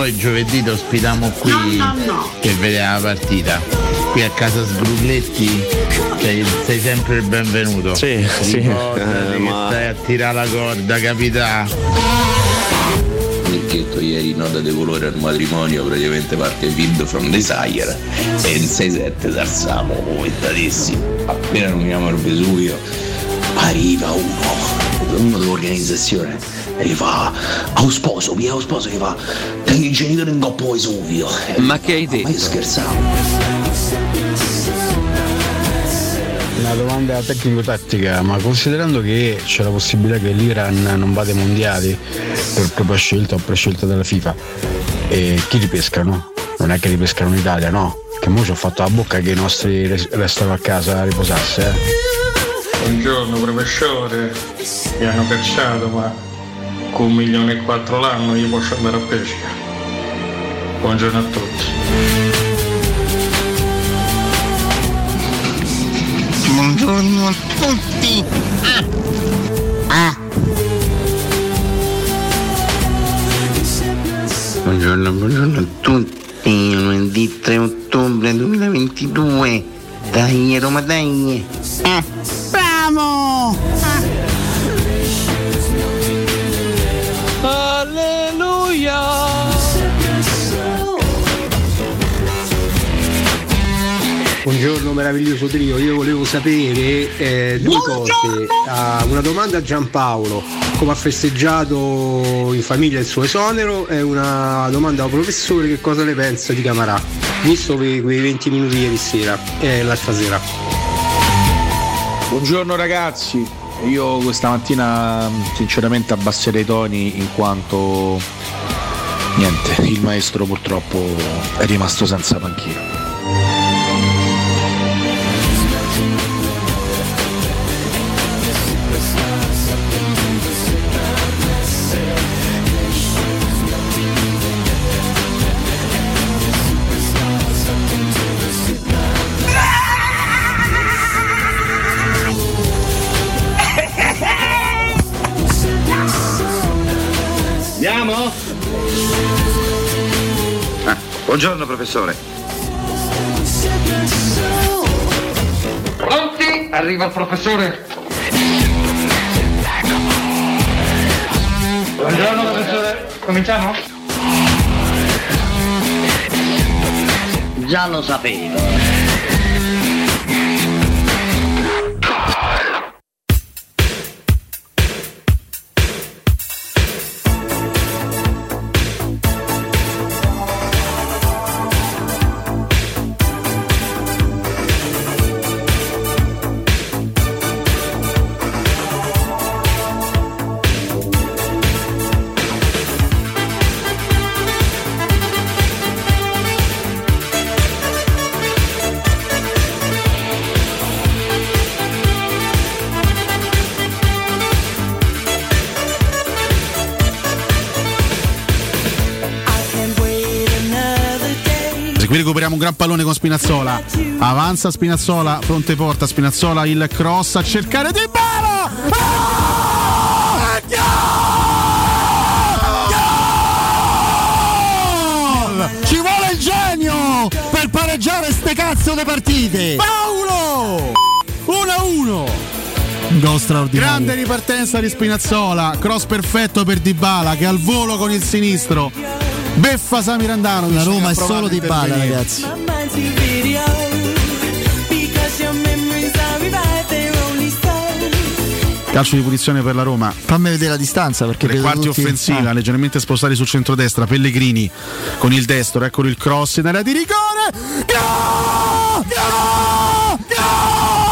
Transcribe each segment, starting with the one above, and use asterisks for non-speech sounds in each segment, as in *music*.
vuoi giovedì ti ospitiamo qui No, no, no. per vedere la partita. Qui a casa Sgrulletti sei, sei sempre il benvenuto. Sì, sì. Ricordati Eh, che ma- stai a tirare la corda, capità. Nicchetto ieri nota di colore al matrimonio praticamente parte Field from Desire e in 6-7 salsiamo commentatissimi appena nominiamo il Vesuvio arriva uno uno dell'organizzazione e gli fa a un sposo via un sposo gli fa tengo i genitori in coppa Vesuvio Ma che hai detto? ma io scherzavo Una domanda tecnico-tattica, ma considerando che c'è la possibilità che l'Iran non vada ai mondiali per propria scelta o prescelta della FIFA, e chi li pescano? Non è che li pescano in Italia, no? Che mo ci ho fatto la bocca che i nostri res- restano a casa a riposarsi, eh? Buongiorno professore, mi hanno cacciato ma con un milione e quattro l'anno io posso andare a pesca. Buongiorno a tutti. Buongiorno a tutti. Ah. Buongiorno, buongiorno a tutti. Lunedì 3 ottobre 2022. Dai Roma, dai. Eh. Bravo. Buongiorno meraviglioso trio, io volevo sapere eh, due cose. Ah, una domanda a Giampaolo, come ha festeggiato in famiglia il suo esonero e una domanda al professore che cosa ne pensa di Camarà, visto que- quei 20 minuti ieri sera e l'altra sera. Buongiorno ragazzi, io questa mattina mh, sinceramente abbasserei i toni in quanto niente, il maestro purtroppo è rimasto senza panchina. Buongiorno professore. Pronti? Arriva il professore. Buongiorno professore, cominciamo? Già lo sapevo. Recuperiamo un gran pallone con Spinazzola. Avanza Spinazzola, fronte porta Spinazzola, il cross a cercare di Bala! Gol! Ci vuole il genio per pareggiare ste cazzo di partite! Paolo! 1-1! Gol straordinario. Grande ripartenza di Spinazzola, cross perfetto per Dybala che al volo con il sinistro beffa Samirandano. La Roma è solo di bala, ragazzi. Calcio di punizione per la Roma. Fammi vedere la distanza perché vedo quarti tutti- offensiva, Ah. leggermente spostati sul centrodestra. Pellegrini con il destro, eccolo il cross in area di rigore. Gol! Gol! Gol!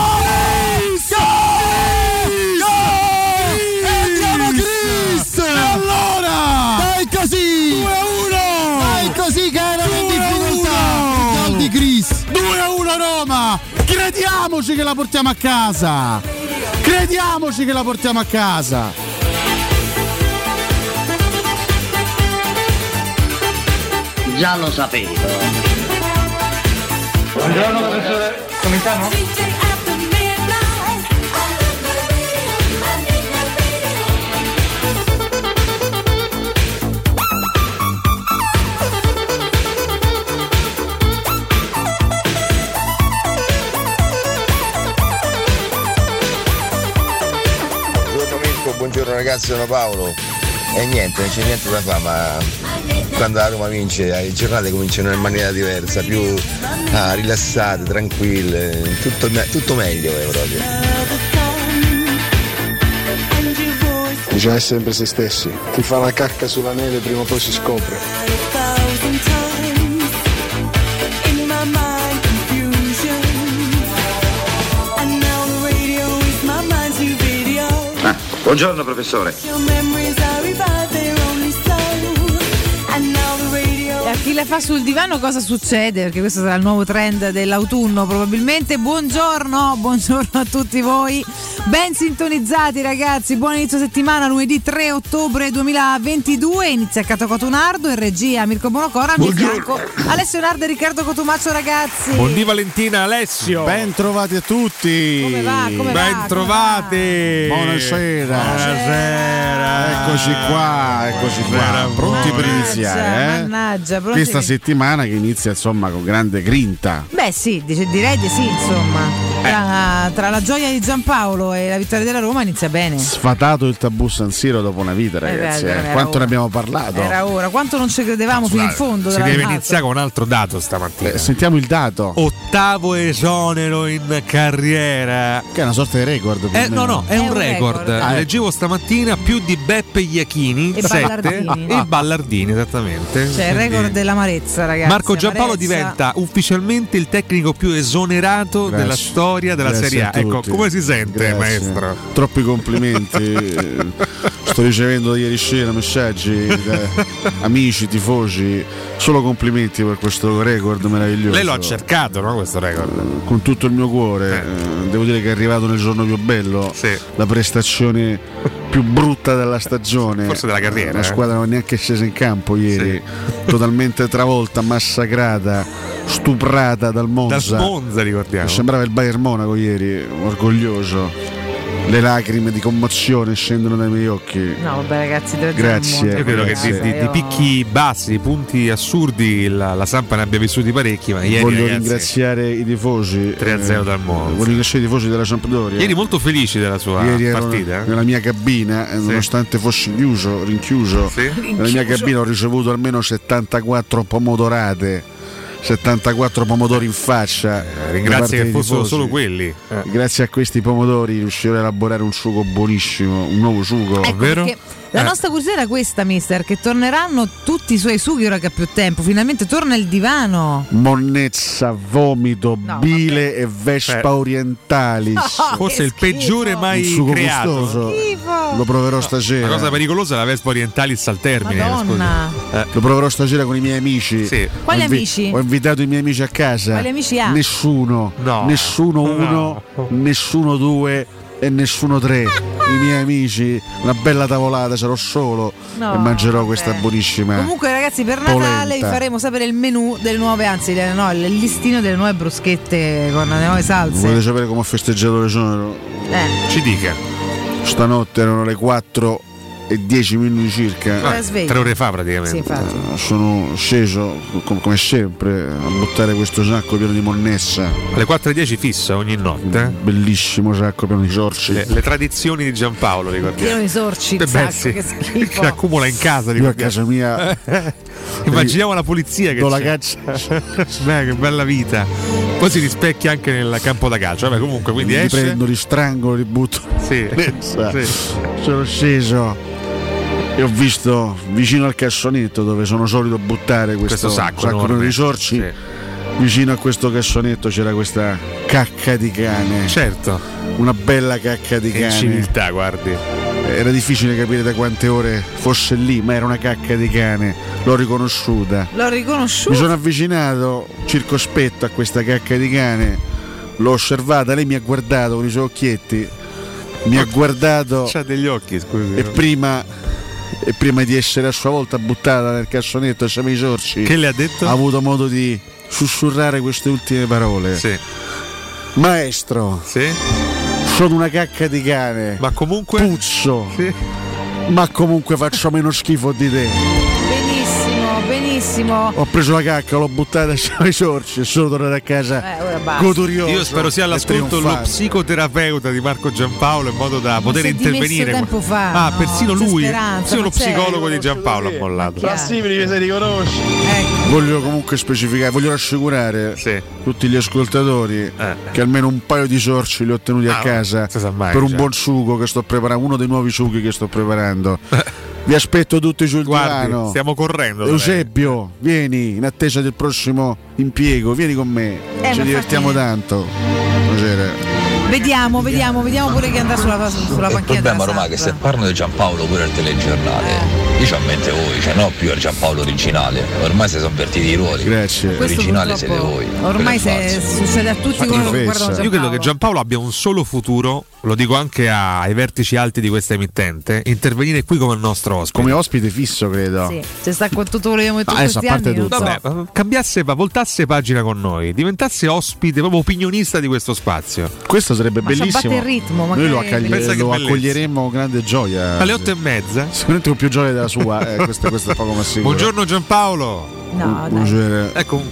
Crediamoci che la portiamo a casa! Crediamoci che la portiamo a casa! Già lo sapevo. Buongiorno professore, cominciamo? Buongiorno ragazzi, sono Paolo. E niente, non c'è niente da fare, ma quando la Roma vince le giornate cominciano in maniera diversa, più ah, rilassate, tranquille, tutto, tutto meglio eh, proprio. Bisogna essere sempre se stessi. Chi fa la cacca sulla neve prima o poi si scopre. Buongiorno professore. E a chi la fa sul divano cosa succede? Perché questo sarà il nuovo trend dell'autunno probabilmente. Buongiorno, buongiorno a tutti voi. Ben sintonizzati ragazzi, buon inizio settimana, lunedì 3 ottobre 2022. Inizia Cato Cotunardo in regia Mirko Bonocora, al mio fianco Alessio Nardo e Riccardo Cotumaccio ragazzi. Buondì Valentina Alessio. Ben trovati a tutti. Come va? Come va? Ben trovati. Buonasera. Buonasera. Eccoci qua, eccoci qua, pronti per iniziare. Eh? Mannaggia, pronti Questa settimana che inizia insomma con grande grinta. Beh sì, direi di sì, insomma. Tra, tra la gioia di Giampaolo e la vittoria della Roma inizia bene. Sfatato il tabù San Siro dopo una vita, ragazzi. beh, eh. Quanto ora. ne abbiamo parlato? Era ora, quanto non ci credevamo fino in fondo. Si deve iniziare con un altro dato stamattina. Eh, sentiamo il dato. Ottavo esonero in carriera. Che è una sorta di record. Eh, no, no, è, un record. Ah, eh. Leggevo stamattina più di Beppe Iachini, E 7 Ballardini. e Ballardini, esattamente. Cioè, il record dell'amarezza, ragazzi. Marco Giampaolo diventa ufficialmente il tecnico più esonerato Grazie. della storia della Grazie Serie A. a Ecco, come si sente, Grazie. maestro? Troppi complimenti. *laughs* Sto ricevendo da ieri sera messaggi da *laughs* amici, tifosi. Solo complimenti per questo record meraviglioso. Lei lo ha cercato, no? Questo record. Con tutto il mio cuore. Eh, Devo dire che è arrivato nel giorno più bello. La prestazione *laughs* più brutta della stagione. Forse della carriera, La eh. squadra non è neanche scesa in campo ieri. *laughs* Totalmente travolta, massacrata, stuprata dal Monza. Dal Monza, ricordiamo. Sembrava il Bayern Monaco ieri, orgoglioso. Le lacrime di commozione scendono dai miei occhi. No, vabbè, ragazzi, Grazie. Io credo che di, Grazie. di- di picchi bassi, di punti assurdi, la, la Sampa ne abbia vissuti parecchi, ma ieri Voglio ragazzi, ringraziare i tifosi. 3-0 dal Monza. Voglio ringraziare i tifosi della Sampdoria. Ieri molto felici della sua Ieri ero partita. eh? nella mia cabina, eh, nonostante fossi chiuso, rinchiuso, nella mia cabina ho ricevuto almeno 74 pomodorate. 74 pomodori in faccia. ringrazio parte che fossero solo quelli. Eh. Grazie a questi pomodori riuscirò a elaborare un sugo buonissimo, un nuovo sugo. Ecco, perché la nostra curiosità era questa, mister, che torneranno tutti i suoi sughi ora che ha più tempo. Finalmente torna il divano. Monnezza, vomito, bile e vespa Eh. orientalis. *laughs* Forse il peggiore mai Un sugo creato. gustoso. Lo proverò stasera. La cosa pericolosa è la Vespa Orientalis al termine. Madonna. scusi. Eh. Lo proverò stasera con i miei amici. Quali Ho invi- amici? Ho invitato i miei amici a casa. Quali amici ha? Nessuno. No. Nessuno uno, nessuno due e nessuno tre. I miei amici, una bella tavolata, sarò solo No, e mangerò vabbè. questa buonissima. Comunque, ragazzi, per Natale vi polenta. faremo sapere il menù delle nuove, anzi, le- no, il listino delle nuove bruschette con le nuove salse. Volete sapere come ho festeggiato l'esonero? Eh. Ci dica. Stanotte erano le 4 e 10 minuti circa. Svegli. Tre ore fa praticamente. Sì. Eh, Sono sceso com- come sempre a buttare questo sacco pieno di monnessa. Alle 4.10 fissa ogni notte. Bellissimo sacco pieno di sorci. Le, le tradizioni di Giampaolo, Pieno ricordiamo. di sorci, il Eh beh, sacco, sì. che schifo. *laughs* Che accumula in casa, Io a casa mia *laughs* Immaginiamo la polizia che do la caccia. *laughs* Beh, che bella vita. Poi si rispecchia anche nel campo da calcio. Vabbè, comunque, quindi li esce. prendo, li strangolo, li butto. Sì. Sì. Sono sceso e ho visto vicino al cassonetto dove sono solito buttare questo, Questo sacco enorme. di sorci. Vicino a questo cassonetto c'era questa cacca di cane. Certo. Una bella cacca di Che cane. civiltà, guardi. Era difficile capire da quante ore fosse lì, ma era una cacca di cane. L'ho riconosciuta. L'ho riconosciuto. Mi sono avvicinato circospetto a questa cacca di cane, l'ho osservata, lei mi ha guardato con i suoi occhietti, mi ha guardato C'ha degli occhi, scusi. e prima, e prima di essere a sua volta buttata nel cassonetto assieme ai sorci, Che le ha detto? ha avuto modo di sussurrare queste ultime parole. Sì. Maestro, Sì. sono una cacca di cane, Ma comunque. puzzo, Sì. ma comunque faccio meno schifo di te. Benissimo. Ho preso la cacca, l'ho buttata ai sorci e sono tornato a casa Eh, godurioso. Io spero sia all'ascolto lo psicoterapeuta di Marco Giampaolo in modo da poter intervenire. tempo fa, ah, no, persino lui, speranza, persino lo psicologo di Giampaolo ha mollato. Classifili se riconosci. Voglio comunque specificare, voglio rassicurare tutti gli ascoltatori che almeno un paio di sorci li ho tenuti Eh. Ah, a casa mai, per un cioè. buon sugo che sto preparando, uno dei nuovi sughi che sto preparando. Vi aspetto tutti sul Guardi, divano. stiamo correndo. Eusebio, vieni in attesa del prossimo impiego, vieni con me. Eh, Ci divertiamo tanto. Vediamo, vediamo, vediamo pure che andrà sulla, sulla Il panchina problema della Roma è che se parlano di Giampaolo pure al telegiornale, io ci ammetto voi, cioè no più il Giampaolo originale, ormai si sono vertiti i ruoli. Grazie. L'originale siete voi. Ormai quello se succede a tutti coloro che guardano Io credo che Giampaolo abbia un solo futuro, lo dico anche ai vertici alti di questa emittente, intervenire qui come il nostro ospite. Come ospite fisso, credo. Sì, se sta con tutto quello che abbiamo detto in adesso, a parte anni, tutto. so. Vabbè, cambiasse, voltasse pagina con noi, diventasse ospite, proprio opinionista di questo spazio. Questo sarebbe Ma bellissimo. il ritmo, ma Noi lo, che lo bellezza. accoglieremo con grande gioia. Alle otto e mezza. Sicuramente con più gioia della sua, eh, *laughs* questo, questo è poco ma sicuro. Buongiorno Giampaolo. No, dai. Buonasera. Ecco,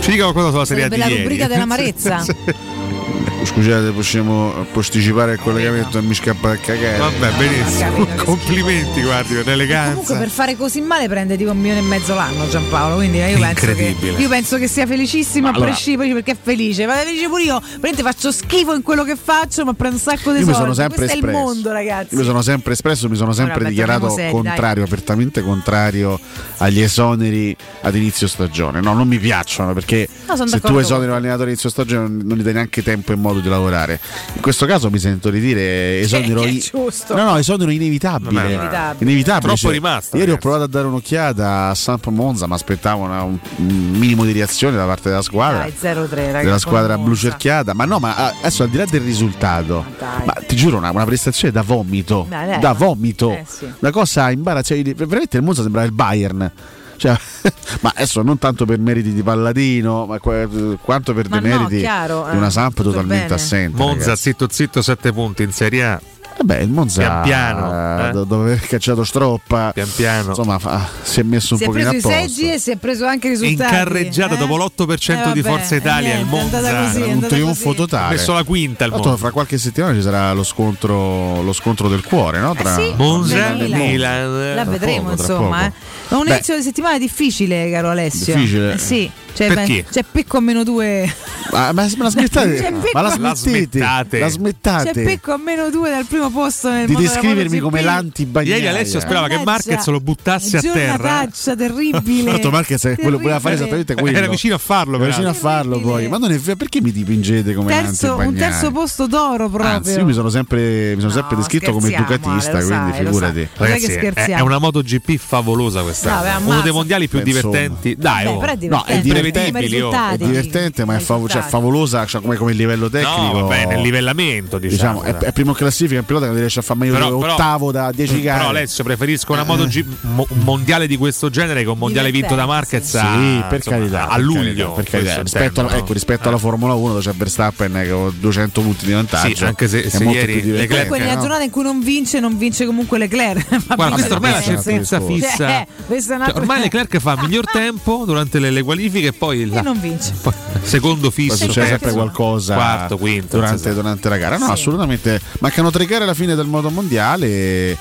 ci dica qualcosa sulla serie Sarebbe di la ieri. rubrica dell'amarezza. *laughs* Scusate, possiamo posticipare il collegamento e mi scappa a cagare. Vabbè, benissimo. Complimenti, guardi, per Comunque l'eleganza. per fare così male prende tipo un milione e mezzo l'anno Giampaolo, quindi io penso, che, Incredibile. io penso che sia felicissimo a Allora- prescindere perché è felice, vado felice pure io, veramente faccio schifo in quello che faccio ma prendo un sacco di Io mi soldi, sono sempre questo è il espresso. mondo ragazzi. Io mi sono sempre espresso, mi sono sempre Ora, beh, dichiarato seri, contrario, apertamente contrario agli esoneri ad inizio stagione. No, non mi piacciono perché No, se tu esoneri con un allenatore inizio stagione non gli dai neanche tempo e modo di lavorare. In questo caso mi sento di dire esonero, Sì, è i- giusto. no, no, esonero inevitabile. Inevitabile. Inevitabile. Troppo Cioè, rimasto, Ieri ho ragazzi. provato a dare un'occhiata a Samp Monza, ma aspettavo una- un, un minimo di reazione da parte della squadra. Dai, 0-3 ragazzi. della squadra blu cerchiata, ma no, ma ah, adesso al di là del risultato, dai. ma ti giuro, una, una prestazione da vomito, Dai, dai. da vomito, Eh, sì. una cosa imbarazzante. Veramente il Monza sembrava il Bayern. Cioè, *laughs* ma adesso non tanto per meriti di Palladino, ma qua- quanto per Ma dei no, meriti chiaro, di una eh, Samp totalmente bene. assente. Monza, ragazzi. zitto zitto, sette punti in Serie A. Vabbè, il Monza Pian piano, eh, eh. do- dopo aver cacciato Stroppa, Pian piano. insomma, fa- si è messo un Si è preso a i posto. seggi e si è preso anche i È risultati. incarreggiata eh? dopo l'8% Eh, di vabbè, Forza Italia. eh, il niente, è andata Monza così, è un trionfo così. ha totale. messo la quinta il Tra Monza. fra qualche settimana ci sarà lo scontro, lo scontro del cuore, no? Tra Eh sì, Monza e Milan. Milan. La Tra vedremo poco, tra insomma. Eh. Ma un Beh. inizio di settimana difficile, caro Alessio. Difficile? Eh sì. Cioè, Perché? C'è Pecco a meno due. Ma, ma- ma la smettate? C'è ma la La smettete? smettate. La C'è smettate Pecco a meno due dal primo posto nel di descrivermi come l'anti-bagnaia. Ieri Alessio sperava che Marquez lo buttasse a terra. giornataccia terribile. Tra l'altro Marquez è quello voleva fare Terribile. esattamente quello. Era vicino a farlo, Era vicino a farlo poi. Ma non è vero, perché mi dipingete come Terzo, un terzo posto d'oro proprio. Anzi, io mi sono sempre, mi sono sempre No, descritto come scherziamo, ducatista, Ale, lo quindi sai, figurati. Ragazzi, è, è una MotoGP favolosa quest'anno. Vabbè, Uno dei mondiali più divertenti. Dai, Beh, oh. però è No, è divertente. Imprevedibile, Ma i oh. È divertente, ma è fav- cioè, favolosa cioè, come, come livello tecnico. No, vabbè, nel livellamento, diciamo. Diciamo, è, è primo in classifica, è un pilota che non riesce a fare meglio Però- ottavo da 10 gare. Però Alessio preferisco una MotoGP, mo- un mondiale di questo genere che un mondiale vinto da Marquez Sì, a, per insomma, carità, a per luglio. carità, per carità. Rispetto, alla, ecco, rispetto alla Formula 1 dove c'è Verstappen che con 200 punti di vantaggio. Sì, anche se- se ieri divertente, Comunque nella giornata in cui non vince, non vince comunque Leclerc. *laughs* Va Guarda, bene, questa ormai è la certezza Cioè, fissa. Eh, *laughs* Cioè, ormai *laughs* Leclerc fa miglior tempo durante le, le qualifiche e poi E la- non vince. *laughs* poi secondo Poi fisso. succede sempre qualcosa quarto, quinto, durante, durante la gara. No, Sì. assolutamente. Mancano tre gare alla fine del modo mondiale. E,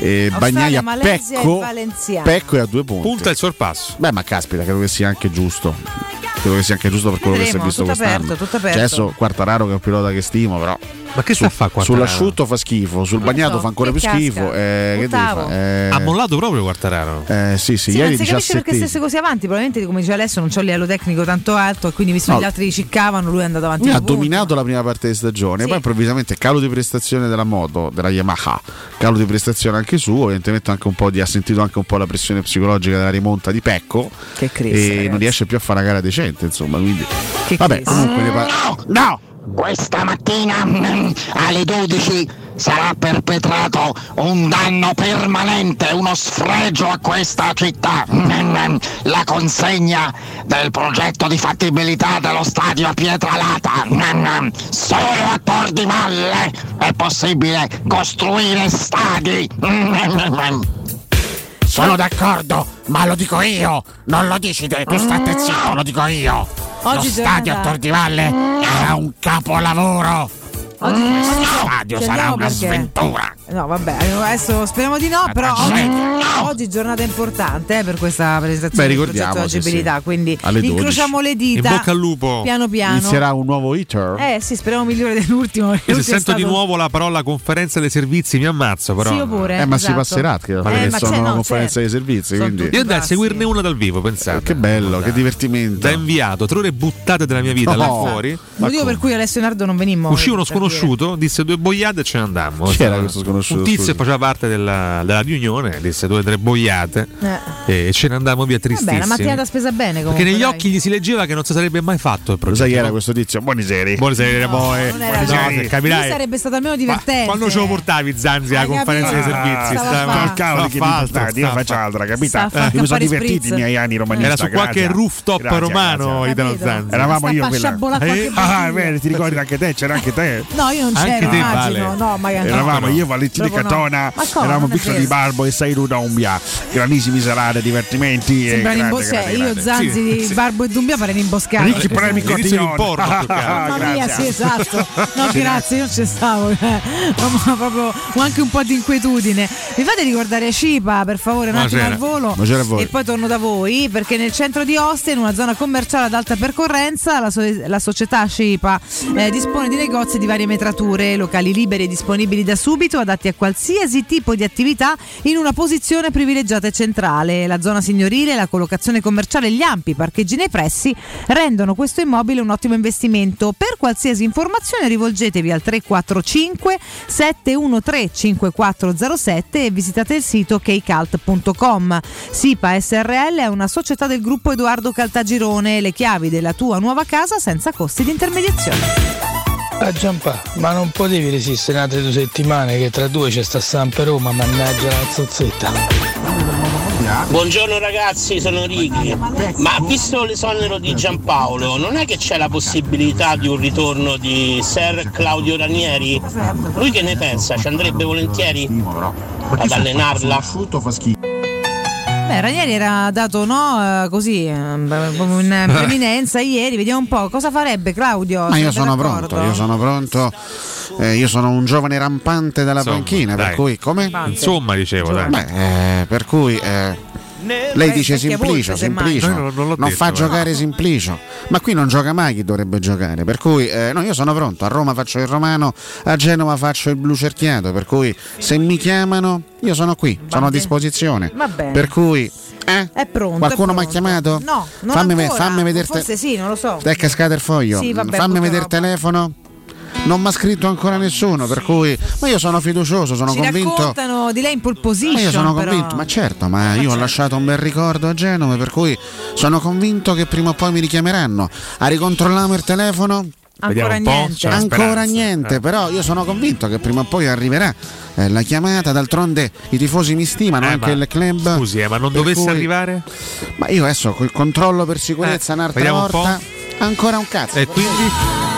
e Bagnaia Malesia Pecco, e. Pecco è a due punti. Punta il sorpasso. Beh, ma caspita, credo che sia anche giusto. Credo che sia anche giusto per quello che si è Vedremo, visto tutto quest'anno. aperto, tutto aperto. Cioè, adesso Quartararo che è un pilota che stimo, però. Ma che sta a fare qua? Sull'asciutto fa schifo, sul Non bagnato so, fa ancora più casca. schifo. Eh, che devi fare? Eh, Ha mollato proprio Quartararo. eh, sì, sì, Sì, ieri non si capisce perché 17 stesse così avanti. Probabilmente, come dice adesso, non c'è un livello tecnico tanto alto. E quindi, visto No. che gli altri ciccavano, lui è andato avanti. Ha dominato la prima parte di stagione, Sì. poi improvvisamente calo di prestazione della moto, della Yamaha, calo di prestazione anche suo, evidentemente anche un po' di, ha sentito anche un po' la pressione psicologica della rimonta di Pecco Che crisi, e ragazzi. non riesce più a fare una gara decente, insomma, quindi Che vabbè, crisi. comunque ne par- No! Questa mattina mm, alle 12 sarà perpetrato un danno permanente, uno sfregio a questa città. Mm, La consegna del progetto di fattibilità dello stadio a Pietralata. Mm, Solo a Tor di Valle è possibile costruire stadi. Sono d'accordo, ma lo dico io. Non lo dici te, tu state zitto, lo dico io. Oggi lo stadio a Tor di Valle era un capolavoro. Oggi, Lo oggi- stadio ci sarà andiamo una perché- sventura. No, vabbè, adesso speriamo di no, però oggi, oggi giornata importante eh, per questa presentazione Beh, ricordiamoci, agibilità, sì. quindi Alle 12. incrociamo le dita. In bocca al lupo. Piano piano. Inizierà un nuovo iter. Eh sì, speriamo migliore dell'ultimo. Se l'ultimo è sento di stato- nuovo la parola conferenza dei servizi mi ammazzo però. Sì, io pure. Eh, ma si esatto. passerà che Eh, ma sono no, conferenza dei servizi. Sono Quindi. Io andai a seguirne una dal vivo, pensate. Che bello, che divertimento. Da inviato, tre ore buttate della mia vita là No. fuori. Motivo per cui Alessio Nardo non venimmo. Uscì uno dire. Sconosciuto, disse due boiate e ce ne andammo. Chi era Insomma, questo sconosciuto, Un tizio faceva parte della, della riunione, disse due o tre boiate Eh. e ce ne andammo via Vabbè, tristissimi. la mattinata spesa bene comunque. Perché negli dai. occhi gli si leggeva che non si sarebbe mai fatto il Lo progetto. sai chi era questo tizio? Buonasera. Buonasera, No, poi. non era No, capirai. Sarebbe stato almeno divertente. Quando ce lo portavi Zanzi alla conferenza dei servizi? Stava cavolo che stava mi a portate, fare, io faccio altra, capita? fare Mi sono divertiti i miei anni romanista. Era su qualche rooftop romano. Italo? Zanzi. Eravamo io quella. Eh, Ah, vero, ti ricordi anche te? C'era anche te. No, io non Anche c'ero, te, immagino. Vale. No, magari no. Eravamo io, Valentino no. Catona, Ma come? eravamo piccoli vero. Barbo e Sairu Dombia. Grandissimi serate, divertimenti. e Sembra grande, un'imboscata. grande, Io grande. Zanzi di Barbo e Dumbia pare un'imboscata. Ricchi premi di cotillon. *laughs* Mamma mia, Grazie. sì, esatto. No, *laughs* grazie, io non ci stavo. *laughs* Ma proprio anche un po' di inquietudine. Mi fate ricordare Cipa, per favore, un attimo al volo. Buonasera a voi. E poi torno da voi, perché nel centro di Ostia, in una zona commerciale ad alta percorrenza, la, so- la società Cipa eh, dispone di negozi di varie metrature, locali liberi e disponibili da subito, adatti a qualsiasi tipo di attività in una posizione privilegiata e centrale. La zona signorile, la collocazione commerciale e gli ampi parcheggi nei pressi rendono questo immobile un ottimo investimento. Per qualsiasi informazione rivolgetevi al 345 713 5407 e visitate il sito kcalt.com. SIPA SRL è una società del gruppo Edoardo Caltagirone, le chiavi della tua nuova casa senza costi di intermediazione. A Giampa, ma non potevi resistere altre due settimane che tra due c'è sta Sampa Roma, mannaggia la zozzetta. Buongiorno ragazzi, sono Righi. Ma visto l'esonero di Giampaolo, non è che c'è la possibilità di un ritorno di Ser Claudio Ranieri? Lui che ne pensa? Ci andrebbe volentieri ad allenarla? Beh, Ranieri era dato no, eh, così eh, come in preminenza ieri, vediamo un po' cosa farebbe Claudio. Ma io sono d'accordo? pronto, io sono pronto. Eh, io sono un giovane rampante dalla Insomma, panchina, per dai. cui come? Insomma, dicevo, dai. Beh, eh, per cui eh, lei dice Simplicio, semmai. Simplicio, No, no, non l'ho non detto, fa eh. giocare Simplicio, ma qui non gioca mai chi dovrebbe giocare, per cui eh, no, io sono pronto, a Roma faccio il romano, a Genova faccio il blu cerchiato, per cui se mi chiamano io sono qui, sono a bene. disposizione, Va bene. per cui eh? È pronto. qualcuno mi ha chiamato? No, non fammi, ancora. fammi vedere Forse sì, non lo so. è cascato il foglio. Sì, vabbè, Fammi vedere il roba. telefono. Non mi ha scritto ancora nessuno, per cui. Ma io sono fiducioso, sono Ci convinto. raccontano di lei in pole position. Ma io sono però. convinto, ma certo, ma io ho lasciato un bel ricordo a Genova, per cui sono convinto che prima o poi mi richiameranno. A ricontrolliamo il telefono? Ancora niente. Ancora niente, però io sono convinto che prima o poi arriverà eh, la chiamata. D'altronde i tifosi mi stimano, Eh, anche ma- il club. Scusi, eh, ma non dovesse cui- arrivare? Ma io adesso col controllo per sicurezza Eh, un'altra vediamo un volta. Ancora un cazzo. E quindi?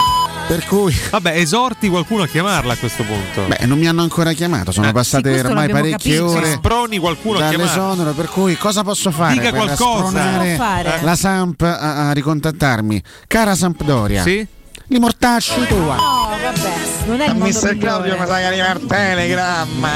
Per cui. Vabbè, esorti qualcuno a chiamarla a questo punto. Beh, non mi hanno ancora chiamato, sono Eh, passate sì, ormai parecchie capito. ore. Sproni qualcuno dall'esonero, per cui cosa posso fare Dica per qualcosa. fare? la Samp a, a ricontattarmi? Cara Sampdoria, Sì? li mortacci tua. No, vabbè, non è il Mister Claudio mi sa che arriva il telegramma.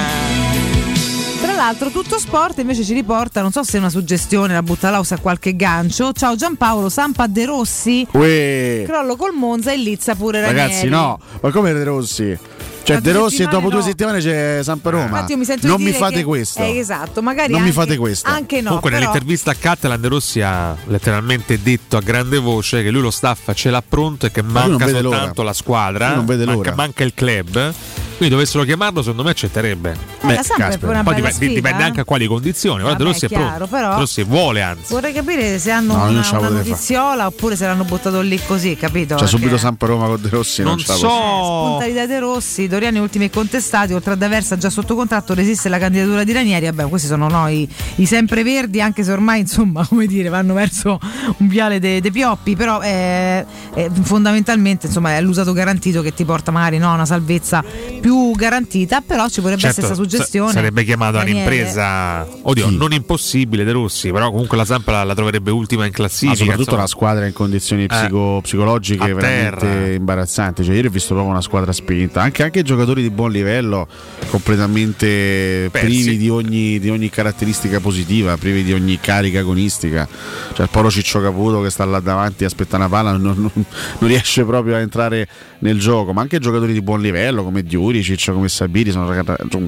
Tra l'altro tutto sport invece ci riporta, non so se è una suggestione, la butta là o se ha qualche gancio. Ciao Giampaolo, Sampa De Rossi, Uè, crollo col Monza e Lizza pure Ranieri. ragazzi, no, ma come De Rossi? Cioè, De due Rossi e dopo due no. settimane c'è Sampa Roma. Infatti io mi sento non mi fate che- questo. Eh, esatto, magari Non mi anche- fate questo. Anche no, Comunque però- nell'intervista a Catalan De Rossi ha letteralmente detto a grande voce che lui lo staff ce l'ha pronto e che manca soltanto l'ora. la squadra, non vede manca, l'ora. manca il club. Quindi dovessero chiamarlo, secondo me accetterebbe. Eh, la Samp è pure una Poi dipende, sfiga, dipende eh. anche a quali condizioni. Guarda, De Vabbè, Rossi è chiaro, pronto. però- De Rossi vuole, anzi. Vorrei capire se hanno No, una, una notiziola oppure se l'hanno buttato lì così, capito? Cioè, subito Sampa Roma con De Rossi non, Non so. posso. Spontanità De Rossi, Doriani ultimi e contestati, oltre ad Aversa già sotto contratto, resiste la candidatura di Ranieri. Vabbè, questi sono noi i sempreverdi, anche se ormai insomma, *laughs* come dire, vanno verso un viale dei de pioppi, però eh, eh, fondamentalmente insomma è l'usato garantito che ti porta magari no, a una salvezza più garantita, però ci potrebbe Certo, essere questa suggestione. sa- sarebbe chiamata Daniele. un'impresa, oddio, non impossibile De Rossi, però comunque la Samp la, la troverebbe ultima in Ma classifica. soprattutto insomma. una squadra in condizioni Eh, psico- psicologiche a veramente terra. imbarazzanti. Cioè, ieri ho visto proprio una squadra spinta. Anche, anche giocatori di buon livello, completamente Persi. privi di ogni, di ogni caratteristica positiva, privi di ogni carica agonistica. Cioè, il Poro Ciccio Caputo che sta là davanti aspetta una palla, non, non- non riesce proprio a entrare nel gioco. Ma anche giocatori di buon livello come Diuricic, come Sabiri, sono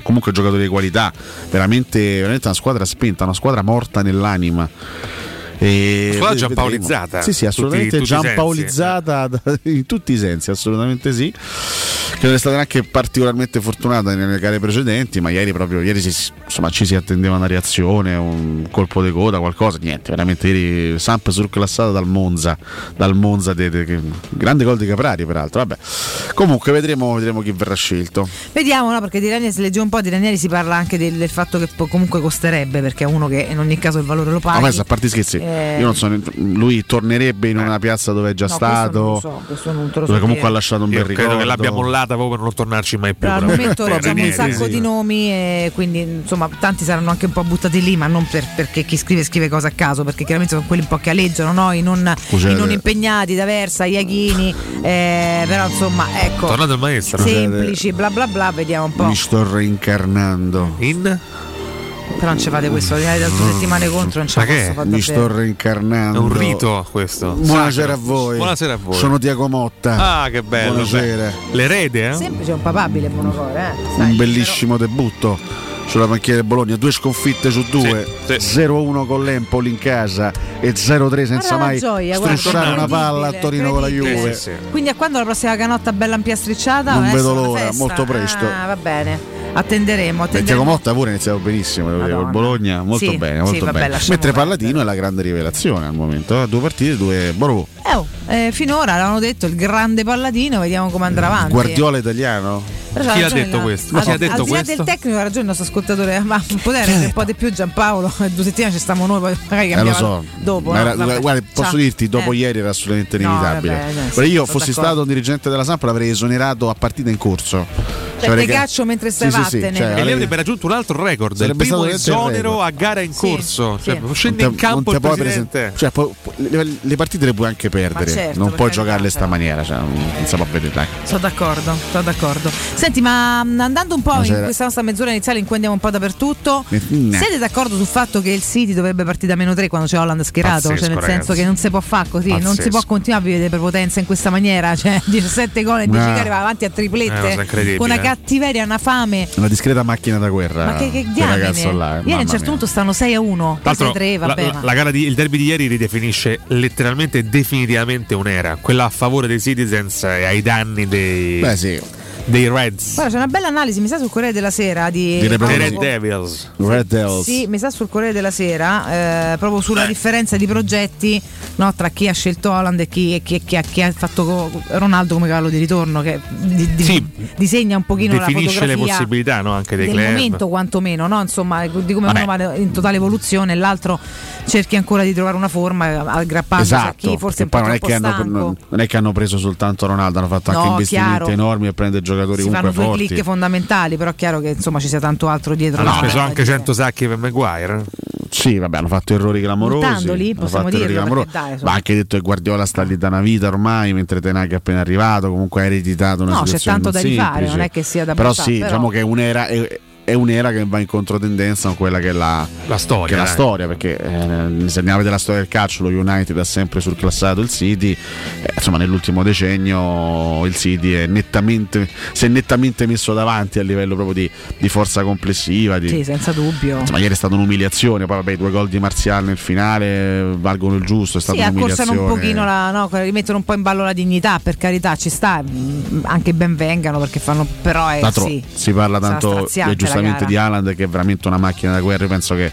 comunque giocatori di qualità. Veramente, veramente una squadra spenta, una squadra morta nell'anima. E squadra giampaolizzata. Sì, sì, assolutamente tutti giampaolizzata da- *laughs* in tutti i sensi, assolutamente sì. Che non è stata neanche particolarmente fortunata nelle gare precedenti, ma ieri proprio ieri si- insomma, ci si attendeva una reazione, un colpo di coda, qualcosa, niente, veramente ieri Samp surclassata dal Monza, dal Monza de- de- che- grande gol di Caprari peraltro, vabbè. Comunque vedremo, vedremo chi verrà scelto. Vediamo, no? Perché di Ranieri, se legge un po' di Ranieri si parla anche del, del fatto che po- comunque costerebbe, perché è uno che in ogni caso il valore lo Ma paga. questo a parte scherzi, Eh. io non so, lui tornerebbe in una piazza dove è già No, questo stato, non lo so, questo non te lo so dove comunque dire. ha lasciato un Io bel credo ricordo. che l'abbia mollata proprio per non tornarci mai più. Però al momento leggiamo un sacco sì. di nomi e quindi insomma tanti saranno anche un po' buttati lì, ma non per- perché chi scrive scrive cose a caso, perché chiaramente sono quelli un po' che aleggiano, no? I, non, i non impegnati, D'Aversa, Iachini, eh, però insomma ecco. Tornato il maestro. Semplici, bla bla bla, vediamo un po'. Mi sto reincarnando. In? Però non ci fate questo, di da due settimane contro non ce la Ma che posso è? fare Mi sto reincarnando. È un rito questo. Buonasera a voi. Buonasera a voi. Sono Diaco Motta. Ah, che bello. Buonasera. beh. L'erede, eh? Semplice, un papabile monocore, eh. Sai, Un bellissimo debutto sulla panchina del Bologna, due sconfitte su due, 0-1 con l'Empoli in casa e 0-3 senza mai gioia, guarda, strusciare una palla a Torino con la. Juve. Sì, sì. Quindi a quando la prossima canotta bella ampiastricciata? Non Adesso vedo l'ora, molto presto. Ah, va bene. Attenderemo, attenderemo. Motta pure ha iniziato benissimo Madonna. Bologna, molto Sì, bene, sì, molto vabbè, bene. lasciamo Mentre. Palladino è la grande rivelazione al momento, eh. due partite, due boh, Eh, oh, eh, finora l'hanno detto il grande palladino, vediamo come andrà avanti. Guardiola italiano. Però Chi ha detto questo? Al, Chi ha detto al di là questo? del tecnico ha ragione il nostro ascoltatore, ma potere un po' di più Giampaolo, *laughs* due settimane ci stiamo noi, poi magari Eh lo cambiamo so, dopo. Ma no? era- Vabbè. guarda, posso Ciao. dirti, dopo Eh. ieri era assolutamente No, inevitabile. vabbè, dai, Però sì, io fossi d'accordo. stato un dirigente della Samp l'avrei esonerato a partita in corso. Cioè, te ca- caccio mentre stai Sì, sì, cioè, E lei avrebbe raggiunto un altro record, il primo esonero a gara in corso. sì. Cioè, scende Non in te- campo il te presidente. presen- cioè, po- le, le partite le puoi anche perdere, Ma certo, non puoi giocarle in sta però. maniera, cioè, non non si può vedere. Sono d'accordo, sono d'accordo. Senti, ma mh, andando un po' in Buonasera. questa nostra mezz'ora iniziale in cui andiamo un po' dappertutto, Eh, no. siete d'accordo sul fatto che il City dovrebbe partire da meno 3 quando c'è Holland schierato? Pazzesco, cioè, nel ragazzi. senso che non si può fare così, non si Pazzesco. può continuare a vivere prepotenza in questa maniera. Cioè, *laughs* 17 gol e 10 No. gare va avanti a Eh, triplette incredibile, con una eh. cattiveria, una fame. Una discreta macchina da guerra. Ma che, che ragazzo là. eh, Ieri a un certo mia. punto stanno 6 a 1, Tra l'altro, 3 la, vabbè. la- la gara di, il derby di ieri ridefinisce letteralmente definitivamente un'era, quella a favore dei Citizens e ai danni dei, Beh, sì. Dei Reds, Guarda, c'è una bella analisi, mi sa sul Corriere della Sera di, Di dei Red proprio- Devils. Red Devils. Sì, mi sa sul Corriere della Sera, eh, proprio sulla differenza di progetti no, tra chi ha scelto Holland e chi, e chi- e chi ha, chi ha fatto Ronaldo come cavallo di ritorno, che di- di- Sì. disegna un pochino la Definisce le possibilità no, anche dei del club. momento quantomeno, no? insomma, di come Vabbè. uno va in totale evoluzione e l'altro cerchi ancora di trovare una forma aggrappandosi a Esatto, chi forse un po' non è, hanno, non è che hanno preso soltanto Ronaldo, hanno fatto anche No, investimenti chiaro. enormi e prende giocatori si fanno due forti. click fondamentali, però è chiaro che insomma ci sia tanto altro dietro. Hanno speso anche dire. 100 sacchi per Maguire. Sì, vabbè, hanno fatto errori clamorosi. Hanno possiamo dirlo, clamorosi. dai. Ma anche detto che Guardiola sta lì da una vita ormai, mentre Tenag è appena arrivato, comunque ha ereditato una No, c'è situazione tanto non da rifare, semplice. non è che sia da Però buttare, sì, però- diciamo che è un'era, è, è un'era che va in controtendenza con quella che è la, La storia. che è la storia, perché eh, se andiamo a vedere la storia del calcio, lo United ha sempre surclassato il City, eh, insomma nell'ultimo decennio il City è nettamente, si è nettamente messo davanti a livello proprio di, di forza complessiva, di, Sì, senza dubbio. Insomma, ieri è stata un'umiliazione. Poi, vabbè, i due gol di Marzial nel finale eh, valgono il giusto. È stata Sì, un'umiliazione. un pochino la, no, rimettono un po' in ballo la dignità, per carità, ci sta, mh, anche ben vengano perché fanno però l'altro, sì. si parla tanto eh, giustamente la di. Haaland, che è veramente una macchina da guerra. Io penso che.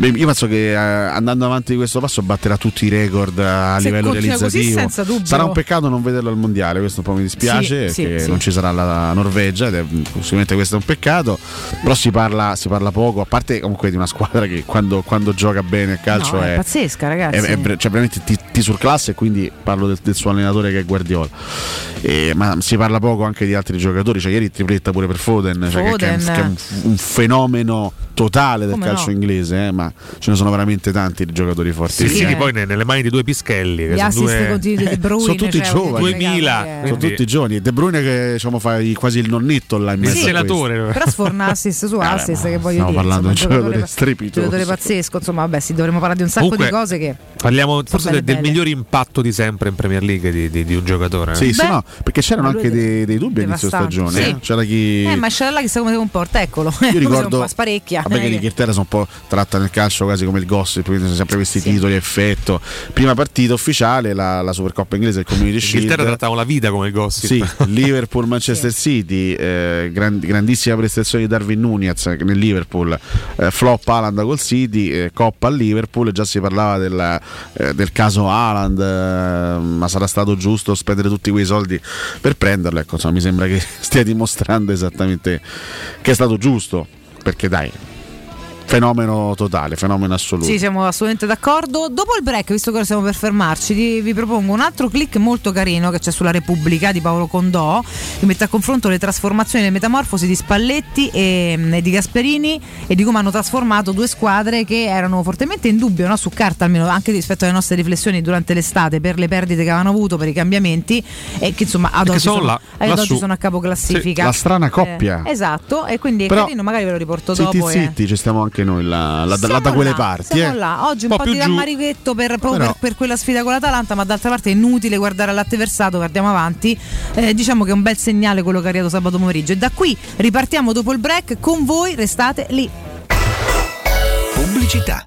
Io penso che eh, andando avanti di questo passo batterà tutti i record a Se livello continua così, realizzativo. senza dubbio. Sarà un peccato non vederlo al mondiale, questo un po' mi dispiace, Sì, sì, che sì. non ci sarà la Norvegia, ed è, sicuramente questo è un peccato. Però si parla, si parla poco, a parte comunque di una squadra che quando, quando gioca bene a calcio No, è è, pazzesca, ragazzi. è- è cioè, veramente ti, Pisur classe e quindi parlo del, del suo allenatore che è Guardiola. Eh, ma si parla poco anche di altri giocatori, cioè ieri tripletta pure per Foden, cioè che- che, è un- Foden. che è un, un fenomeno totale del Come calcio no? inglese, eh, ma ce ne sono veramente tanti di giocatori forti. Sì, sì, che poi ne- nelle mani di due pischelli. Che sono assist due... di De Bruyne. sono tutti cioè, giovani. voglio dire, 2000. che- Sono tutti giovani. De Bruyne che diciamo, fa quasi il nonnetto là in mezzo. questi. Però sforna assist su assist, che voglio stiamo dire. parlando insomma, di un giocatore pa- strepitoso. giocatore pazzesco. Insomma, vabbè, sì, dovremmo parlare di un sacco Comunque, di cose che. Parliamo forse del, del. Miglior impatto di sempre in Premier League di, di- di un giocatore. eh. Sì, sì, Beh, no, perché c'erano anche dei, dei dubbi a inizio devastante. stagione. Sì. eh. C'era chi. Eh, ma Sciarella chissà come si comporta, eccolo. Io *laughs* ricordo, un po' sparecchia. vabbè che Eh, l'Inghilterra sono un po' tratta nel calcio quasi come il gossip, quindi sono sempre questi titoli a effetto. Prima partita ufficiale, la, la Supercoppa inglese, il Community Shield. L'Inghilterra trattava la vita come il gossip. Sì, *laughs* Liverpool, Manchester City, eh, gran- grandissima prestazione di Darwin Nunez nel Liverpool, eh, flop Haaland col City, eh, Coppa al Liverpool, già si parlava del, eh, del caso Haaland, eh, ma sarà stato giusto spendere tutti quei soldi per prenderlo, ecco, insomma, mi sembra che *laughs* stia dimostrando esattamente che è stato giusto, perché dai, fenomeno totale, fenomeno assoluto. Sì, siamo assolutamente d'accordo. Dopo il break, visto che ora stiamo per fermarci, vi, propongo un altro click molto carino che c'è sulla Repubblica di Paolo Condò, che mette a confronto le trasformazioni e le metamorfosi di Spalletti e, e di Gasperini e di come hanno trasformato due squadre che erano fortemente in dubbio, no? su carta almeno, anche rispetto alle nostre riflessioni durante l'estate per le perdite che avevano avuto, per i cambiamenti e che insomma ad che oggi sono sono, là- ad oggi sono a capo classifica. Sì, la strana coppia. Eh, esatto, e quindi è Però- carino, magari ve lo riporto Zitti dopo. e- zitti, ci stiamo anche noi là, là- là siamo da quelle là, parti. siamo eh. là. Oggi un, Un po', po' di più giù. rammarichetto per, per, per quella sfida con l'Atalanta, ma d'altra parte è inutile guardare al latte versato, guardiamo avanti. Eh, diciamo che è un bel segnale quello che è arrivato sabato pomeriggio. E da qui ripartiamo dopo il break. Con voi restate lì. Pubblicità.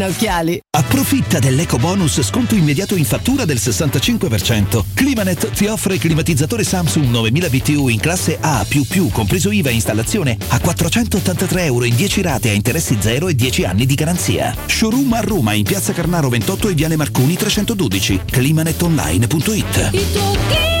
Occhiali. Approfitta dell'eco bonus sconto immediato in fattura del 65%. Climanet ti offre climatizzatore Samsung 9000 BTU in classe A++, compreso IVA e installazione, a 483 euro in 10 rate a interessi zero e 10 anni di garanzia. Showroom a Roma in piazza Carnaro 28 e Viale Marconi 312. climanetonline.it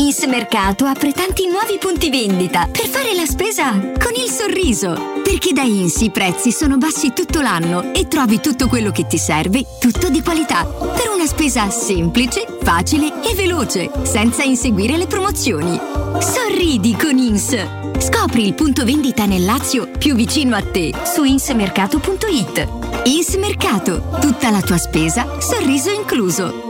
Ins Mercato apre tanti nuovi punti vendita per fare la spesa con il sorriso. Perché da Ins i prezzi sono bassi tutto l'anno e trovi tutto quello che ti serve, tutto di qualità. Per una spesa semplice, facile e veloce, senza inseguire le promozioni. Sorridi con Ins. Scopri il punto vendita nel Lazio più vicino a te su insmercato.it. Ins Mercato, tutta la tua spesa, sorriso incluso.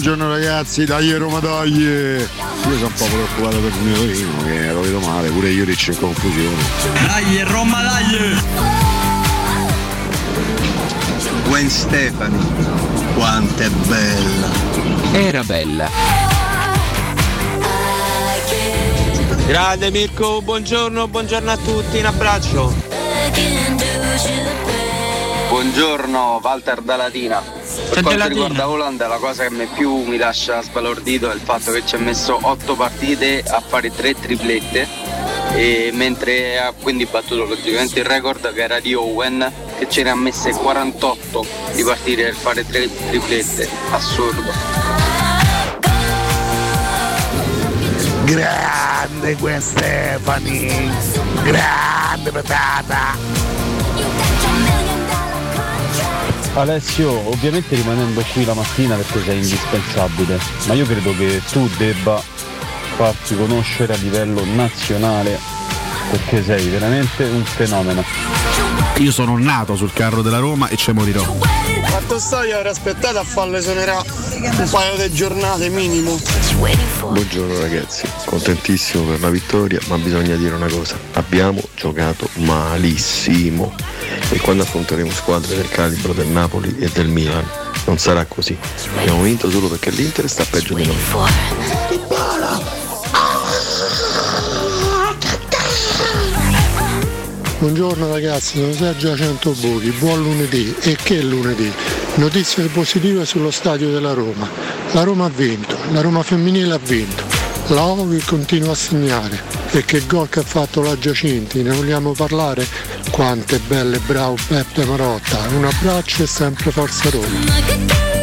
Buongiorno ragazzi, dai Roma dai! Io sono un po' preoccupato per il mio Torino che lo vedo male, pure io riccio in confusione. Dai, Roma, dai! Gwen Stefani, quanto è bella! Era bella. Grande Mirko, buongiorno, buongiorno a tutti, un abbraccio. Buongiorno Walter da Latina. Per C'è quanto riguarda Holland la cosa che a me più mi lascia sbalordito è il fatto che ci ha messo 8 partite a fare 3 triplette e mentre ha quindi battuto logicamente il record che era di Owen che ce ne ha messe 48 di partite per fare 3 triplette. Assurdo. Grande Gwen Stefani! Grande patata! Alessio, ovviamente rimanendo qui la mattina perché sei indispensabile, ma io credo che tu debba farti conoscere a livello nazionale perché sei veramente un fenomeno. Io sono nato sul carro della Roma e ci morirò. Fatto sta, io avrei aspettato a farle suonerà un paio di giornate minimo. Buongiorno ragazzi, contentissimo per la vittoria, ma bisogna dire una cosa, abbiamo giocato malissimo e quando affronteremo squadre del calibro del Napoli e del Milan non sarà così. Abbiamo vinto solo perché l'Inter sta peggio di noi. Buongiorno ragazzi, sono Sergio Cento Buchi, buon lunedì. E che lunedì? Notizie positive sullo stadio della Roma. La Roma ha vinto, la Roma femminile ha vinto, la Ovi continua a segnare. E che gol che ha fatto la Giacinti, ne vogliamo parlare? Quante belle, bravo Beppe Marotta. Un abbraccio e sempre Forza Roma.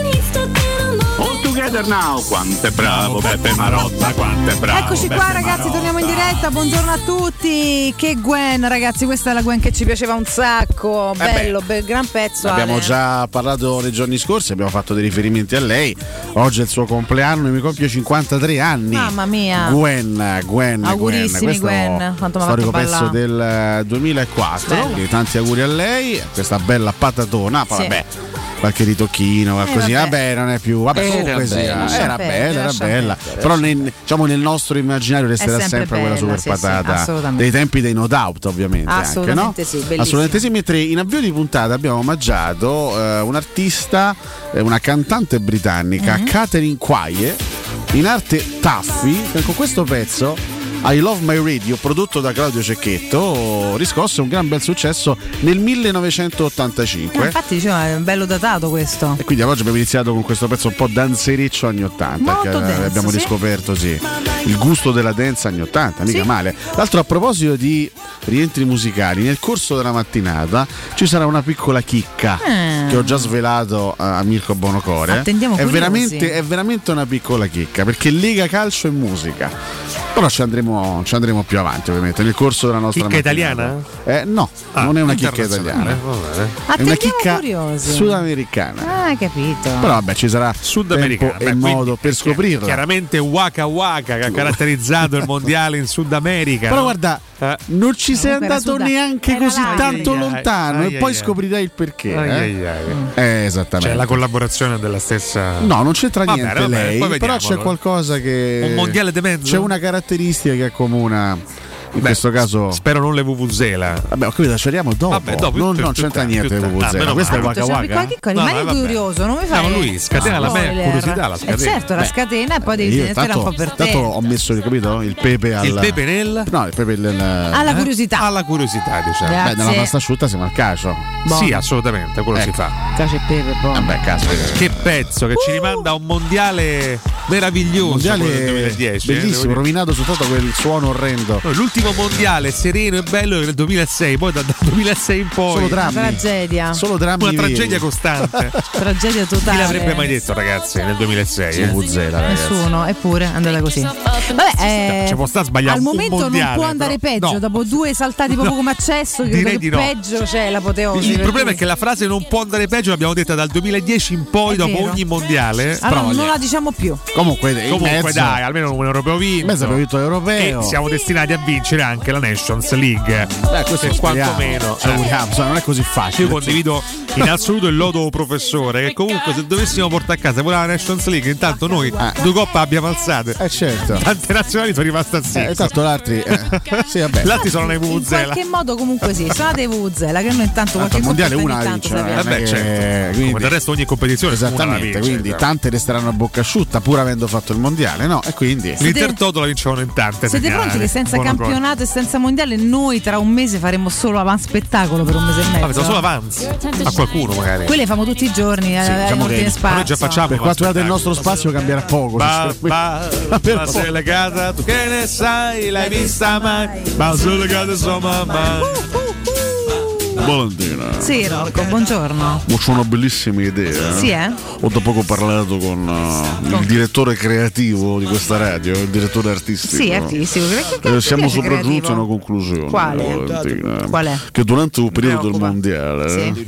Together now, quanto è bravo Beppe Marotta, quanto è bravo. Eccoci qua Beppe ragazzi, Marotta. torniamo in diretta, buongiorno a tutti. Che Gwen ragazzi, questa è la Gwen che ci piaceva un sacco, Eh beh. bello, bel gran pezzo. Abbiamo Ale. già parlato nei giorni scorsi, abbiamo fatto dei riferimenti a lei. Oggi è il suo compleanno mi compie 53 anni. Mamma mia. Gwen, Gwen, Augurissimi, Gwen. Gwen. Quanto storico pezzo del 2004. Bello. Quindi tanti auguri a lei, questa bella patatona. Poi Sì. vabbè, qualche ritocchino, qualcosina. vabbè. vabbè. non è più. Vabbè, Era comunque bella. era Lascia bella, era bella. Però nel, diciamo, nel nostro immaginario resterà sempre sempre, quella bella, super sì, sì, patata assolutamente. dei tempi dei no doubt, ovviamente. Assolutamente anche, no? sì, bellissima. Assolutamente sì, mentre in avvio di puntata abbiamo omaggiato eh, un artista, eh, una cantante britannica, Mhm. Catherine Quaye, in arte Taffy, che con questo pezzo. I Love My Radio, prodotto da Claudio Cecchetto, riscosse un gran bel successo nel 1985. Eh, infatti diceva, è bello datato questo. E quindi oggi abbiamo iniziato con questo pezzo un po' danzericcio anni 80, Molto che eh, dance, abbiamo sì. riscoperto sì, il gusto della dance anni 80, mica Sì. male. L'altro a proposito di rientri musicali, nel corso della mattinata ci sarà una piccola chicca Ah. che ho già svelato a Mirko Bonocore. Attendiamo è veramente, è veramente una piccola chicca perché lega calcio e musica. Però ci andremo, ci andremo più avanti, ovviamente, nel corso della nostra Chicca mattinata. italiana? Eh, no, Ah, non è una chicca italiana. va bene. È una chicca curiosi. sudamericana. Ah, capito. Però vabbè, ci sarà Beh, e modo per scoprirla. Chiaramente Waka Waka che ha caratterizzato il *laughs* mondiale in Sud America. Però no? guarda, Eh. non ci sei andato Suda- neanche era così là. tanto Ai, ai, lontano ai, e poi ai, scoprirai il perché. Ai, eh. ai, ai. Eh, esattamente. C'è la collaborazione della stessa. No, non c'entra Vabbè, niente vabbè, lei, però c'è allora. qualcosa che... Un mondiale di mezzo? C'è una caratteristica che accomuna, in Beh, questo caso... Spero non le Vuvuzela. Vabbè, ho capito, la scegliamo dopo. Vabbè, dopo, non, più- non più c'entra niente. Ah, Vuvuzela. meno Questo è. Waka Waka. rimani no, curioso, non mi fai. No, lui scatena la spoiler. curiosità, la Eh scatena. certo, la Beh. scatena e poi devi Io tenertela tanto, un po' per te. tanto ho messo, capito? Il pepe al... Il pepe nel? No, il pepe nel... Alla Eh? curiosità. Alla curiosità, diciamo. Grazie. Beh, nella pasta asciutta siamo al cacio. Sì, assolutamente, quello si Ecco. fa. Cacio e pepe. Vabbè, caspita. Che pezzo che ci rimanda a un mondiale meraviglioso mondiale 2010. eh, devo bellissimo, rovinato soltanto quel suono orrendo. L'ultimo mondiale sereno e bello è nel 2006, poi da- dal 2006 in poi Solo Una drammi. tragedia. Solo drammi una veri. tragedia costante. *laughs* Tragedia Chi totale. l'avrebbe mai detto, ragazzi, nel 2006? eh? Vuvuzela, ragazzi. Nessuno, eppure è andata così. Vabbè, eh, Ci può sta sbagliare al momento non mondiale, può andare però. peggio. No. Dopo due saltati proprio No. come accesso, Direi che di no. peggio c'è l'apoteosi. Il problema è cui- che la frase non può andare peggio l'abbiamo detta dal 2010 in poi, È dopo vero. ogni mondiale. Allora, Però, non la diciamo più. Comunque, Comunque mezzo, dai, almeno un europeo vinto. in mezzo abbiamo vinto l'europeo. E siamo destinati a vincere anche la Nations League. Beh, questo speriamo. quantomeno. Ci auguriamo, insomma, non è così facile. Io condivido in assoluto il lodo professore che comunque se dovessimo portare a casa quella la Nations League intanto noi due coppe abbiamo alzate Eh certo. tante nazionali sono rimaste a Eh, zero tanto l'altri eh, *laughs* sì, vabbè. L'altri sono nei In Vuvuzela qualche modo, comunque sì, suonate i Vuvuzela che noi intanto Tanto qualche al mondiale una vince, è Vabbè, che- certo. quindi- Come del resto ogni competizione Esattamente, vince, quindi cioè. tante resteranno a bocca asciutta pur avendo fatto il mondiale, no? E quindi L'Inter Toto la vincevano in tante Siete pronti che senza Buono campionato e senza mondiale noi tra un mese faremo solo avanti spettacolo per un mese e mezzo? Vabbè, solo avanti a qualcuno magari Quelle famo tutti i giorni, eh, Sì, eh, diciamo sparso. Ma noi già facciamo per quanto riguarda il nostro spazio cambierà poco. Ma sei legata, tu che ne sai, l'hai vista mai, ma sono legata sua mamma. Valentina. Sì, Rocco, buongiorno. Ho una bellissima idea. Sì, eh? Ho da poco parlato con uh, il direttore creativo di questa radio, il direttore artistico. Sì, artistico. Eh, siamo sopraggiunti a una conclusione. Quale? Valentina. Qual è? Che durante il periodo del mondiale, Sì.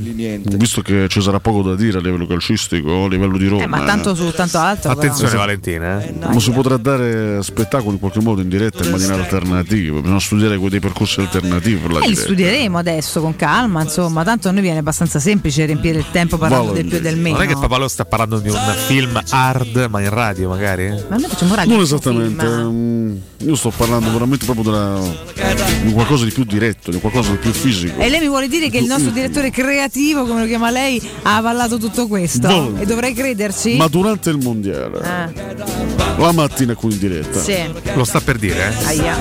visto che ci sarà poco da dire a livello calcistico, a livello di Roma, Eh, ma tanto su tanto altro. Attenzione però. Valentina, eh. non si potrà dare spettacolo in qualche modo in diretta in maniera alternativa, bisogna studiare quei dei percorsi alternativi per la Eh, li studieremo adesso con calma. Calma, insomma, tanto a noi viene abbastanza semplice riempire il tempo parlando del più e del meno. Non è che Papaleo sta parlando di un film hard, ma in radio magari? Ma noi facciamo radio. Non esattamente, film. mm, io sto parlando veramente proprio della- di qualcosa di più diretto, di qualcosa di più fisico. E lei mi vuole dire che il nostro direttore creativo, come lo chiama lei, ha avallato tutto questo? No. E dovrei crederci? Ma durante il mondiale, Ah, la mattina qui in diretta, sì. Lo sta per dire, eh? Aia.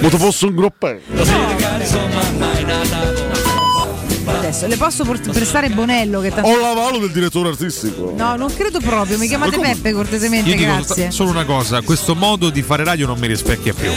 ma tu fossi un groppello. Bye. Adesso le posso port- prestare Bonello che tanto. Ho l'avalo del direttore artistico. No, non credo proprio. Mi chiamate Peppe cortesemente, Io dico grazie. solo una cosa, questo modo di fare radio non mi rispecchia più.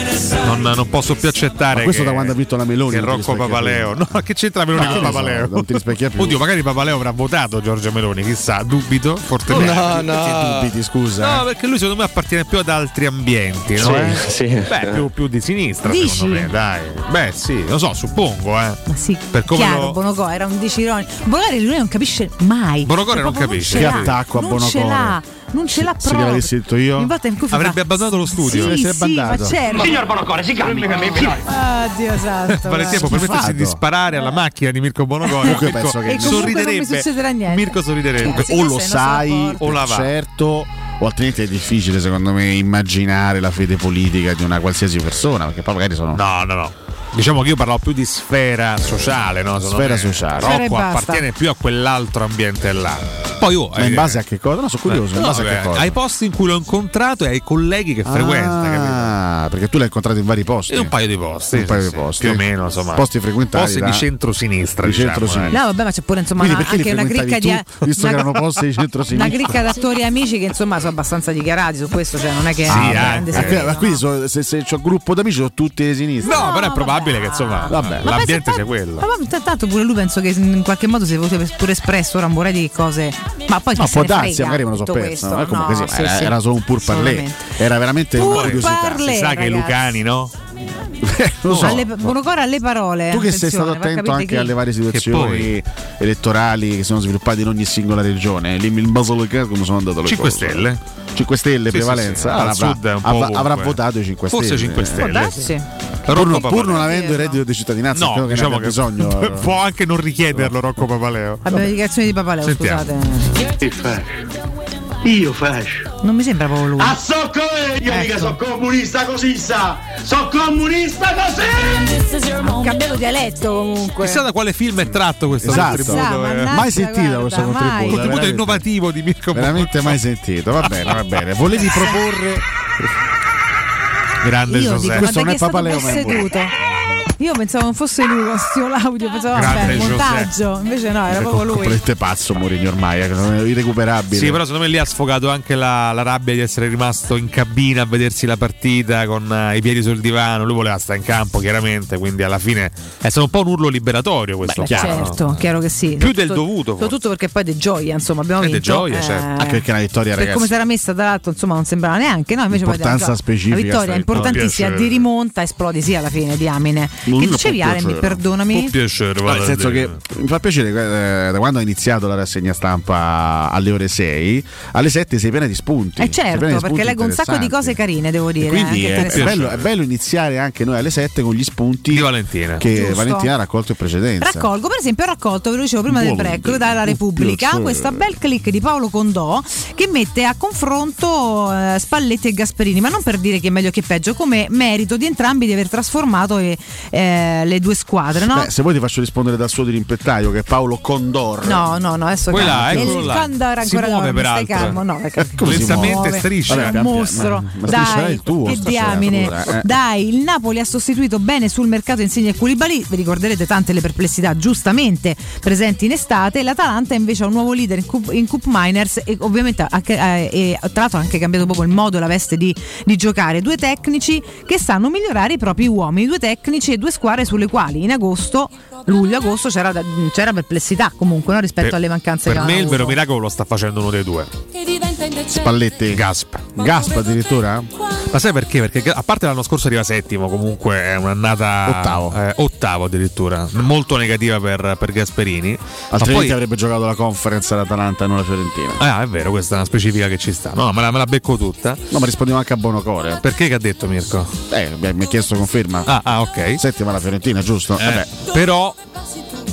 Non, non posso più accettare Ma questo che, da quando ha vinto la Meloni. che Rocco Papaleo. più. No, che c'entra Meloni No, con so, Papaleo? non ti rispecchia più. Oddio, magari Papaleo avrà votato Giorgia Meloni, chissà, dubito fortemente. No, no. Perché dubiti, scusa? No, perché lui secondo me appartiene più ad altri ambienti, no? Sì, Eh? sì. Beh, più, più di sinistra, Dici? secondo me, dai. Beh, sì, lo so, suppongo, eh. Ma sì, Per come chiaro, lo- Bonoco era un dicirone. Bonogore lui non capisce mai. Bonocore non capisce. ce Che attacco a Non ce Bonocore. l'ha, non ce l'ha Se proprio. l'avessi detto io, Ogni volta in cui fa- Avrebbe abbandonato lo studio. Sì, Se sì, ma certo. Signor Bonocore, si calmi. Oddio santo. Vale tempo per mettersi di sparare alla macchina di Mirko Bonocore. Comunque Mirko penso che- E comunque non mi sorriderebbe. succederà niente. Mirko sorriderebbe. O lo sai. O la va. certo, o altrimenti è difficile secondo me immaginare la fede politica di una qualsiasi persona, perché poi magari sono... No, no, no. Diciamo che io parlavo più di sfera sociale, no? Sfera me sociale. Rocco appartiene più a quell'altro ambiente là. Poi oh, Ma in base a che cosa? No, sono curioso, in No, base a beh, che cosa? ai posti in cui l'ho incontrato e ai colleghi che frequenta, capito? Ah, perché tu l'hai incontrato in vari posti. E un paio di posti. Un sì, paio sì, di posti. Più o meno, insomma. Posti frequentati Posti da- di centro-sinistra. di diciamo, centro-sinistra. No, vabbè, ma c'è pure insomma Quindi una- anche una cricca di tu, visto una- che erano posti di una centro-sinistra? cricca d'attori e amici che insomma sono abbastanza dichiarati su questo, cioè non è che Sì, è un anche. grande Ma segreto, qui- ma no? se, c'ho un gruppo d'amici sono tutti di sinistra. No, però è No, probabile che insomma Vabbè. L'ambiente sia quello. Ma tanto pure lui penso che in qualche modo si voluto pure espresso, ora vorrei di cose. Ma poi se può darsi, magari me lo so perso. è comunque No, sì, era, sì. era solo un pur. Assolutamente. Era veramente Pur una curiosità. parler. Si sa che i. Lucani, no? Lo so. Alle, Bonocora alle parole. Tu che sei stato attento anche chi. alle varie Che situazioni elettorali che sono sviluppate in ogni singola regione, lì il Basilicata come sono andato le 5 cose? Stelle. 5 Stelle Sì, prevalenza, sì, sì. Avrà, avrà- avrà votato i 5 Stelle. Forse 5 Può Stelle. Pur, non- pur non avendo il reddito di cittadinanza, No, che diciamo ne che bisogno. *laughs* eh. può anche non richiederlo Rocco Papaleo. Abbiamo le dichiarazioni di Papaleo, Sentiamo. scusate. Io faccio. Non mi sembra proprio lui. A socco io mica sono comunista così sa! Sono comunista così! Ha cambiato dialetto comunque. Chissà da quale film è tratto questo Esatto. contributo. Chissà, eh. Mai sentito guarda, questo mai. contributo. contributo veramente- innovativo di Mirko Veramente mai sentito. Va bene, va bene. Volevi proporre. Grande Io José. dico, Questo non è è stato Papaleo, Io pensavo non fosse lui con sto l'audio, pensavo Grande vabbè, José. montaggio. Invece no, era È proprio lui. completamente pazzo Mourinho ormai, eh, non è irrecuperabile. Sì, però secondo me lì ha sfogato anche la, la rabbia di essere rimasto in cabina a vedersi la partita con eh, i piedi sul divano. Lui voleva stare in campo, chiaramente. Quindi alla fine è stato un po' un urlo liberatorio questo. Beh, chiaro, no? certo, chiaro che sì. Più del Soprattutto- dovuto. Soprattutto perché poi De Gioia, insomma, abbiamo Eh, De vinto. Gioia, certo. Anche perché è una vittoria, Per ragazzi. come si era messa, tra l'altro, insomma, non sembrava neanche. No, invece poi Importanza la specifica La vittoria è importantissima, di rimonta, esplodi sì alla fine, diamine. Che può dicevi, Ale, mi piacere. perdonami? Può piacere, No, vale nel senso a che dire. mi fa piacere eh, da quando ha iniziato la rassegna stampa alle ore 6, alle 7 sei piena di spunti. Eh certo, di perché leggo un sacco di cose carine, devo dire. E quindi anche è, bello, è bello iniziare anche noi alle 7 con gli spunti Di Valentina. che Giusto. Valentina ha raccolto in precedenza. Raccolgo, per esempio, ho raccolto, ve lo dicevo prima del Buono, break, dalla Repubblica, questa bel click di Paolo Condò che mette a confronto eh, Spalletti e Gasperini, ma non per dire chi è meglio è peggio, come merito di entrambi di aver trasformato eh, eh, le due squadre, no? Beh, se vuoi ti faccio rispondere dal suo dirimpettaio che è Paolo Condor. No, no, no, adesso Quella, calmo. eccolo il là. Condor Si ancora muove, dorme, stai peraltro. calmo, no, si Lentamente muove. striscia. Vabbè, È un mostro, ma- ma dai, il tuo che diamine. pure, eh. Dai, il Napoli ha sostituito bene sul mercato Insigne e Koulibaly, vi ricorderete tante le perplessità giustamente presenti in estate, l'Atalanta invece ha un nuovo leader in Cup, in Cup Miners e ovviamente anche, eh, e tra l'altro ha anche cambiato proprio il modo e la veste di, di giocare, due tecnici che sanno migliorare i propri uomini, due tecnici e due squadre sulle quali in agosto, luglio-agosto c'era, c'era perplessità comunque no, rispetto Per- alle mancanze Per che me avevano il vero miracolo lo sta facendo uno dei due. Spalletti. Gasp. Gasp addirittura? Ma sai perché? Perché a parte l'anno scorso arriva settimo, comunque è un'annata Ottavo. eh, ottavo addirittura, molto negativa per, per Gasperini. Altrimenti poi, avrebbe giocato la conference all'Atalanta e non la Fiorentina. ah, è vero, questa è una specifica che ci sta. No, me la, me la becco tutta. No, ma rispondiamo anche a Bonocore. Perché che ha detto Mirko? Eh, mi mi ha chiesto conferma. Ah, ah, ok. Settima la Fiorentina, giusto? Eh, Vabbè. però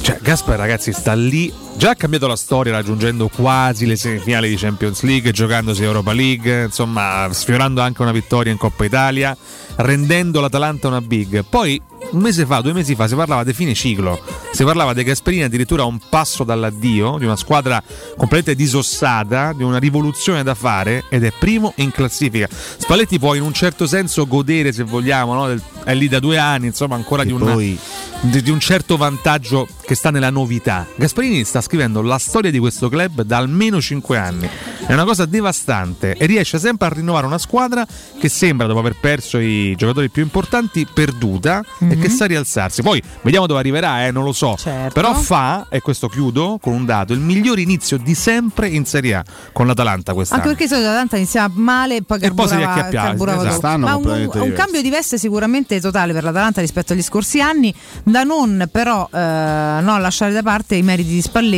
Cioè, Gasper, ragazzi, sta lì. Già ha cambiato la storia raggiungendo quasi le semifinali di Champions League, giocandosi Europa League, insomma, sfiorando anche una vittoria in Coppa Italia, rendendo l'Atalanta una big. Poi, un mese fa, due mesi fa, si parlava di fine ciclo. Si parlava di Gasperini addirittura a un passo dall'addio, di una squadra completamente disossata, di una rivoluzione da fare, ed è primo in classifica. Spalletti può in un certo senso godere, se vogliamo, no? Del- è lì da due anni, insomma, ancora di un, poi- di, di un certo vantaggio che sta nella novità. Gasparini sta scrivendo la storia di questo club da almeno 5 anni. È una cosa devastante e riesce sempre a rinnovare una squadra che sembra, dopo aver perso i giocatori più importanti, perduta e che sa rialzarsi. Poi vediamo dove arriverà, eh, non lo so. Certo. Però fa, e questo chiudo con un dato, il miglior inizio di sempre in Serie A con l'Atalanta quest'anno. Anche perché l'Atalanta iniziava male e poi E poi si carburava esatto. Ma un, un diversi. cambio di veste sicuramente totale per l'Atalanta rispetto agli scorsi anni, da non però eh, no, lasciare da parte i meriti di Spalletti,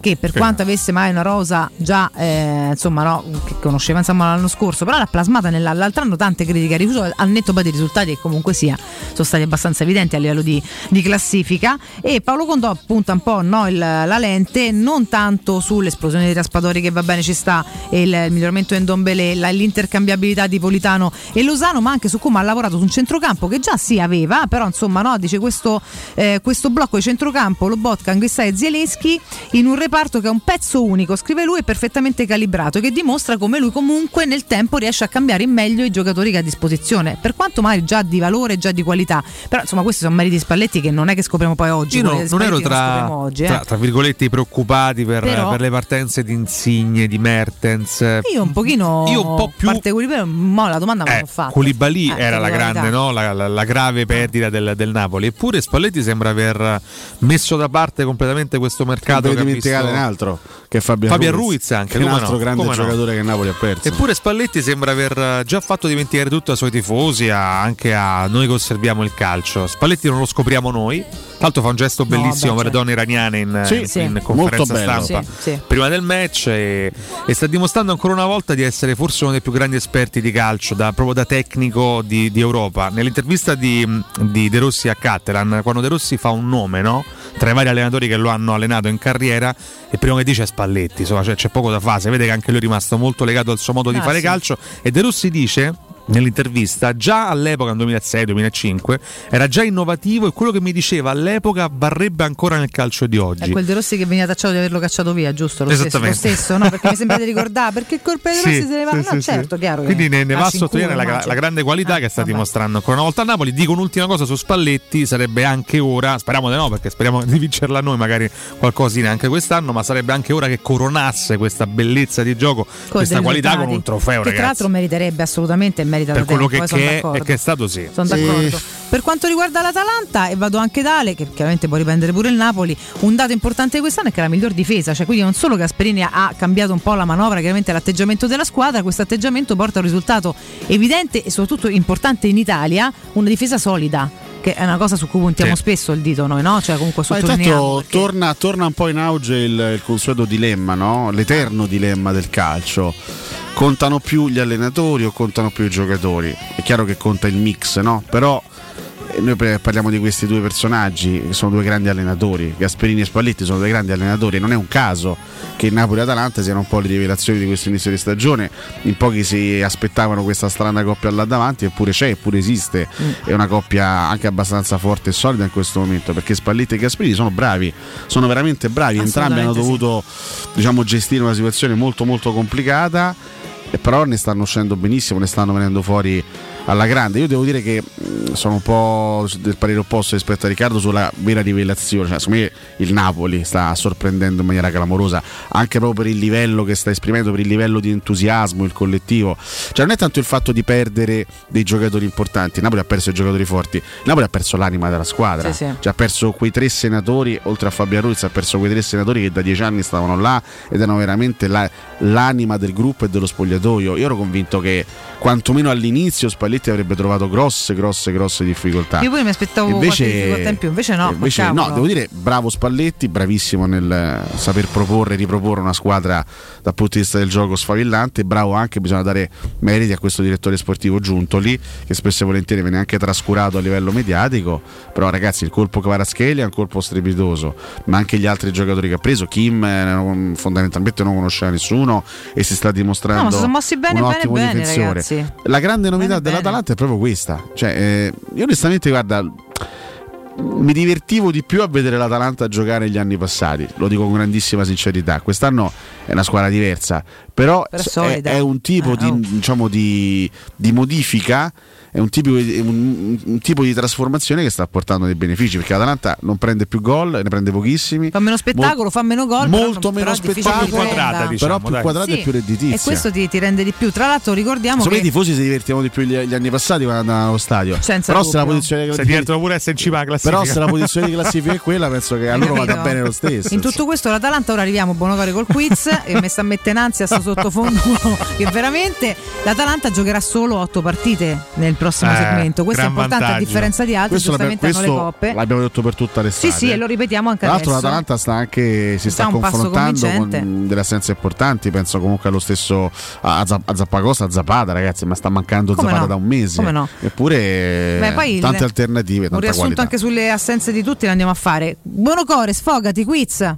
che per che quanto avesse mai una rosa già eh, insomma no, che conosceva insomma l'anno scorso, però l'ha plasmata nella- l'altro anno tante critiche ha rifiuto al netto poi dei risultati che comunque sia sono stati abbastanza evidenti a livello di, di classifica. E Paolo Condò punta un po' no, il- la lente non tanto sull'esplosione dei Raspadori che va bene ci sta e il, il miglioramento di Ndombele, la- l'intercambiabilità di Politano e Lozano ma anche su come ha lavorato su un centrocampo che già sì aveva però insomma no, dice questo, eh, questo blocco di centrocampo Lobotka, Anguissa e Zielinski in un reparto che è un pezzo unico scrive lui è perfettamente calibrato che dimostra come lui comunque nel tempo riesce a cambiare in meglio i giocatori che ha a disposizione per quanto magari già di valore già di qualità però insomma questi sono meriti Spalletti che non è che scopriamo poi oggi Io no- di non ero tra, oggi, eh. tra, tra virgolette preoccupati per, Però- per le partenze di Insigne, di Mertens. io un pochino Io un po' più- parte Koulibaly, mo la domanda me Eh, l'ho fatta Koulibaly Eh, era la grande, no? la, la- la grave perdita del, del Napoli. Eppure Spalletti sembra aver messo da parte completamente questo mercato. Non che ha dimenticate visto- un altro che è Fabian, Fabian Ruiz anche, che è un altro no, grande come no. giocatore che Napoli ha perso. Eppure Spalletti sembra aver già fatto dimenticare tutto ai suoi tifosi, a- anche a noi che osserviamo il calcio. Spalletti non lo scopriamo noi. Tra l'altro fa un gesto No, bellissimo vabbè, per le donne iraniane in, Sì, in- sì. in conferenza stampa Sì, sì. prima del match e, e sta dimostrando ancora una volta di essere forse uno dei più grandi esperti di calcio, da- proprio da tecnico di, di Europa. Nell'intervista di, di De Rossi a Catalan, quando De Rossi fa un nome, no? tra i vari allenatori che lo hanno allenato in carriera, il primo che dice Spalletti, insomma cioè, c'è poco da fare, si vede che anche lui è rimasto molto legato al suo modo di Ah, fare sì. calcio e De Rossi dice nell'intervista già all'epoca nel 2006-2005 era già innovativo e quello che mi diceva all'epoca varrebbe ancora nel calcio di oggi È quel De Rossi che veniva tacciato di averlo cacciato via, giusto? Lo stesso, lo stesso, no? Perché mi sembra di ricordare, perché il colpo di De Rossi Sì, se ne va. sì, no, sì, certo, sì. chiaro. Quindi ne, ne va a sottolineare la, la grande qualità che sta dimostrando ancora una volta a Napoli. Dico un'ultima cosa su Spalletti: sarebbe anche ora, speriamo di no, perché speriamo *laughs* di vincerla noi, magari qualcosina anche quest'anno, ma sarebbe anche ora che coronasse questa bellezza di gioco, Con questa qualità con risultati. un trofeo, Che tra ragazzi. l'altro meriterebbe assolutamente merita Per quello tempo, che, eh, è e che è stato sì. Sono d'accordo. Per quanto riguarda l'Atalanta, e vado anche da Ale, che chiaramente può riprendere pure il Napoli, un dato importante di quest'anno è che è la miglior difesa, cioè quindi non solo Gasperini ha- ha cambiato un po' la manovra, chiaramente l'atteggiamento della squadra, questo atteggiamento porta a un risultato evidente e soprattutto importante in Italia, una difesa solida, che è una cosa su cui puntiamo Sì. spesso il dito noi, no? Cioè comunque sottolineiamo. intanto torna, torna un po' in auge il, il consueto dilemma, no? l'eterno dilemma del calcio. Contano più gli allenatori o contano più i giocatori? È chiaro che conta il mix, no? Però noi parliamo di questi due personaggi che sono due grandi allenatori. Gasperini e Spalletti sono due grandi allenatori. Non è un caso che Napoli e Atalanta siano un po' le rivelazioni di questo inizio di stagione. In pochi si aspettavano questa strana coppia là davanti, eppure c'è, eppure esiste. È una coppia anche abbastanza forte e solida in questo momento perché Spalletti e Gasperini sono bravi, sono veramente bravi. Entrambi hanno dovuto diciamo, gestire una situazione molto molto complicata e però ne stanno uscendo benissimo, ne stanno venendo fuori alla grande. Io devo dire che sono un po' del parere opposto rispetto a Riccardo sulla vera rivelazione. Cioè, secondo me il Napoli sta sorprendendo in maniera clamorosa, anche proprio per il livello che sta esprimendo, per il livello di entusiasmo, il collettivo. Cioè, non è tanto il fatto di perdere dei giocatori importanti. Il Napoli ha perso i giocatori forti, il Napoli ha perso l'anima della squadra. Sì, sì. Cioè, ha perso quei tre senatori, oltre a Fabian Ruiz, ha perso quei tre senatori che da dieci anni stavano là ed erano veramente la- l'anima del gruppo e dello spogliatoio. Io ero convinto che quantomeno all'inizio Spalletti Spalletti avrebbe trovato grosse, grosse, grosse difficoltà. Io poi mi aspettavo qualche difficoltà in più, invece no. Invece no, devo dire bravo Spalletti, bravissimo nel eh, saper proporre e riproporre una squadra dal punto di vista del gioco sfavillante, bravo anche, bisogna dare meriti a questo direttore sportivo Giuntoli, che spesso e volentieri viene anche trascurato a livello mediatico, però ragazzi il colpo Kvaratskhelia è un colpo strepitoso, ma anche gli altri giocatori che ha preso, Kim eh, non- fondamentalmente non conosceva nessuno e si sta dimostrando No, ma sono mossi bene, un bene, ottimo bene, difensore. ragazzi. La grande novità Bene, bene. dell'Atalanta è proprio questa. Cioè, eh, io onestamente, guarda, mi divertivo di più a vedere l'Atalanta giocare negli anni passati, lo dico con grandissima sincerità. Quest'anno è una squadra diversa, però, Però è è, un tipo Eh, di, oh. diciamo, di, di modifica. È un tipo, di- un- un tipo di trasformazione che sta portando dei benefici perché l'Atalanta non prende più gol, ne prende pochissimi. Fa meno spettacolo, fa meno gol. molto però meno spettacolo, che prenda. però più quadrata Sì, e più redditizia. E questo ti, ti rende di più. Tra l'altro ricordiamo me che i tifosi si divertivano di più gli, gli anni passati quando andavano allo stadio. Senza però se la posizione Se diventano pure essere in cima alla classifica. però se la posizione di classifica è *laughs* quella, penso che a loro vada bene lo stesso. In tutto questo l'Atalanta ora arriviamo buonocore col quiz e mi sta mettendo in ansia sto *laughs* sottofondo *laughs* *laughs* che veramente l'Atalanta giocherà solo otto partite nel prossimo Eh, segmento. Questo è importante a vantaggio. differenza di altri, Questo, giustamente hanno le coppe. l'abbiamo detto per tutta l'estate. Sì, sì, e lo ripetiamo anche Tra l'altro adesso. l'Atalanta sta anche, si Sta sta un confrontando con delle assenze importanti, penso comunque allo stesso a, a a Zappacosta, a Zapata ragazzi, ma sta mancando Come Zapata no? da un mese. Come no? Eppure Beh, poi tante le- alternative, Un tanta riassunto qualità. anche sulle assenze di tutti lo andiamo a fare. Buonocore, sfogati, quiz.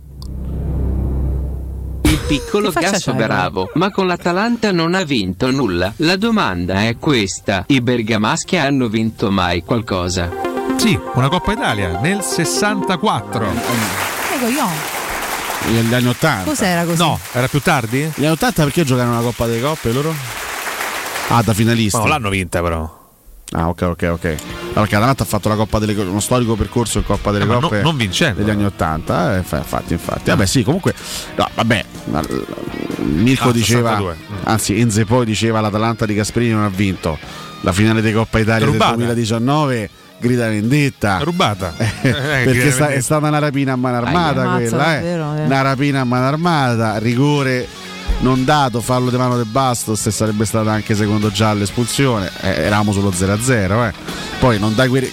Il piccolo Gasso Bravo, ma con l'Atalanta non ha vinto nulla. La domanda è questa: i bergamaschi hanno vinto mai qualcosa? Sì, una Coppa Italia nel 64. Prego, io. Negli anni 80. Cos'era così? No, era più tardi? Negli anni 80 perché giocano una Coppa delle Coppe loro? Ah, da finalisti. No, l'hanno vinta però. Ah, ok, ok, ok. No, perché l'Atalanta ha fatto la Coppa delle uno storico percorso in Coppa delle Eh, Coppe non- non vincendo. degli anni 80. eh, fa- infatti, infatti. Vabbè, sì, comunque. No, vabbè. Mirko Ah, diceva, 62. anzi, Enze poi diceva l'Atalanta di Gasperini non ha vinto la finale di Coppa Italia Rubata. del 2019. Grida vendetta. Rubata. *laughs* Eh, grida perché sta- è stata una rapina a mano armata quella, Ammazza, eh. davvero, eh. Una rapina a mano armata, rigore non dato, fallo di mano del Bastos e sarebbe stata anche secondo giallo espulsione. Eh, eravamo sullo 0-0, eh. Poi non dai quei-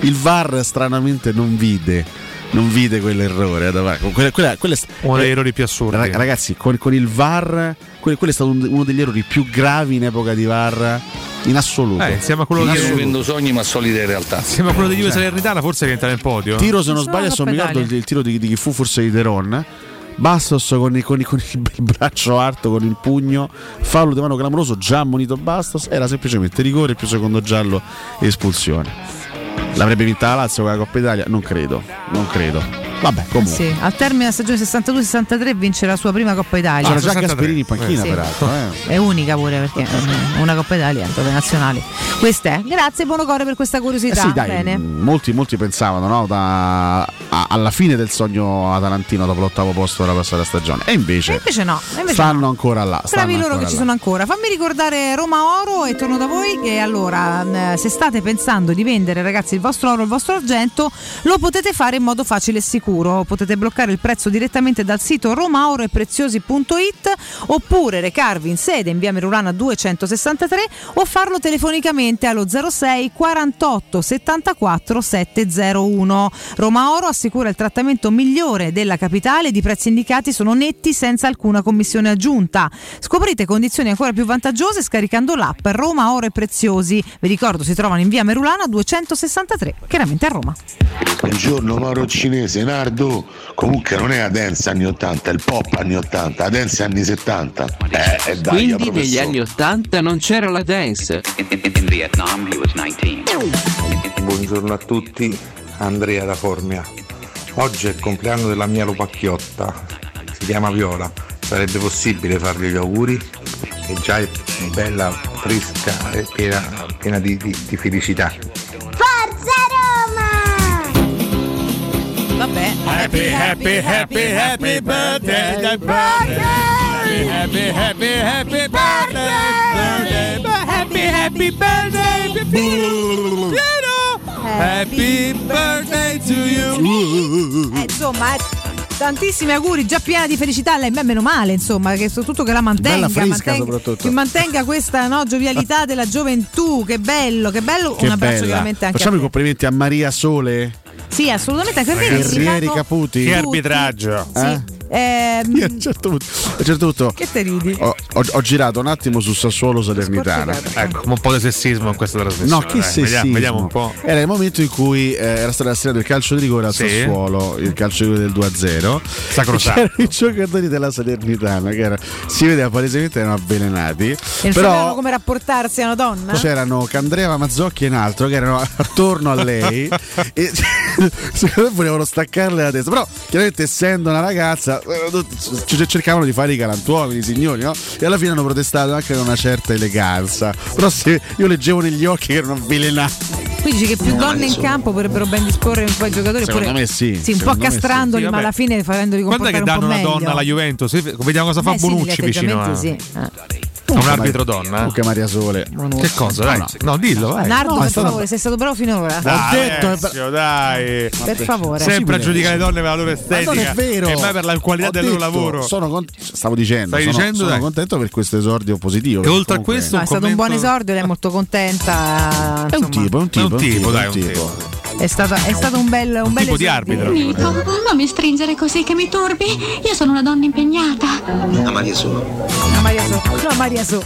il VAR stranamente non vide. Non vide quell'errore. eh, da- quella- quella- quella Uno degli eh, errori più assurdi. Rag- Ragazzi, con, con il VAR, quello, quello è stato un- uno degli errori più gravi in epoca di VAR in assoluto. Eh, insieme a quello In che- vivendo sogni ma solide in realtà. Sembra quello di Juve Salernitana, forse diventa nel podio. Tiro se non sbaglio, ricordo il, il tiro di, di chi fu forse di Deron. Bastos con, il- con con il braccio alto, con il pugno, fallo di mano clamoroso, già ammonito Bastos, era semplicemente rigore, più secondo giallo espulsione. L'avrebbe vinta la Lazio con la Coppa Italia? Non credo, non credo. Vabbè, Eh comunque. sì, al termine della stagione 62-63 vince la sua prima Coppa Italia. C'era già Gasperini in panchina, Sì. peraltro. eh. È unica pure perché è una Coppa Italia, dove nazionali. Questa è. Grazie Buonocore per questa Eh curiosità. sì, dai, Bene. molti, molti pensavano no, da- a- alla fine del sogno atalantino dopo l'ottavo posto della passata stagione. E invece, Invece no, invece stanno no. ancora là. Bravi loro ancora che ci là. sono ancora. Fammi ricordare Roma Oro e torno da voi. Che allora, eh, se state pensando di vendere, ragazzi, il vostro oro, il vostro argento, lo potete fare in modo facile e sicuro. Potete bloccare il prezzo direttamente dal sito romaoroepreziosi.it oppure recarvi in sede in via Merulana 263 o farlo telefonicamente allo 06 48 74 701. Roma Oro assicura il trattamento migliore della capitale, i prezzi indicati sono netti senza alcuna commissione aggiunta. Scoprite condizioni ancora più vantaggiose scaricando l'app Roma Oro e Preziosi. Vi ricordo si trovano in via Merulana 263, chiaramente a Roma. Buongiorno Mauro Cinese, Nardo. Comunque non è la dance anni 80, è il pop anni 80, la dance anni 70. Eh, e dai, Quindi negli anni 80 non c'era la dance. Buongiorno a tutti, Andrea da Formia. Oggi è il compleanno della mia lupacchiotta, si chiama Viola. Sarebbe possibile fargli gli auguri? È già è bella, fresca e piena, piena di, di- di felicità. Vabbè. Happy, happy, happy, happy birthday, happy birthday. Happy, happy, happy birthday, happy, happy birthday. Happy birthday to you. Eh, insomma, eh, Tantissimi auguri, già piena di felicità, lei, meno male, insomma, che soprattutto che la mantenga, fresca mantenga- che mantenga questa no, giovialità della gioventù, che bello, che bello. Che Un abbraccio bella. chiaramente anche Facciamo a i complimenti a Maria Sole, Sì, assolutamente, fanno- Caputi. Che arbitraggio. Eh? Ehm, Io *laughs* a un certo punto, a certo punto che te ridi? ho, ho- ho girato un attimo su Sassuolo Salernitana. Ecco, un po' di sessismo in questa trasmissione. No, che dai, sessismo. Vediamo, vediamo un po'. Era il momento in cui eh, era stata assegnata il calcio di rigore al Sì. Sassuolo, il calcio di rigore del 2-0. Sacrosanto. C'erano i giocatori della Salernitana che erano, si vedeva palesemente erano avvelenati. E non però sapevano come rapportarsi a una donna? c'erano Candreva Mazzocchi e un altro che erano attorno a lei *laughs* e *laughs* secondo me volevano staccarle la testa. Però chiaramente essendo una ragazza c- cercavano di fare i galantuomini, i signori, no? E alla fine hanno protestato anche con una certa eleganza. Però se io leggevo negli occhi che erano avvelenati. Quindi dici che più donne in campo potrebbero ben disporre un po' i giocatori. Secondo oppure- me sì, Sì, un po' sì. castrandoli, Sì, ma alla fine facendoli Quando è comportare che un danno una meglio. donna alla Juventus? Vediamo cosa fa Eh sì, Bonucci gli vicino a, sì. Eh. Un arbitro donna. eh? Comunque Maria Sole. Che cosa? Dai. No, dillo, vai. Nardo, No, è per stato- favore, sei stato bravo finora. Dai, detto, Alessio, dai. Per favore. Sempre a giudicare le donne per la loro Ma estetica non è vero. e mai per la qualità Ho del loro detto, lavoro. Sono con- stavo dicendo, Stai sono, dicendo, sono dai. contento per questo esordio positivo. E oltre a questo, No, è stato un buon esordio, lei è molto contenta. È un tipo, è un tipo, È un tipo, dai, è un tipo. È stato, è stato un bel, un bel tipo di arbitro. Nico, non mi stringere così che mi turbi. Io sono una donna impegnata. A Maria Sole. No, Maria So. No, Maria So.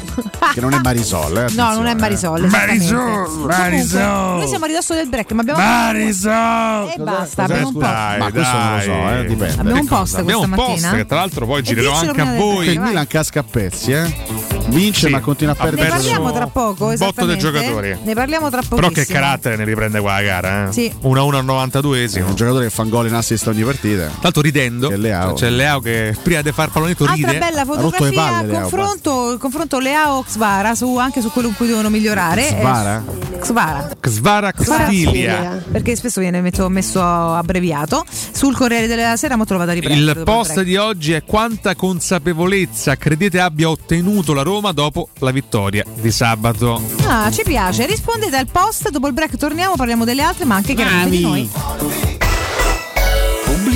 Che non è Marisol, eh, No, non è attenzione. Marisol. Marisol. Marisol. Comunque, Noi siamo a ridosso del break, ma abbiamo. Marisol. E basta, Cos'è, abbiamo un scusa? po'. Dai, Ma questo non lo dai. so, eh, dipende. Abbiamo un post Abbiamo questa un post mattina? che tra l'altro poi girerò anche a voi. Break, il. Milan casca a pezzi, eh? Vince Sì. ma continua a Ne perdere. perso parliamo tra poco, botto dei giocatori. Ne parliamo tra poco. Però che carattere ne riprende qua la gara, eh? Sì. 1-1 al È 92esimo. un giocatore che fa un gol in assist ogni partita. Tanto ridendo, Che Leao. c'è Leao che prima di far pallonetto Altra ride. bella rotto le fotografia, palle, Leao, confronto, il confronto Leao-Xvara su, anche su quello in cui devono migliorare. Svara? Eh, Xvara. Svara Xfilia. Perché spesso viene messo, messo abbreviato. Sul Corriere della Sera, ma te lo vado a riprendere. Il post di oggi è quanta consapevolezza credete abbia ottenuto la Roma dopo la vittoria di sabato. Ah, ci piace. Rispondete al post, dopo il break torniamo, parliamo delle altre, ma anche chiaramente di noi.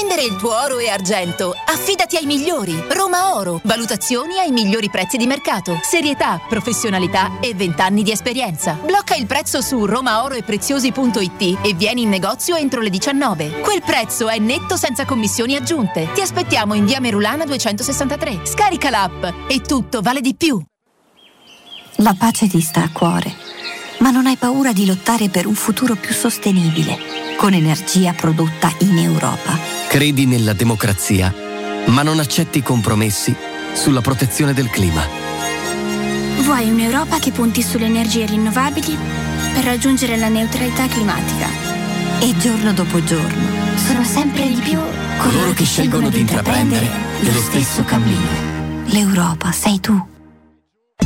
Vendere il tuo oro e argento, affidati ai migliori. Roma Oro. Valutazioni ai migliori prezzi di mercato. Serietà, professionalità e 20 anni di esperienza. Blocca il prezzo su romaoroepreziosi.it e vieni in negozio entro le 19. Quel prezzo è netto senza commissioni aggiunte. Ti aspettiamo in via Merulana 263. Scarica l'app e tutto vale di più. La pace ti sta a cuore, ma non hai paura di lottare per un futuro più sostenibile, con energia prodotta in Europa. Credi nella democrazia, ma non accetti compromessi sulla protezione del clima. Vuoi un'Europa che punti sulle energie rinnovabili per raggiungere la neutralità climatica? E giorno dopo giorno sono sempre di più Coloro che scelgono di intraprendere lo stesso cammino. L'Europa sei tu.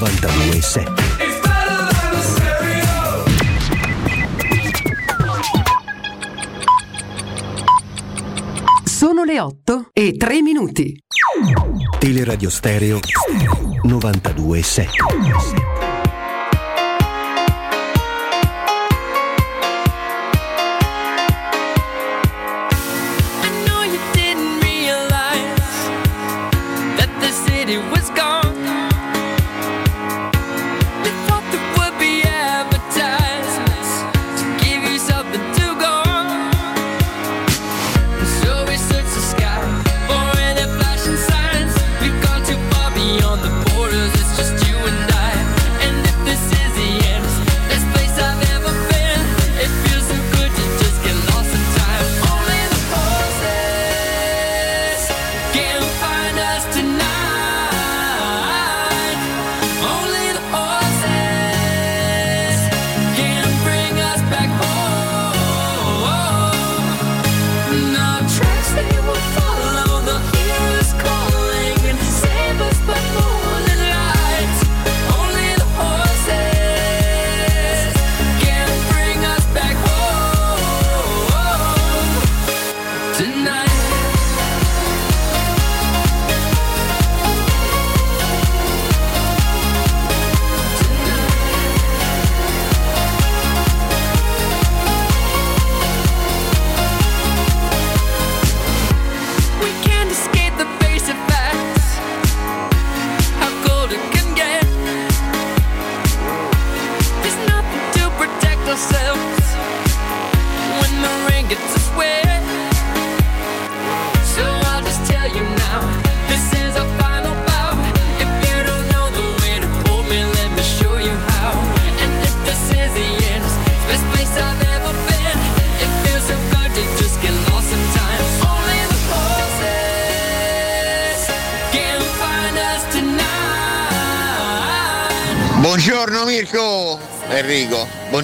92.7 Sono le 8 e 3 minuti. Teleradio Stereo 92.7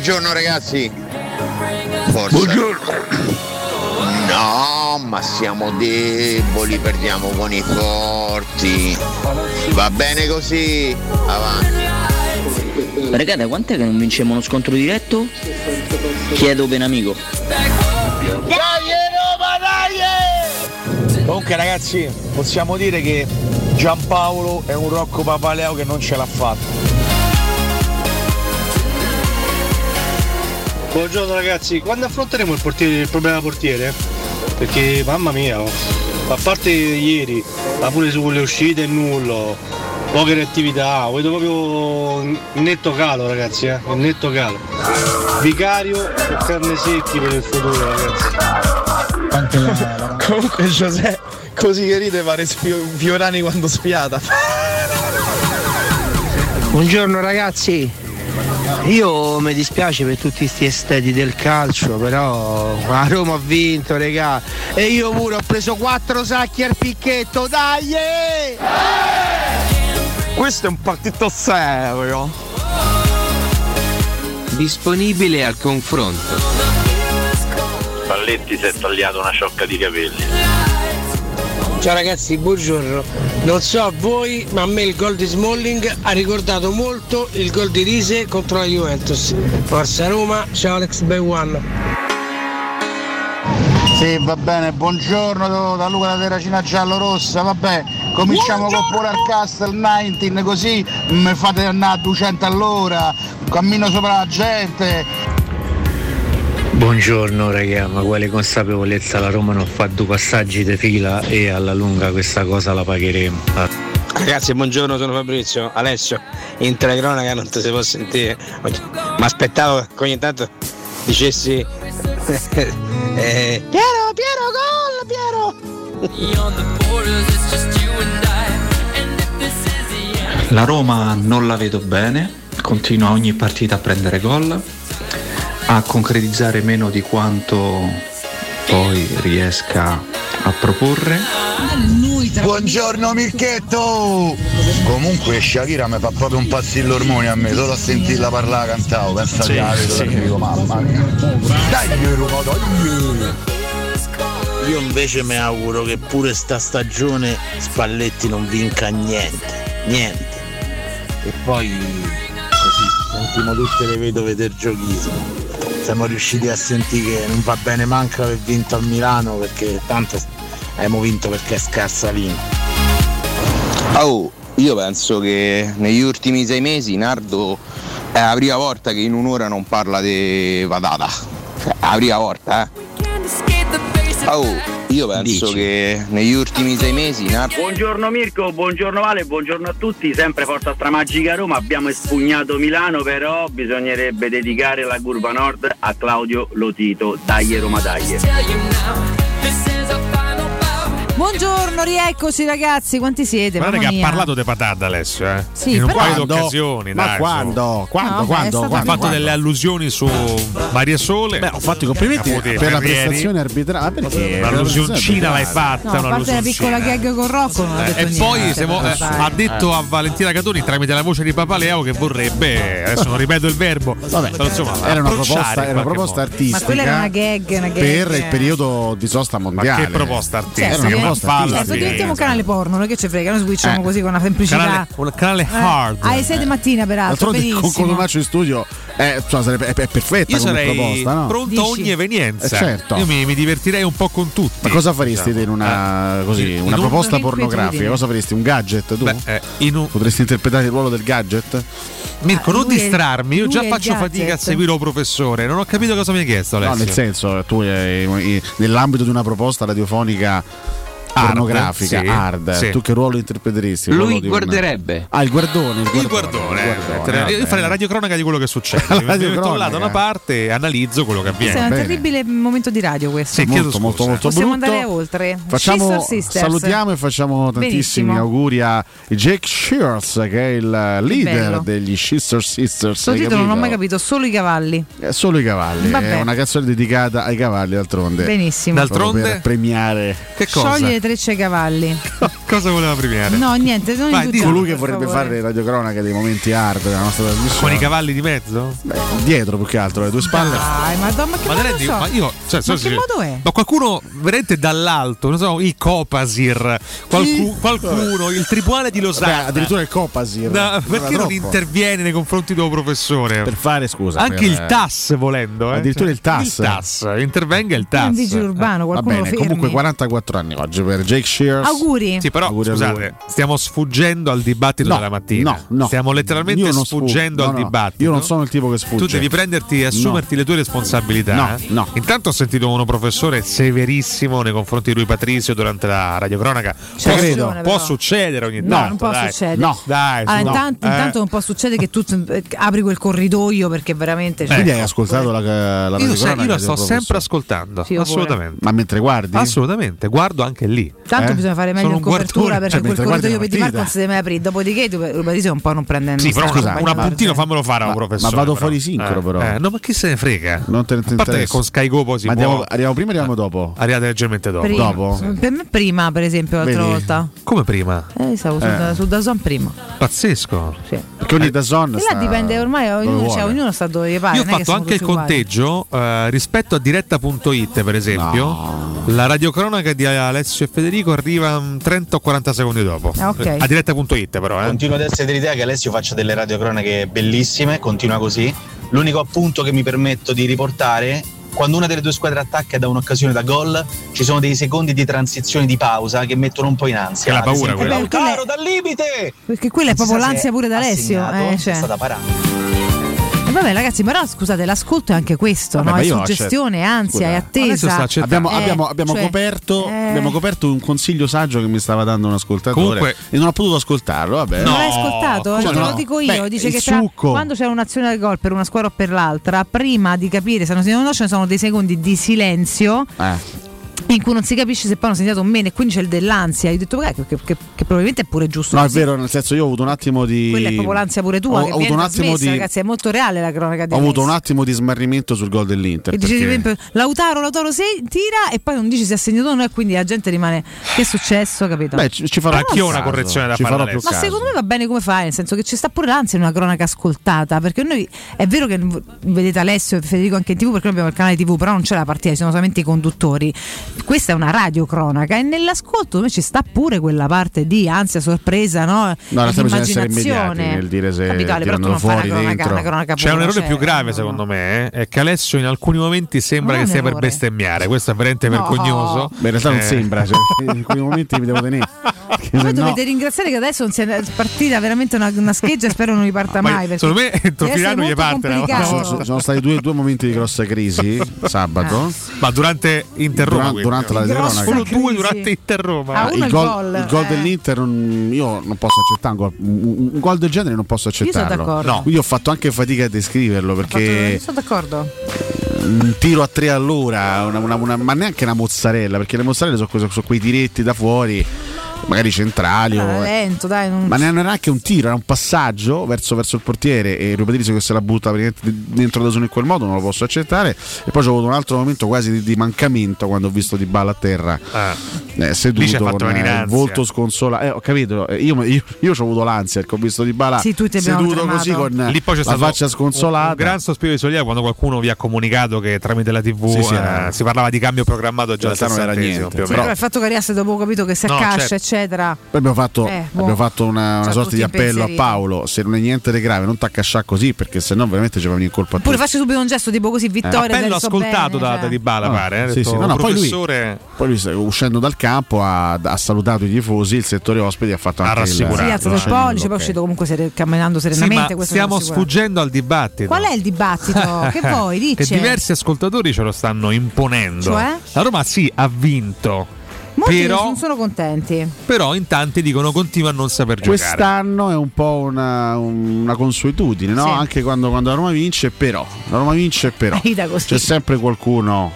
buongiorno ragazzi. Forza. Buongiorno. No, ma siamo deboli, perdiamo con i forti. Va bene così, avanti. Ragazzi, quant'è che non vinciamo uno scontro diretto? Chiedo ben amico. Dai Roma, dai! Comunque ragazzi, possiamo dire che Giampaolo è un Rocco Papaleo che non ce l'ha fatta. Buongiorno ragazzi, quando affronteremo il, portiere- il problema portiere? Perché mamma mia, oh, a parte ieri, ma pure sulle uscite è nullo, poche reattività, vedo proprio un netto calo ragazzi, eh? un netto calo. Vicario e carne secchi per il futuro ragazzi. *laughs* Comunque Giuseppe, così che ride pare Fio- Fiorani quando spiata. Buongiorno ragazzi, io mi dispiace per tutti questi esteti del calcio, però la Roma ha vinto, regà. E io pure ho preso quattro sacchi al picchetto, dai! eh! Questo è un partito serio. Disponibile al confronto. Spalletti si è tagliato una ciocca di capelli. Ciao ragazzi, buongiorno. Non so a voi, ma a me il gol di Smalling ha ricordato molto il gol di Rise contro la Juventus. Forza Roma, ciao Alex Bewan. Sì, va bene, buongiorno da Luca da Terracina Giallo Rossa, vabbè, cominciamo con Polar Castle 19 così mi fate andare a 200 all'ora, cammino sopra la gente. Buongiorno raga, ma quale consapevolezza la Roma non fa due passaggi di fila e alla lunga questa cosa la pagheremo. Ragazzi, buongiorno, sono Fabrizio. Alessio, in telecronaca non ti si può sentire. Ma aspettavo che ogni tanto dicessi. *laughs* eh, Piero, Piero, gol, Piero! La Roma non la vedo bene, continua ogni partita a prendere gol, a concretizzare meno di quanto poi riesca a proporre. Buongiorno Mirchetto! Comunque Shakira mi fa proprio un passillo ormone a me, solo a sentirla parlare cantavo, pensa Sì, che la vedo sì. dico mamma mia. Dai! Io invece mi auguro che pure sta stagione Spalletti non vinca niente, niente. E poi così sentiamo tutte le vedove del giochismo. Siamo riusciti a sentire che non va bene manca aver vinto al Milano perché tanto abbiamo vinto perché è scarsa linea. Oh, io penso che negli ultimi sei mesi Nardo è la prima volta che in un'ora non parla di patata. Cioè, è la prima volta, eh. Oh, io penso che negli ultimi sei mesi Nardo. Buongiorno Mirko, buongiorno Vale, buongiorno a tutti, sempre Forza Stramagica Roma, abbiamo espugnato Milano però bisognerebbe dedicare la curva nord a Claudio Lotito, dai Roma dai. Buongiorno, rieccoci ragazzi, quanti siete? Guarda che ha parlato di patate Alessio, eh? Sì, in un paio di occasioni. Ma dai, quando? Quando? No, vabbè, quando? Ha fatto quando? delle allusioni su Maria Sole. Beh, ho fatto i complimenti Capote, per la prestazione arbitrale. Ma perché? Un'allusioncina l'hai fatta, No, a parte la piccola gag con Rocco detto E niente. poi siamo- eh, ha detto a Valentina Catoni tramite la voce di Papaleo che vorrebbe, adesso non ripeto il verbo, però insomma, Era una proposta, era una proposta artistica Ma quella era una gag, una gag. per il periodo di sosta mondiale. che proposta artistica? Proposta falla. Certo, diventiamo un canale porno, noi che ci frega, noi switchiamo Eh. così con una semplicità. Canale- un canale Eh, hard. Alle 6 di mattina, peraltro. D'altronde con benissimo. Codomaccio in studio è, insomma, sarebbe, è, è perfetta Io come sarei proposta, no? pronto a ogni evenienza. Eh, certo. Io mi, mi divertirei un po' con tutti. Ma cosa faresti te in una, Eh, così, in una un- proposta Che pornografica? Cosa faresti? Un gadget tu? Beh, eh, in un- Potresti interpretare il ruolo del gadget? Mirko, non lui è- distrarmi, io già faccio fatica a seguire un professore. Non ho capito cosa mi hai chiesto, Alessio. No, nel senso, tu nell'ambito di una proposta radiofonica pornografica, sì, hard, sì. tu che ruolo interpreteresti? Il Lui guarderebbe. Ah, il guardone. Il Il guardone. guardone, eh, io farei la radiocronaca di quello che succede. *laughs* La da una parte e analizzo quello che Questo è avviene. un terribile momento di radio questo. Sì, molto, molto, molto Possiamo brutto. andare oltre. Facciamo, salutiamo e facciamo tantissimi Benissimo. auguri a Jake Shears, che è il leader bello. degli Sister Sisters. Questo titolo non ho mai capito, solo i cavalli. Eh, Solo i cavalli, Vabbè. è una canzone dedicata ai cavalli d'altronde. Benissimo. D'altronde? Per premiare Che Scioglie le trecce *laughs* Cosa voleva premiare? No, niente, sono Vai, di colui che vorrebbe favore. fare radiocronaca dei momenti hard della nostra trasmissione. Con i cavalli di mezzo? Beh, dietro più che altro, le due spalle. Dai, ma, do, ma che ma modo, so? ma io, cioè, so ma che modo è? Ma qualcuno veramente dall'alto, non so, i Copasir, qualcu- qualcuno, il tribunale di Losanna. Beh, addirittura il Copasir. No, perché non interviene nei confronti del tuo professore? Per fare scusa. Anche per... il TAS volendo, eh? Addirittura il TAS. Il TAS, intervenga il TAS. Un vigile urbano, eh, qualcuno Va bene, comunque 44 anni oggi per Jake Shears. Auguri. Sì, però scusate, stiamo sfuggendo al dibattito no, della mattina. No, no. Stiamo letteralmente sfuggendo sfug- al no, dibattito. Io non sono il tipo che sfugge. Tu devi prenderti e assumerti le tue responsabilità. No, eh. no. Intanto ho sentito uno professore severissimo nei confronti di lui Patrizio durante la radiocronaca. Cioè, può, credo, può succedere ogni tanto. No, non può dai. succedere. No. Dai, ah, intanto, eh. intanto, non può succedere che tu eh, apri quel corridoio perché veramente. Cioè, Quindi hai ascoltato la, la eh. io, io cioè, la sto sempre ascoltando. Sì, assolutamente. Ma mentre guardi? Assolutamente, guardo anche lì. Tanto eh? bisogna fare meglio Sono il l'apertura perché cioè, quel corridoio per Di Marco non si deve aprire. Dopodiché, Patrizio eh, un po' non prende Sì, però scusa, un appuntino fammelo fare a un professore. Ma vado fuori sincro, eh. però. Eh, no, ma chi se ne frega? Non te ne A parte che con Sky Go poi si può. Arriviamo prima o arriviamo ah, dopo? Arrivate leggermente dopo. Dopo? Per me prima, per esempio, l'altra volta. Come prima? Eh, stavo su Dazon prima. Pazzesco. Sì. Perché ogni Dazon e là dipende ormai ognuno, cioè, ognuno sta dove pare. Io ho fatto anche il conteggio rispetto a diretta.it per esempio. No. La radiocronaca di Alessio e Federico arriva a 38 o 40 secondi dopo. Ah, okay. A diretta.it però. Eh. Continuo ad essere dell'idea che Alessio faccia delle radiocronache bellissime, continua così. L'unico appunto che mi permetto di riportare quando una delle due squadre attacca da un'occasione da gol, ci sono dei secondi di transizione di pausa che mettono un po' in ansia. È la paura quella. Lautaro dal limite! Perché quella è proprio l'ansia pure da Alessio. Eh, cioè. È stata parata vabbè, ragazzi, però scusate, l'ascolto è anche questo, vabbè, no? È suggestione, accetto. ansia, è eh. attesa. Abbiamo, eh, abbiamo, abbiamo, cioè, coperto, eh... abbiamo, coperto, un consiglio saggio che mi stava dando un ascoltatore Comunque... e non ho potuto ascoltarlo. Vabbè. No. Non l'hai ascoltato? Cioè, te lo dico io. Beh, Dice che tra, quando c'è un'azione del gol per una squadra o per l'altra, prima di capire se non si conosce sono dei secondi di silenzio. Eh in cui non si capisce se poi hanno segnato o meno e quindi c'è il dell'ansia. Io ho detto che, che, che, che, probabilmente è pure giusto. No, così. è vero, nel senso io ho avuto un attimo di. Quella è proprio l'ansia pure tua. Ho, ho avuto un attimo di. Ragazzi, è molto reale la cronaca di. Ho avuto un attimo di smarrimento sul gol dell'Inter. E perché... dici, Lautaro, Lautaro se tira e poi non dici se ha segnato o no, e quindi la gente rimane. Che è successo, capito? Beh, ci, farò anch'io caso. una correzione da fare. Ma secondo me va bene come fai, nel senso che ci sta pure l'ansia in una cronaca ascoltata. Perché noi è vero che vedete Alessio e Federico anche in tv, perché noi abbiamo il canale TV, però non c'è la partita, ci sono solamente i conduttori questa è una radiocronaca e nell'ascolto ci sta pure quella parte di ansia, sorpresa, no? No, la bisogna essere immediati nel dire se Capitale, fuori una cronaca, una cronaca C'è un errore più grave secondo me, eh? è che Alessio in alcuni momenti sembra che stia per bestemmiare, questo è veramente no. vergognoso. Beh, in realtà eh. non sembra, cioè, *laughs* in alcuni momenti mi devo tenere. Voi no. dovete ringraziare che adesso non sia partita veramente una, una scheggia, spero non riparta *laughs* Ma mai. Secondo me entro Pirano gli parte. Sono, sono, stati due, due, momenti di grossa crisi sabato. Ah. Ma durante interrogato durante la cross solo due durante Inter Roma. Ah, il, gol, il gol eh. dell'Inter non, io non posso accettare un gol, un, un gol, del genere non posso accettarlo. Io, no. io ho fatto anche fatica a descriverlo perché sono d'accordo. Un tiro a tre all'ora, una, una, una, ma neanche una mozzarella, perché le mozzarelle sono, sono quei diretti da fuori magari centrali. Ah, o, lento, dai, non... Ma non era neanche un tiro, era un passaggio verso, verso il portiere e Rubedrizio che se la butta dentro da solo in quel modo, non lo posso accettare. E poi c'è avuto un altro momento quasi di, di mancamento quando ho visto Di Balla a terra ah. eh, seduto con eh, il volto sconsolato. Eh, ho capito, eh, io, io, io ho avuto l'ansia perché ho visto Di Balla sì, seduto così con Lì poi c'è la faccia sconsolata. Un, un gran sospiro di solia quando qualcuno vi ha comunicato che tramite la TV sì, sì, eh, eh, si parlava di cambio programmato già da non era niente. Più o. Però il fatto che Arias dopo ho capito che si accascia no, certo eccetera. Poi abbiamo fatto, eh, boh. fatto una, una cioè, sorta di appello a Paolo, se non è niente di grave non t'accascià così perché sennò no veramente ci va venire in colpa. Pure faccio subito un gesto tipo così, Vittorio. Eh, appello ascoltato bene, da, cioè. da Di Bala, ah, pare. Eh, sì, detto, sì, no, no, professore... poi, lui, poi lui uscendo dal campo ha, ha, salutato i tifosi, il settore ospiti ha fatto ha rassicurato. Il, sì, alzato il pollice, poi è uscito comunque camminando serenamente. Stiamo sfuggendo al dibattito. Qual è il dibattito? *laughs* che voi dice? Che diversi ascoltatori ce lo stanno imponendo. Cioè? La Roma sì ha vinto Molti però, non sono contenti. Però in tanti dicono continua a non saper giocare. Quest'anno è un po' una, una consuetudine, no? Sì. Anche quando, quando, la Roma vince, però. La Roma vince, però. *laughs* C'è sempre qualcuno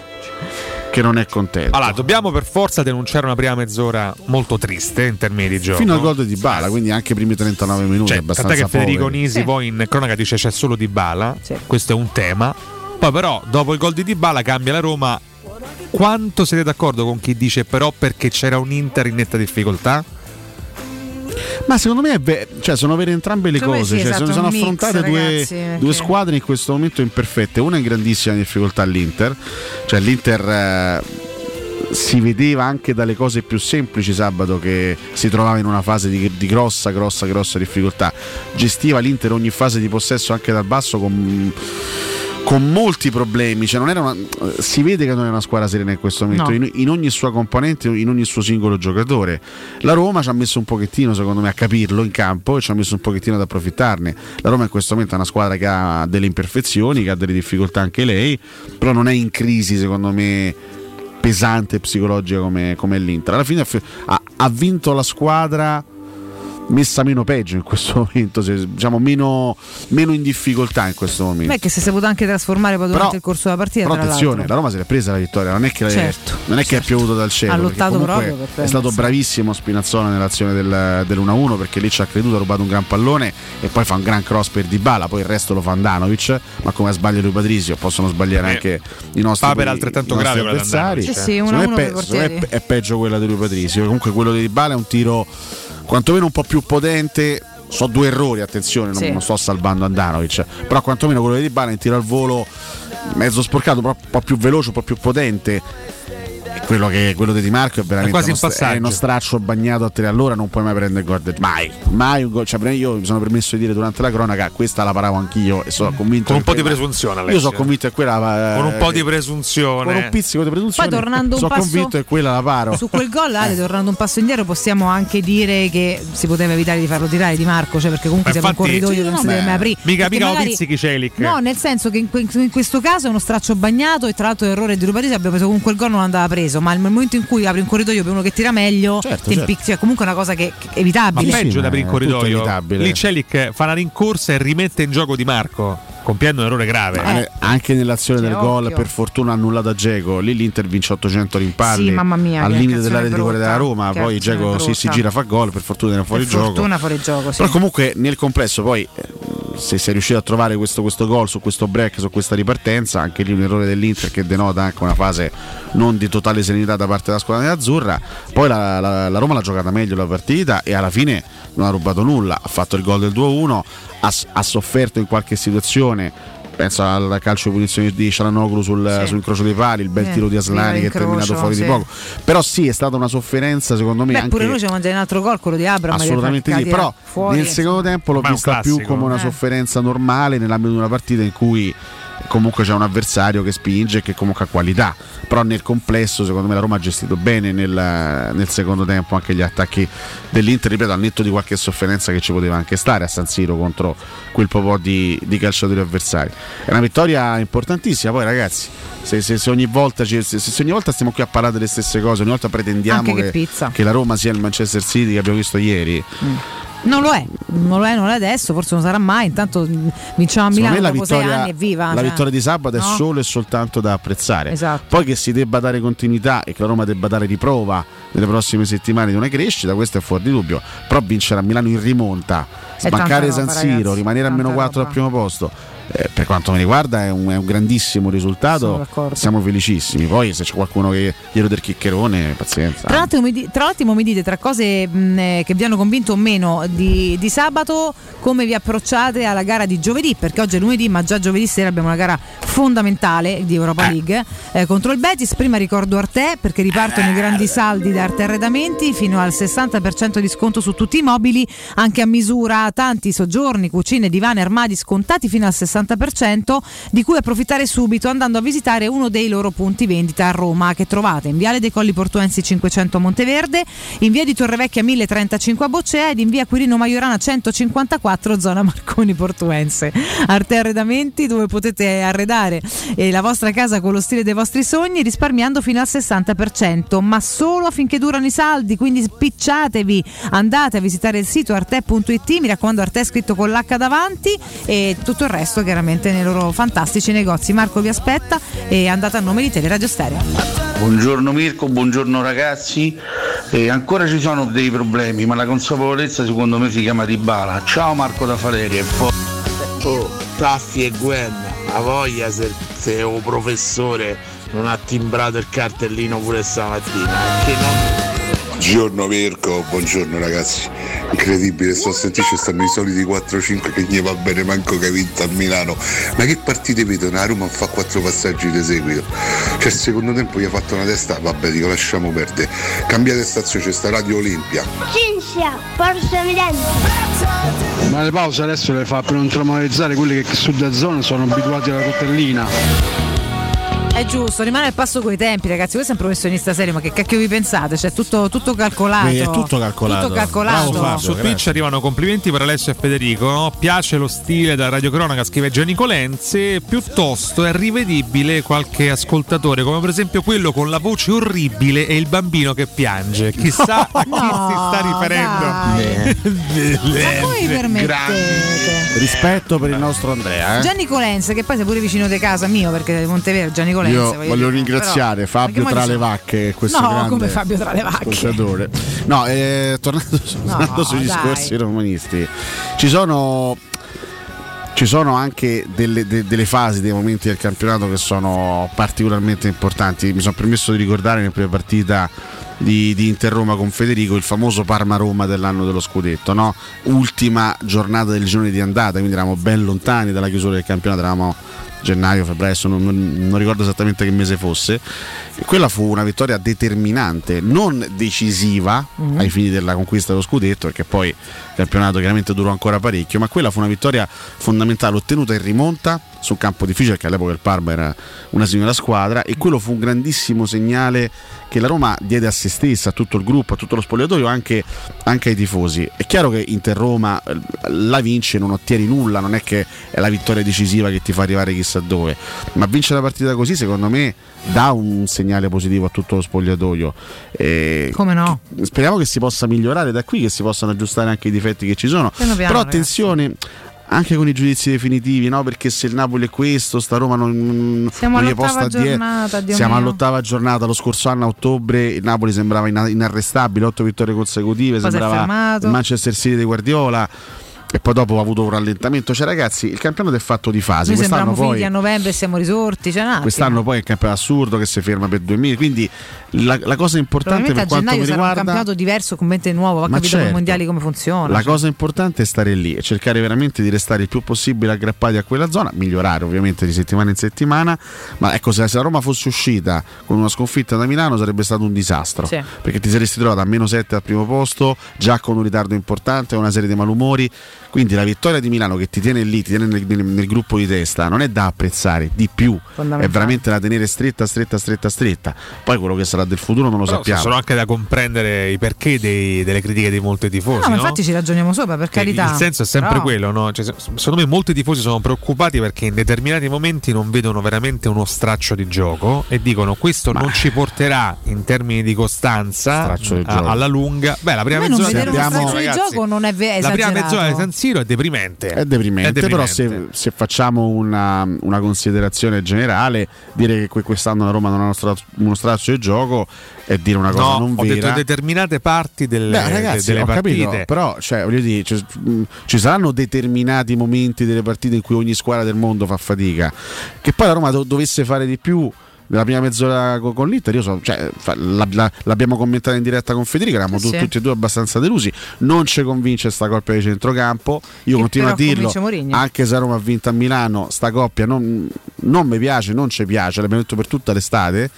che non è contento. Allora, dobbiamo per forza denunciare una prima mezz'ora molto triste in termini di gioco. Fino al gol di Bala, quindi anche i primi 39 minuti. Cioè, tant'è che Federico poveri. Nisi sì. poi in cronaca dice c'è solo di Bala, sì. questo è un tema. Poi però dopo il gol di Dybala cambia la Roma quanto siete d'accordo con chi dice però perché c'era un Inter in netta difficoltà? Ma secondo me è ve- cioè, sono vere entrambe le Secondo cose. sì, cioè, esatto, sono, mix, affrontate due, ragazzi, perché- due squadre in questo momento imperfette. Una in grandissima difficoltà l'Inter. Cioè l'Inter eh, si vedeva anche dalle cose più semplici sabato che si trovava in una fase di, di grossa, grossa, grossa difficoltà. Gestiva l'Inter ogni fase di possesso anche dal basso con con molti problemi, cioè non era una- si vede che non è una squadra serena in questo momento, No. in, in ogni sua componente, in ogni suo singolo giocatore. La Roma ci ha messo un pochettino, secondo me, a capirlo in campo e ci ha messo un pochettino ad approfittarne. La Roma in questo momento è una squadra che ha delle imperfezioni, che ha delle difficoltà anche lei, però non è in crisi, secondo me, pesante psicologica come, come l'Inter. Alla fine ha fi- ha, ha vinto la squadra messa meno peggio in questo *laughs* momento, se- diciamo meno, meno in difficoltà in questo momento. Beh, che si è saputo anche trasformare poi durante Però- il corso della partita. Però attenzione, l'altro. la Roma se l'è presa la vittoria, non è che, Certo, non è, che è piovuto dal cielo. Ha perché lottato comunque proprio per È stato bravissimo Spinazzola nell'azione del, dell'1-1 perché lì ci ha creduto, ha rubato un gran pallone e poi fa un gran cross per Dybala, poi il resto lo fa Andanovic, ma come sbaglia lui Patrizio possono sbagliare Eh, anche i nostri, Faber i altrettanto nostri grave avversari. Sì, sì, Secondo me 1-1 è, per i portieri. è peggio quella di lui Patrizio. Comunque quello di Dybala è un tiro quantomeno un po' più potente. So due errori, attenzione, non, Sì. non sto salvando Andanovic, però quantomeno quello di Dybala è un tiro al volo mezzo sporcato, però un po' più veloce, un po' più potente. E quello, che, quello di Di Marco è veramente quasi uno, è uno straccio bagnato a tre all'ora, non puoi mai prendere gol. del- Mai, mai un gol. Cioè, io mi sono permesso di dire durante la cronaca, questa la paravo anch'io e sono convinto. Con un po' di presunzione, Io Alessio. sono convinto che quella. eh, Con un po' di Con presunzione. un pizzico di presunzione. Poi tornando un sono passo- convinto che quella la paro. Su quel gol, Ale, tornando un passo indietro, possiamo anche dire che si poteva evitare di farlo tirare di Marco, cioè perché comunque Ma siamo un infatti- corridoio sì, che non si deve mai aprire. Mica, mica magari- pizzichi Celic. No, nel senso che in, in questo caso è uno straccio bagnato e tra l'altro l'errore di Rupatisi abbiamo preso comunque il gol non andava preso, ma nel momento in cui apri un corridoio per uno che tira meglio, Certo, ti certo. cioè, comunque è una cosa che, è Ma evitabile. peggio da aprire tutto corridoio. evitabile. Lì Celic fa una rincorsa e rimette in gioco Di Marco, compiendo un errore grave. Ma Anche nell'azione del gol, per fortuna annullata a Geco. Lì l'Inter vince 800 rimpalli Sì, mamma mia, al limite dell'area di rigore della Roma. Poi Geco si, si gira, fa gol. Per fortuna viene fuori Per gioco. fortuna fuori gioco, sì. Però comunque nel complesso poi se sei riuscito a trovare questo, questo gol su questo break, su questa ripartenza, anche lì un errore dell'Inter che denota anche una fase non di totale serenità da parte della squadra nerazzurra. Poi la, la- la Roma l'ha giocata meglio la partita e alla fine non ha rubato nulla, ha fatto il gol del 2-1, ha, ha sofferto in qualche situazione. Penso al calcio di punizione di Cialanoglu sul, Sì. sul incrocio dei pali, il bel Eh, tiro di Aslani che è terminato fuori sì. di poco. Però sì, è stata una sofferenza secondo me Beh, anche pure noi ci mangiato un altro gol, quello di Abram. che Assolutamente sì, però fuori. nel secondo tempo l'ho vista più come una Eh. sofferenza normale nell'ambito di una partita in cui comunque c'è un avversario che spinge e che comunque ha qualità. Però nel complesso secondo me la Roma ha gestito bene nel, nel secondo tempo anche gli attacchi dell'Inter. Ripeto al netto di qualche sofferenza che ci poteva anche stare a San Siro contro quel po' di, di calciatori avversari. È una vittoria importantissima. Poi ragazzi se, se- se ogni volta ci- se- ogni volta stiamo qui a parlare delle stesse cose ogni volta pretendiamo che che, che la Roma sia il Manchester City che abbiamo visto ieri Non lo è, non lo è, non è adesso, forse non sarà mai. Intanto mm, vinciamo a Milano dopo sei vittoria, anni e viva. la cioè. vittoria di sabato No? è solo e soltanto da apprezzare. Esatto. Poi che si debba dare continuità e che la Roma debba dare riprova nelle prossime settimane di una crescita, questo è fuori di dubbio. Però vincere a Milano in rimonta, tanta San Siro, ragazzi, rimanere a meno 4 roba. al primo posto. Eh, per quanto mi riguarda è un, è un grandissimo risultato, siamo felicissimi. Poi se c'è qualcuno che glielo del chiccherone, pazienza. Tra l'altro, mi tra l'attimo mi dite tra cose mh, eh, che vi hanno convinto o meno di, di sabato, come vi approcciate alla gara di giovedì, perché oggi è lunedì, ma già giovedì sera abbiamo una gara fondamentale di Europa League eh, contro il Betis. Prima ricordo Arte, perché ripartono i grandi saldi da Arte Arredamenti fino al 60% di sconto su tutti i mobili, anche a misura, tanti soggiorni, cucine, divani, armadi scontati fino al 60%, di cui approfittare subito andando a visitare uno dei loro punti vendita a Roma che trovate in Viale dei Colli Portuensi 500 a Monteverde, in Via di Torrevecchia 1035 a Boccea ed in Via Quirino Maiorana 154 zona Marconi Portuense. Arte Arredamenti dove potete arredare eh, la vostra casa con lo stile dei vostri sogni risparmiando fino al 60%, ma solo finché durano i saldi, quindi spicciatevi, andate a visitare il sito arte.it, mi raccomando Arte è scritto con l'H davanti e tutto il resto chiaramente nei loro fantastici negozi. Marco vi aspetta e andate a nome di Teleradio Stereo. Buongiorno Mirko, buongiorno ragazzi. Eh, ancora ci sono dei problemi, ma la consapevolezza secondo me si chiama Dybala. Ciao Marco da Faleri e poi... Oh, Taffi e Gwen, a voglia se, se un professore non ha timbrato il cartellino pure stamattina. Che non... Buongiorno Mirko, buongiorno ragazzi. Incredibile, sto a sentire ci stanno i soliti 4-5 che gli va bene manco che ha vinto a Milano. Ma che partite vedono? A Roma fa quattro passaggi di seguito. Cioè il secondo tempo gli ha fatto una testa, vabbè dico lasciamo perdere. Cambiate stazione, c'è sta Radio Olimpia. Cinzia, portami dentro. Ma le pause adesso le fa per non traumatizzare quelli che su da zona sono abituati alla rotellina. È giusto, rimane al passo coi tempi, ragazzi. Questo è un professionista serio, ma che cacchio vi pensate? Cioè, tutto, tutto calcolato. È tutto calcolato. Tutto calcolato. Bravo, Fabio, Su grazie. Twitch arrivano complimenti per Alessio e Federico. no? Piace lo stile da Radio Cronaca, scrive Gianni Colenze. Piuttosto è rivedibile qualche ascoltatore, come per esempio quello con la voce orribile e il bambino che piange. Chissà a chi No, si sta riferendo. Ma voi permettete? Rispetto per il nostro Andrea. Eh? Gianni Colenza, che poi sei pure vicino di casa mio, perché Monteverde, Gianni Colenza. Io voglio voglio ringraziare però- Fabio tra le vacche, questo No, grande come Fabio tra le vacche. No, eh, tornando, tornando sugli dai. discorsi romanisti, ci sono ci sono anche delle, de- delle fasi, dei momenti del campionato che sono particolarmente importanti. Mi sono permesso di ricordare nella prima partita di, di Inter-Roma con Federico il famoso Parma-Roma dell'anno dello scudetto, no? ultima giornata del girone di andata, quindi eravamo ben lontani dalla chiusura del campionato, eravamo gennaio, febbraio, non, non- ricordo esattamente che mese fosse. Quella fu una vittoria determinante, non decisiva Mhm. ai fini della conquista dello scudetto, perché poi il campionato chiaramente durò ancora parecchio, ma quella fu una vittoria fondamentale ottenuta in rimonta su un campo difficile, perché all'epoca il Parma era una signora squadra, e quello fu un grandissimo segnale che la Roma diede a se stessa, a tutto il gruppo, a tutto lo spogliatoio, anche, anche ai tifosi. È chiaro che Inter-Roma eh, la vince, non ottieni nulla, non è che è la vittoria decisiva che ti fa arrivare chissà dove, ma vincere la partita così secondo me dà un segnale positivo a tutto lo spogliatoio. E Come no? speriamo che si possa migliorare da qui, che si possano aggiustare anche i difetti che ci sono. Piano piano, Però ragazzi. attenzione. Anche con i giudizi definitivi, no? Perché se il Napoli è questo, sta Roma non, Siamo non gli all'ottava posta giornata, Dio Siamo mio. all'ottava giornata. Lo scorso anno a ottobre il Napoli sembrava ina- inarrestabile, otto vittorie consecutive, Poi è sembrava il Manchester City di Guardiola. E poi dopo ha avuto un rallentamento. Cioè, ragazzi, il campionato è fatto di fasi. Noi Quest'anno poi a novembre e siamo risorti. Cioè, un. Quest'anno poi è un campionato assurdo che si ferma per due mesi. Quindi la, la cosa importante per quanto mi sarà un riguarda. campionato diverso, completamente nuovo. Va Ma capire dopo i certo. mondiali come funziona. La cioè. cosa importante è stare lì e cercare veramente di restare il più possibile aggrappati a quella zona, migliorare ovviamente di settimana in settimana, ma ecco se la Roma fosse uscita con una sconfitta da Milano sarebbe stato un disastro, Sì. perché ti saresti trovato a meno 7 al primo posto, già con un ritardo importante, una serie di malumori, quindi la vittoria di Milano che ti tiene lì, ti tiene nel, nel- nel gruppo di testa, non è da apprezzare, di più, è veramente da tenere stretta, stretta, stretta, stretta, poi quello che sarà del futuro non lo Però sappiamo. sono anche da comprendere i perché dei- delle critiche di molti tifosi. No, ma no? infatti ci ragioniamo sopra, per Che carità. Il senso è sempre Però- quello, no? Cioè, se- secondo me molti tifosi sono preoccupati perché in determinati momenti non vedono veramente uno straccio di gioco e dicono questo non ci porterà in termini di costanza a- alla lunga. Beh, la prima non mezz'ora uno abbiamo- gioco non è ve- la prima mezz'ora San Siro è deprimente. È deprimente, però se, se facciamo una, una considerazione generale, dire che que- quest'anno la Roma non ha uno, stra- uno straccio di gioco è dire una cosa No, non ho vera. detto determinate parti delle, Beh, ragazzi, delle ho partite. capito, però cioè, voglio dire, ci, mh, ci saranno determinati momenti delle partite in cui ogni squadra del mondo fa fatica. Che poi la Roma do- dovesse fare di più nella prima mezz'ora co- con l'Inter, io so, cioè, la- la- l'abbiamo commentato in diretta con Federico, eravamo Sì, tu- sì. tutti e due abbastanza delusi. Non ci convince sta coppia di centrocampo. Io Che continuo a dirlo, anche se la Roma ha vinto a Milano, sta coppia non, non mi piace, non ci piace, l'abbiamo detto per tutta l'estate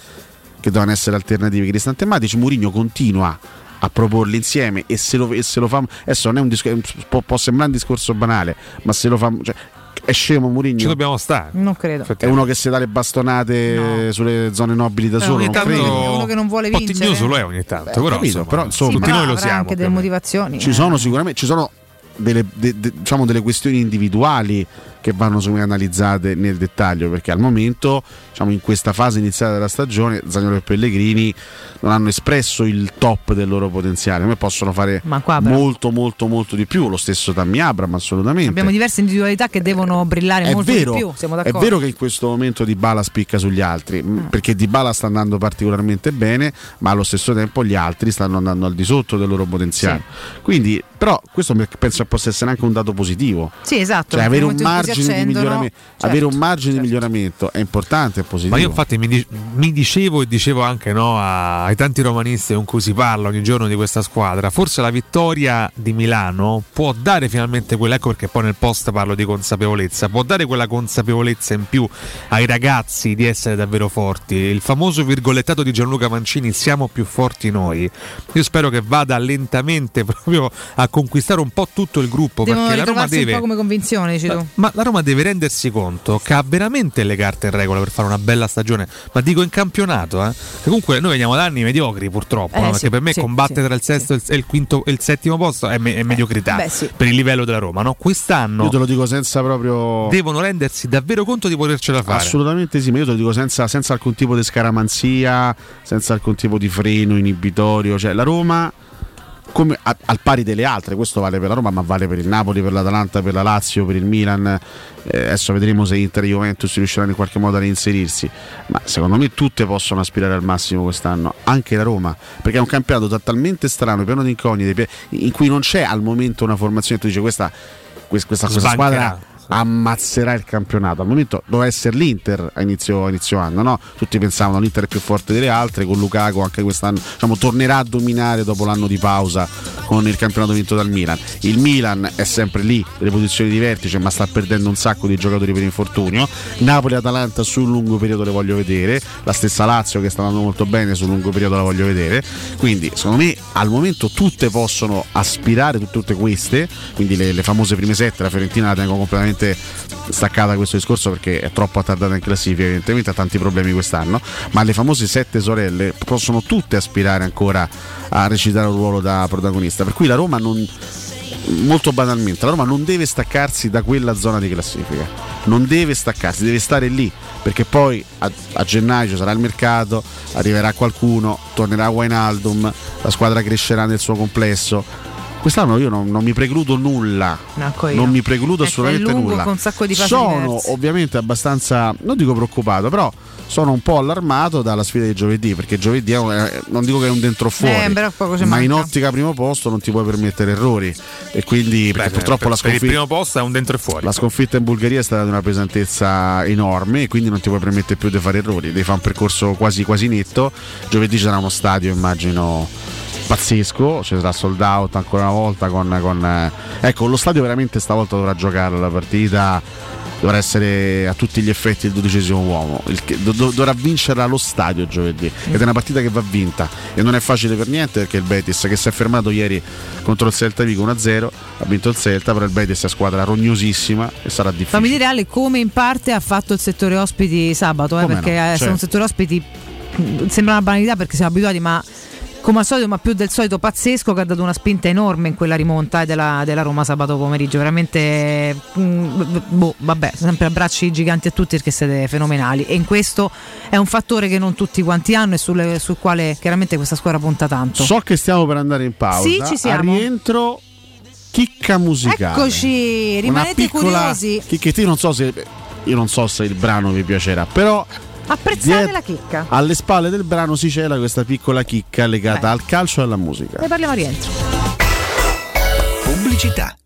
che devono essere alternative Cristante e Matic. Mourinho continua a proporli insieme e se lo, e se lo fa adesso non è un discorso può, può sembrare un discorso banale ma se lo fa cioè, è scemo Mourinho Ci dobbiamo stare. Non credo. è uno che si dà le bastonate sulle zone nobili da Eh, solo ogni non tanto credo è uno che non vuole vincere. tignoso lo è ogni tanto, Beh, però, capito, insomma, però, insomma, Sì, tutti però noi lo siamo. anche delle motivazioni. ci eh. sono sicuramente ci sono delle, de- de- diciamo delle questioni individuali che vanno analizzate nel dettaglio perché al momento diciamo, in questa fase iniziale della stagione Zagnolo e Pellegrini non hanno espresso il top del loro potenziale ma possono fare qua molto molto molto di più lo stesso Tammy Abram assolutamente Abbiamo diverse individualità che devono brillare è molto vero, di più. Siamo è d'accordo. vero che in questo momento Dybala spicca sugli altri mh, perché Dybala sta andando particolarmente bene ma allo stesso tempo gli altri stanno andando al di sotto del loro potenziale quindi però questo penso possa essere anche un dato positivo. Sì, esatto. Cioè, avere un, si margine di miglioramento, certo. avere un margine di miglioramento è importante, è positivo. Ma io infatti mi, di- mi dicevo e dicevo anche no, a- ai tanti romanisti con cui si parla ogni giorno di questa squadra, forse la vittoria di Milano può dare finalmente quella, ecco perché poi nel post parlo di consapevolezza, può dare quella consapevolezza in più ai ragazzi di essere davvero forti. Il famoso virgolettato di Gianluca Mancini, siamo più forti noi. Io spero che vada lentamente *laughs* proprio a conquistare un po' tutto il gruppo, Devono perché la Roma deve... un po' come convinzione, dici tu. Ma la Roma deve rendersi conto che ha veramente le carte in regola per fare una bella stagione, ma dico in campionato, eh? Comunque noi veniamo da anni mediocri purtroppo, Eh, no? sì, perché per me sì, combattere sì, tra il sesto e il- e il quinto e il settimo posto è, me- è mediocrità beh, sì. per il livello della Roma, no? Quest'anno Io te lo dico senza proprio. devono rendersi davvero conto di potercela fare. Assolutamente sì, ma io te lo dico senza, senza alcun tipo di scaramanzia, senza alcun tipo di freno inibitorio. Cioè, la Roma, come a- al pari delle altre, questo vale per la Roma, ma vale per il Napoli, per l'Atalanta, per la Lazio, per il Milan. Eh, adesso vedremo se Inter e Juventus riusciranno in qualche modo a reinserirsi. Ma secondo me tutte possono aspirare al massimo quest'anno, anche la Roma, perché è un campionato talmente strano, pieno di incognite, in cui non c'è al momento una formazione. Tu dici questa, questa, questa- squadra ammazzerà il campionato. Al momento doveva essere l'Inter a inizio, inizio anno, no? Tutti pensavano l'Inter è più forte delle altre, con Lukaku anche quest'anno diciamo, tornerà a dominare dopo l'anno di pausa con il campionato vinto dal Milan. Il Milan è sempre lì, nelle posizioni di vertice, ma sta perdendo un sacco di giocatori per infortunio. Napoli e Atalanta sul lungo periodo le voglio vedere, la stessa Lazio che sta andando molto bene sul lungo periodo la voglio vedere. Quindi secondo me al momento tutte possono aspirare, tutte, tutte queste, quindi le, le famose prime sette, la Fiorentina la tengo completamente staccata da questo discorso perché è troppo attardata in classifica, evidentemente ha tanti problemi quest'anno, ma le famose sette sorelle possono tutte aspirare ancora a recitare un ruolo da protagonista, per cui la Roma non molto banalmente, la Roma non deve staccarsi da quella zona di classifica, non deve staccarsi, deve stare lì, perché poi a, a gennaio ci sarà il mercato, arriverà qualcuno, tornerà Wijnaldum, la squadra crescerà nel suo complesso. Quest'anno io non, non mi precludo nulla, io. non mi precludo È- è assolutamente lungo, nulla. con un sacco di fasi sono diverse. ovviamente abbastanza, non dico preoccupato, però sono un po' allarmato dalla sfida di giovedì, perché giovedì è un- eh, non dico che è un dentro fuori, Eh, però poco ci ma in manca. ottica primo posto non ti puoi permettere errori e quindi perché Beh, purtroppo per, la per il sconfitta primo posto è un dentro e fuori. la sconfitta in Bulgaria è stata di una pesantezza enorme e quindi non ti puoi permettere più di fare errori, devi fare un percorso quasi quasi netto. Giovedì ci sarà uno stadio, immagino pazzesco, ci sarà sold out ancora una volta con, con, eh, ecco lo stadio veramente stavolta dovrà giocare la partita dovrà essere a tutti gli effetti il dodicesimo uomo il do- do- dovrà vincerla lo stadio giovedì ed è una partita che va vinta e non è facile per niente perché il Betis che si è fermato ieri contro il Celta Vigo 1-0 ha vinto il Celta però il Betis è squadra rognosissima e sarà difficile Fammi dire Ale come in parte ha fatto il settore ospiti sabato, eh, perché no, è stato certo. un settore ospiti mh, sembra una banalità perché siamo abituati, ma come al solito, ma più del solito pazzesco che ha dato una spinta enorme in quella rimonta eh, della, della Roma sabato pomeriggio. Veramente, mh, boh, vabbè, sempre abbracci giganti a tutti perché siete fenomenali. E in questo è un fattore che non tutti quanti hanno e sulle- sul quale chiaramente questa squadra punta tanto. So che stiamo per andare in pausa. Sì, ci siamo. A rientro chicca musicale. Eccoci, Una rimanete piccola curiosi. Chicca, io non so se io non so se il brano vi piacerà, però Apprezzate diet- la chicca. alle spalle del brano si cela questa piccola chicca legata al calcio e alla musica. Ne parliamo a rientro. Pubblicità.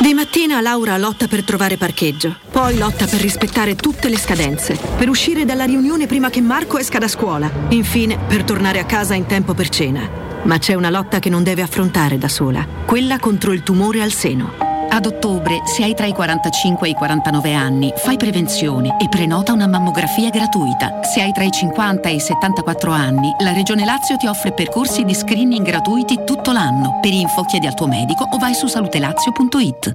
Di mattina Laura lotta per trovare parcheggio, poi lotta per rispettare tutte le scadenze, per uscire dalla riunione prima che Marco esca da scuola, infine per tornare a casa in tempo per cena. Ma c'è una lotta che non deve affrontare da sola, quella contro il tumore al seno. Ad ottobre, se hai tra i 45 e i 49 anni, fai prevenzione e prenota una mammografia gratuita. Se hai tra i 50 e i 74 anni, la Regione Lazio ti offre percorsi di screening gratuiti tutto l'anno. Per info chiedi al tuo medico o vai su salutelazio.it.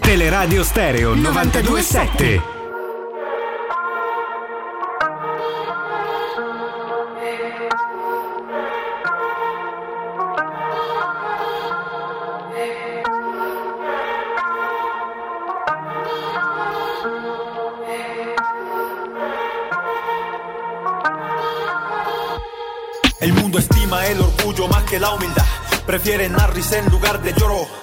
Teleradio Stereo 927. El mundo estima el orgullo más que la humildad. Prefieren a risa en lugar de lloro.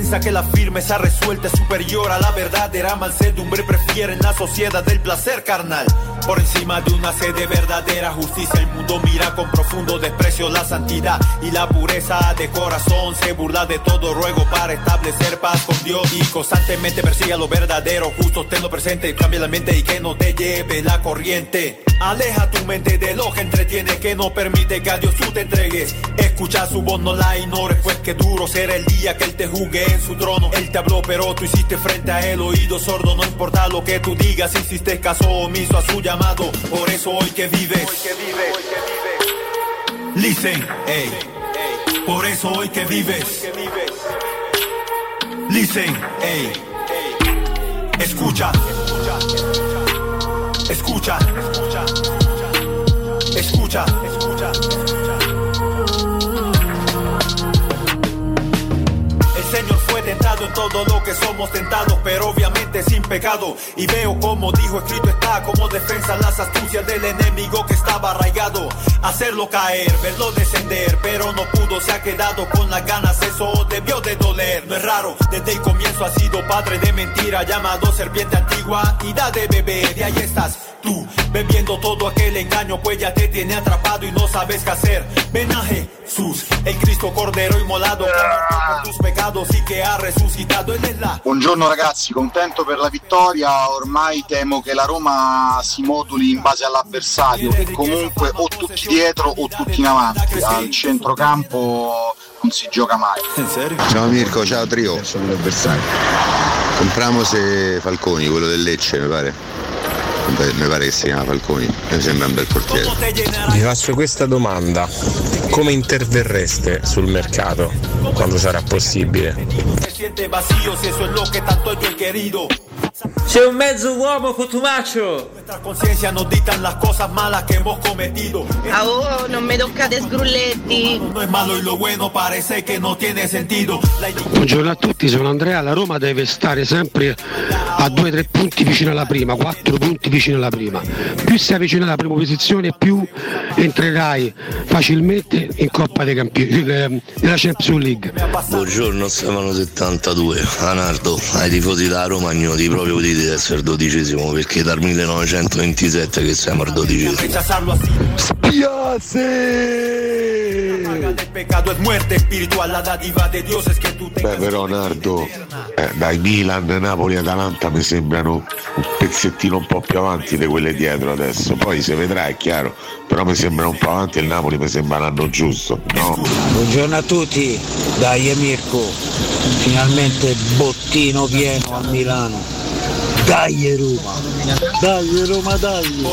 Piensa que la firmeza resuelta es superior a la verdadera mansedumbre. Prefieren la sociedad del placer carnal. Por encima de una sede verdadera justicia, el mundo mira con profundo desprecio la santidad y la pureza de corazón. Se burla de todo ruego para establecer paz con Dios y constantemente persigue lo verdadero. Justo tenlo presente, cambia la mente y que no te lleve la corriente. Aleja tu mente de lo que entretiene, que no permite que a Dios tú te entregues. Escucha su voz, no la ignores, pues que duro será el día que Él te juzgue en su trono. Él te habló, pero tú hiciste frente a Él oído sordo. No importa lo que tú digas, hiciste caso omiso a su llamado. Por eso hoy que vives, listen, ey. Por eso hoy que vives, listen, ey. Escucha, escucha, escucha, escucha. El Señor tentado en todo lo que somos tentados, pero obviamente sin pecado. Y veo como dijo escrito está, como defensa las astucias del enemigo que estaba arraigado. Hacerlo caer, verlo descender, pero no pudo, se ha quedado con las ganas, eso debió de doler. No es raro, desde el comienzo ha sido padre de mentira, llamado serpiente antigua y da de beber. Y ahí estás tú, bebiendo todo aquel engaño, pues ya te tiene atrapado y no sabes qué hacer. Ven a Jesús, el Cristo Cordero muerto por tus pecados y que ha resucitado. Él es la Buongiorno ragazzi, contento per la vittoria, ormai temo che la Roma si moduli in base all'avversario comunque o tutti dietro o tutti in avanti, al centrocampo non si gioca mai. Ciao Mirko, ciao Trio. Compramos eh, Falconi, quello del Lecce, mi pare. Mi pare che si chiama Falconi, mi sembra un bel portiere. Vi faccio questa domanda. Come interverreste sul mercato quando sarà possibile? Siente vacío si eso es lo que tanto yo he querido. Sei un mezzo uomo cotumaccio! Nuestra conciencia nos dictan las cosas malas que hemos cometido. Ah, oh, non mi toccate sgrulletti. No es malo y lo bueno parece que no tiene sentido. La Buongiorno a tutti, sono Andrea. La Roma deve stare sempre a 2-3 punti vicino alla prima, 4 punti vicino alla prima. Più si avvicina alla prima posizione, più entrerai facilmente in Coppa dei Campioni, eh, nella Champions League. Buongiorno Stefano 72, Anardo, ai tifosi della Roma ignoti proprio di essere il dodicesimo perché dal 1927 che siamo al dodicesimo. Tú Beh però Nardo, eh, dai Milan, Napoli, Atalanta mi sembrano un pezzettino un po' più avanti di quelle dietro adesso. Poi si vedrà, è chiaro, però mi sembra un po' avanti e il Napoli mi sembra l'anno giusto, no? Buongiorno a tutti, dai Mirko, finalmente bottino pieno a Milano. Dai Roma, dai Roma, dai.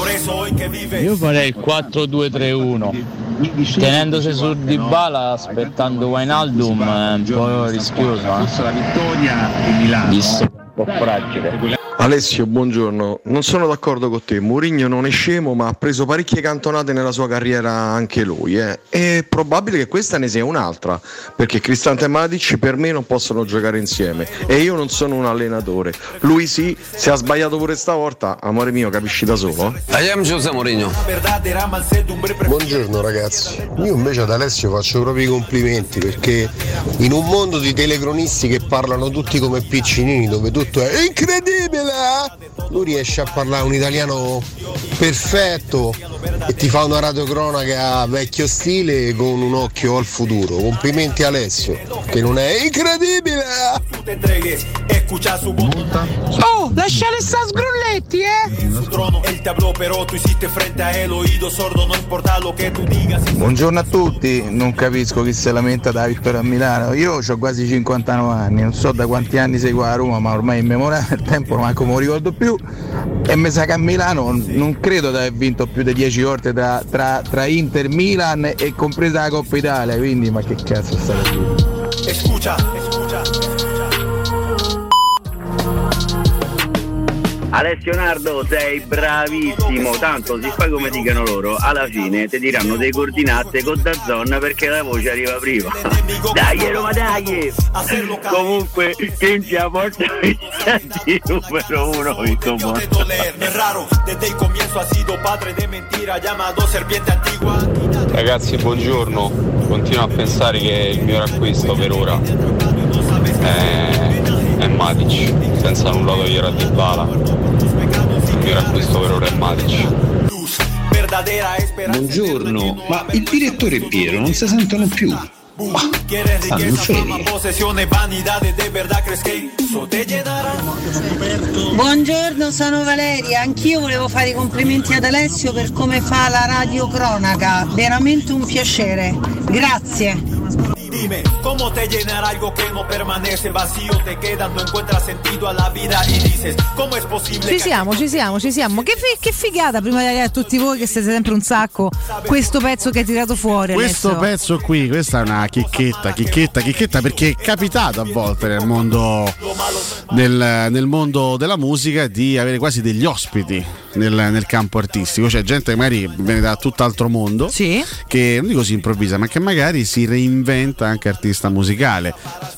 Io farei il 4-2-3-1. Tenendosi su Di Bala aspettando Wijnaldum è un po' rischioso. Eh? Visto un po' fragile. Alessio, buongiorno. Non sono d'accordo con te. Mourinho non è scemo, ma ha preso parecchie cantonate nella sua carriera anche lui. Eh. È probabile che questa ne sia un'altra, perché Cristante e Matic per me non possono giocare insieme. E io non sono un allenatore. Lui sì, se ha sbagliato pure stavolta, amore mio, capisci da solo? I am José Mourinho. Buongiorno ragazzi, io invece ad Alessio faccio proprio i complimenti perché in un mondo di telecronisti che parlano tutti come piccinini dove tutto è incredibile? Lui riesce a parlare un italiano perfetto e ti fa una radiocronaca vecchio stile con un occhio al futuro. Complimenti Alessio, che non è incredibile! Voz. Oh, lasciare sta sgrulletti, eh! A. Buongiorno a tutti, non capisco chi si lamenta da vittoria a Milano. Io ho quasi 59 anni, non so da quanti anni seguo la Roma, ma ormai è immemorabile, il tempo manco lo ricordo più. E mi sa che a Milano non credo di aver vinto più di 10 volte tra, tra, tra Inter, Milan e compresa la Coppa Italia, quindi ma che cazzo sta a Alessio Nardo sei bravissimo, tanto si fa come dicono loro, alla fine ti diranno dei coordinate con Dazzon perché la voce arriva prima. *laughs* Dai Roma dai! Comunque chi ci ha portato il numero uno in comune. Doler, no es raro, desde el comienzo ha sido padre de mentira, llamado serpiente antigua. Ragazzi, buongiorno. Continuo a pensare che il mio acquisto per ora è, è Matic, senza nulla togliere a Dybala. Il mio acquisto per ora è Matic. Buongiorno, ma il direttore e Piero non si sentono più. Quieres stanno in ferie. Buongiorno, sono Valeria. Anch'io volevo fare i complimenti ad Alessio per come fa la radiocronaca. Veramente un piacere. Grazie. Dime, ¿cómo te llenará algo que no permanece vacío? Te quedas, no encuentras sentido a la vida y dices, ¿cómo es posible Ci siamo, ci siamo, ci siamo. Che, fi- che figata prima di dire a tutti voi che siete sempre un sacco questo pezzo che hai tirato fuori. Questo Alessio. pezzo qui, questa è una chicchetta, chicchetta, chicchetta perché è capitato a volte nel mondo, nel, nel mondo della musica di avere quasi degli ospiti nel, nel campo artistico, cioè gente che magari viene da tutt'altro mondo, che non dico si improvvisa, ma che magari si reinventa è anche artista musicale.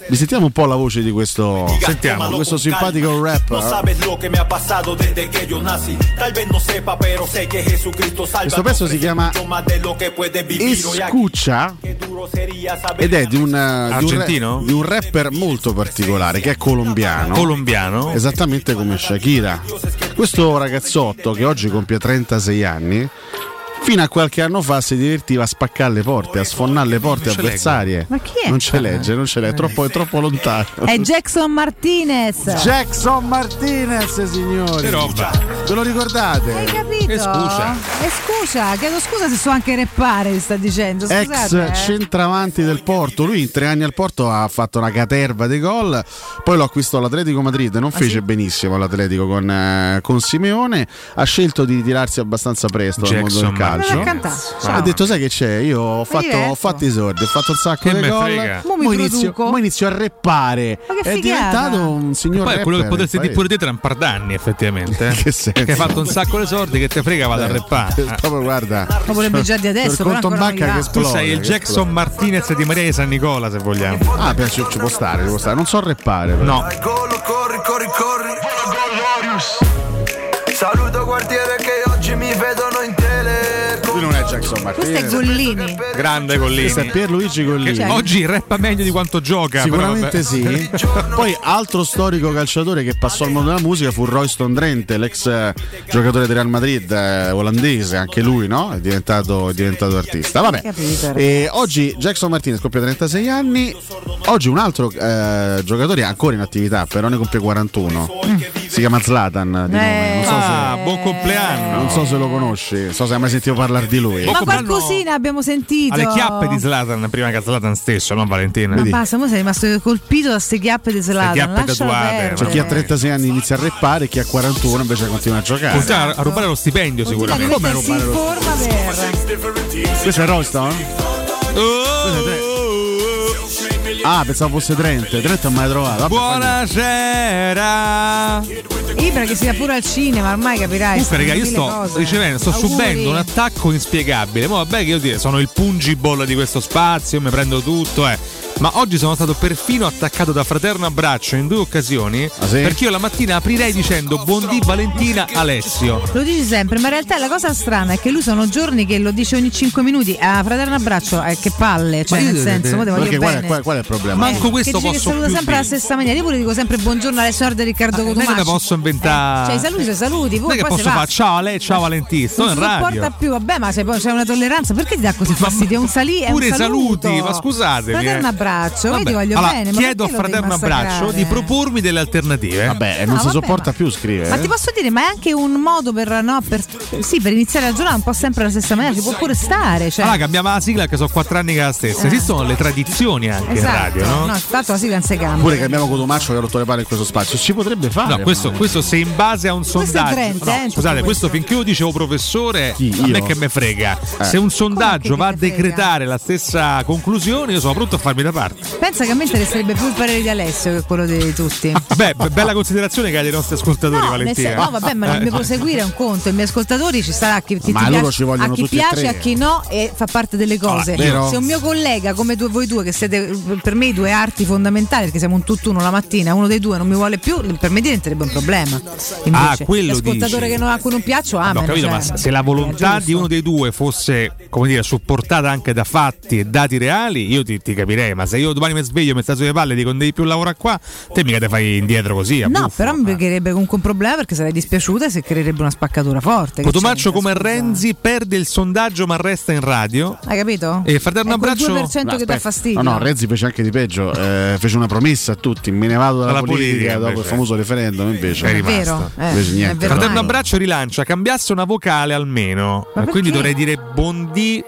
Vi sentiamo un po' la voce di questo, Sentiamo. questo simpatico rap. Salva. Questo pezzo si chiama. Escuccia ed è di un, eh, di un Argentino? di un rapper molto particolare che è colombiano. Colombiano? Esattamente come Shakira. Questo ragazzotto che oggi compie 36 anni. Fino a qualche anno fa si divertiva a spaccare le porte, a sfonnare le porte avversarie. Ma chi è? Non ce legge, non ce legge, è troppo, è troppo lontano. È Jackson Martinez. Jackson Martinez, signori. Che roba. Ve lo ricordate? Hai capito? E scusa. E scusa, chiedo scusa se so anche reppare, sta dicendo. Ex Scusate. eh. centravanti del Porto, lui in tre anni al Porto ha fatto una caterva di gol, poi lo acquistò l'Atletico Madrid, non fece benissimo all'Atletico con, eh, con Simeone, ha scelto di ritirarsi abbastanza presto dal mondo del Jackson calcio. Cantato. Ha detto sai che c'è, io ho fatto, ho fatto i sordi, ho fatto un sacco Che di me gol, frega. Mo inizio, mo inizio a reppare, è diventato un signor Poi è quello che potresti dire pure te tra un par d'anni, effettivamente. eh. *laughs* Che senso? Che hai fatto un sacco di soldi che te frega, vado a Eh, reppare. *laughs* Proprio guarda. Ma vorrebbe già di adesso, conto ancora banca che arriva. Tu esplode, sei il che Jackson esplode. Martinez di Maria di San Nicola, se vogliamo. Ah, beh, ci, ci può stare, ci può stare. Non so reppare. però. No. Corri, corri, corri. Saluto quartiere che Questo è. Gollini. Grande Collini. Questo è Pierluigi Gollini. Cioè, Oggi rappa meglio di quanto gioca. Sicuramente sì. *laughs* Poi altro storico calciatore che passò al mondo della musica fu Royston Drenthe, l'ex eh, giocatore del Real Madrid eh, olandese, anche lui, no? È diventato, è diventato artista. Vabbè. Capito, E oggi Jackson Martinez compie 36 anni. Oggi un altro eh, giocatore è ancora in attività, però ne compie 41. Si chiama Zlatan di nome. Non so se, Ah, buon compleanno. non so se lo conosci, non so se hai mai sentito parlare di lui. Ma qualcosina abbiamo sentito. Alle chiappe di Zlatan prima che Zlatan stesso, non Valentina. Ma basta, mo sei rimasto colpito da ste chiappe di Zlatan. chiappe tatuate. C'è chi ha 36 anni inizia a reppare, chi ha 41 invece continua a giocare. Continua a rubare lo stipendio sicuramente. rimettersi in forma per. Questo è Royston? Ah, pensavo fosse Trent. Trent non mai trovato. Vabbè, Buonasera. Ibra che si va pure al cinema, ormai capirai. Comunque, raga, io sto cose. ricevendo, sto Auguri. subendo un attacco inspiegabile. Ma vabbè, che io dire, sono il pungiball di questo spazio, mi prendo tutto, eh. Ma oggi sono stato perfino attaccato da fraterno abbraccio in due occasioni. Ah, sì? Perché io la mattina aprirei dicendo buondì Valentina Alessio. Lo dici sempre, ma in realtà la cosa strana è che lui sono giorni che lo dice ogni 5 minuti. Ah, fraterno abbraccio, eh, che palle, cioè Ma io- nel senso, te voglio Perché qual qual, qual è il problema? Manco Eh, questo che dice che posso saluta più sempre alla dire. stessa maniera. Io pure dico sempre buongiorno Alessio Arde Riccardo Non è che Cotumaccio. posso inventare. Cioè, i saluti saluti, Non poi è che poi posso fare ciao a lei, ciao Valentina. Sto non in si sopporta radio. più, vabbè, ma c'è una tolleranza, perché ti dà così fastidio? È un salì, è Pure un i saluto. saluti, ma scusatemi. Fraterno eh. Abbraccio, io Vabbè, ti voglio allora, bene. ma Chiedo a fraterno abbraccio di propormi delle alternative. Vabbè, e non No, si vabbè, sopporta ma- più scrivere. Ma ti posso dire, ma è anche un modo per, no, per, sì, per iniziare la giornata un po' sempre alla stessa maniera, ci può pure stare. Cioè, Allora cambiamo la sigla che sono quattro anni che è la stessa. Esistono le tradizioni anche esatto, in radio, no? no, tanto la sigla non si cambia. Pure che abbiamo Cotomaccio che ha rotto le palle in questo spazio. Si potrebbe fare. No, questo, questo se in base a un Questo è sondaggio. Trent, no, eh, scusate, questo questo. finché io dicevo professore, Chi, a me io? che me frega. Eh. Se un sondaggio va a decretare la stessa conclusione, io sono pronto a farmi da parte. Pensa che a me interesserebbe più il parere di Alessio che quello di tutti. Beh, be- bella considerazione che ha dei nostri ascoltatori, No, Valentina. sen- no, vabbè, ma il mio proseguire è un conto. I miei ascoltatori ci sarà chi, chi Ma ti loro piace, ci vogliono a chi tutti e piace, a chi no, e fa parte delle cose. vero. Se un mio collega, come due, voi due, che siete per me i due arti fondamentali, perché siamo un tutt'uno la mattina, uno dei due non mi vuole più, per me diventerebbe un problema. Invece, Ah, quello l'ascoltatore dici. che non, a cui non piaccio, ah, No, capito, ma se la volontà di uno dei due fosse, come dire, supportata anche da fatti e dati reali, io ti, ti capirei. Ma se io domani mi sveglio, mi sta sulle palle e dico non devi più lavorare qua, te mica te fai indietro così. a No, buffo. però mi creerebbe comunque un problema perché sarei dispiaciuta e si creerebbe una spaccatura forte. Che c'entra, come scusa? Renzi perde il sondaggio ma resta in radio. Hai capito? E È quel abbraccio- 2% che dà Aspetta. fastidio. No, no, Renzi fece anche di peggio. eh, fece una promessa a tutti. Me ne vado dalla Dalla politica, politica, dopo il famoso referendum. Invece È è rimasto. vero, eh, Invece niente. è vero. Fraterno ormai. abbraccio rilancia, cambiasse una vocale almeno. Ma quindi dovrei dire Bondi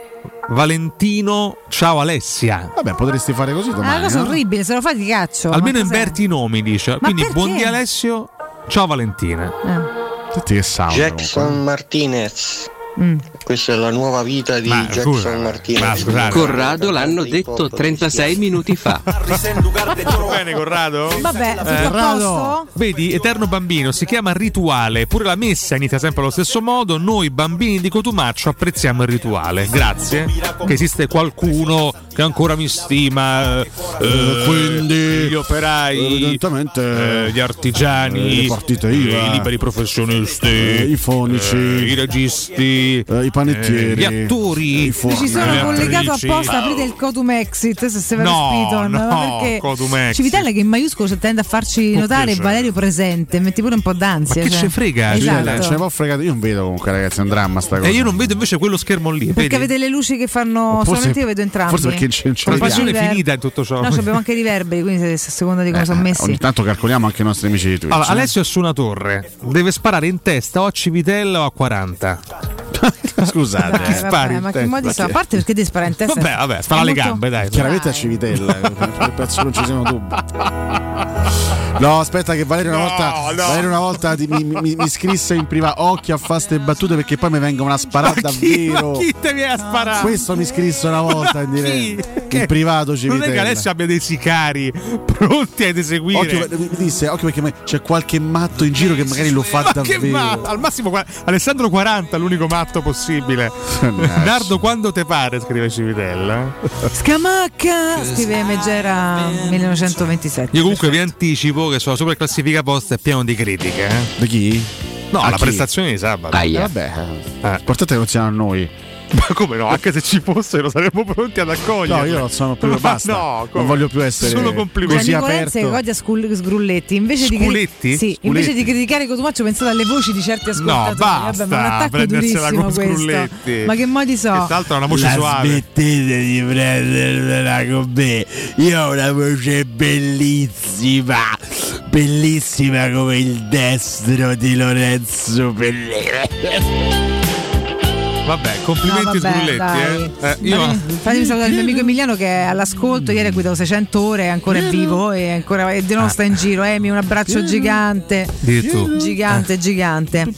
Valentino, ciao Alessia. Vabbè, potresti fare così È una domani. cosa no? orribile, se lo fai ti caccio. Almeno Ma inverti i nomi, dice. Quindi perché? Bondi Alessio, ciao Valentina. Eh. Senti che sound. Jackson Martinez. Mm. Questa è la nuova vita di Ma, Jackson scusa, Martinez. ma scusate. Corrado l'hanno detto 36 minuti fa. *laughs* Bene, Corrado? Vabbè, Eh, posto? Vedi, Eterno Bambino si chiama rituale, pure la messa inizia sempre allo stesso modo. Noi bambini di Cotumaccio apprezziamo il rituale. Grazie. Che esiste qualcuno che ancora mi stima, eh, quindi, gli operai, evidentemente, eh, gli artigiani, eh, le partite IVA, i liberi professionisti, eh, i fonici, eh, i registi, eh, i panettieri, gli attori, i Ci sono le collegato apposta, aprite il Codum Exit se Severo No, Spiton. no, perché Codum Exit. Civitella che in maiuscolo si tende a farci notare. Valerio presente, metti pure un po' d'ansia. Ma che cioè. ce frega? Esatto. Ce ne può fregare. Io non vedo comunque, ragazzi, è un dramma sta cosa. E io non vedo invece quello schermo lì. Perché vedi? avete le luci che fanno. Forse- solamente io vedo entrambi. forse perché c'è- c'è La passione finita in tutto ciò. No, abbiamo anche i riverberi, quindi a seconda di come sono messi. Eh, Ogni tanto calcoliamo anche i nostri amici di Twitch. Allora, eh. Alessio è su una torre, deve sparare in testa o a Civitella o a 40. *laughs* Scusate, Dai, eh. vabbè, ma che modi sono? A parte perché devi sparare in testa. Vabbè, vabbè, spara alle molto- gambe, dai. Chiaramente a Civitella, *laughs* per penso non ci siano dubbi. No, aspetta, che Valerio una volta, Valerio una volta ti- mi, mi- mi scrisse in privato occhio a fare ste battute perché poi mi vengono a sparare Ma chi, ma davvero. chi te viene a sparare? Questo mi scrisse una volta in diretta. In privato Non Civitella. è che Alessio abbia dei sicari pronti ad eseguire. Occhio, mi disse, occhio perché c'è qualche matto in giro che magari lo fa Ma che davvero. matto? Al massimo Alessandro 40, l'unico matto possibile. *laughs* Nardo quando te pare, scrive Civitella. Scamacca! Scrive Megera 1927. Io comunque vi anticipo che sulla super classifica posta è pieno di critiche. Eh? Da chi? No, A la chi? prestazione di sabato. Eh, vabbè, l'importante è che non siano a noi. Ma come no? Anche se ci fossero saremmo pronti ad accogliere. No, io non sono più Ma *laughs* basta. no, non come? voglio più essere Solo complimenti. così Gianni Colenza che aperto. odia Scul- Sgrulletti. Invece di, cri- sì, invece di criticare Cotumaccio, pensate alle voci di certi ascoltatori. basta Vabbè, ma un attacco prendersela durissimo con questo. Sgrulletti. Ma che modi so? Che tra l'altro ha una voce La suave. Smettete di prendermela con me. Io ho una voce bellissima. Bellissima come il destro di Lorenzo Pellere. Vabbè, complimenti No, vabbè, Sgrulletti. Eh. Eh, io... Fatemi- salutare il mio amico Emiliano che è all'ascolto. Ieri ha guidato 600 ore, è ancora vivo e ancora e di nuovo sta in giro. Emi, un abbraccio gigante. Addirittura. Gigante, gigante.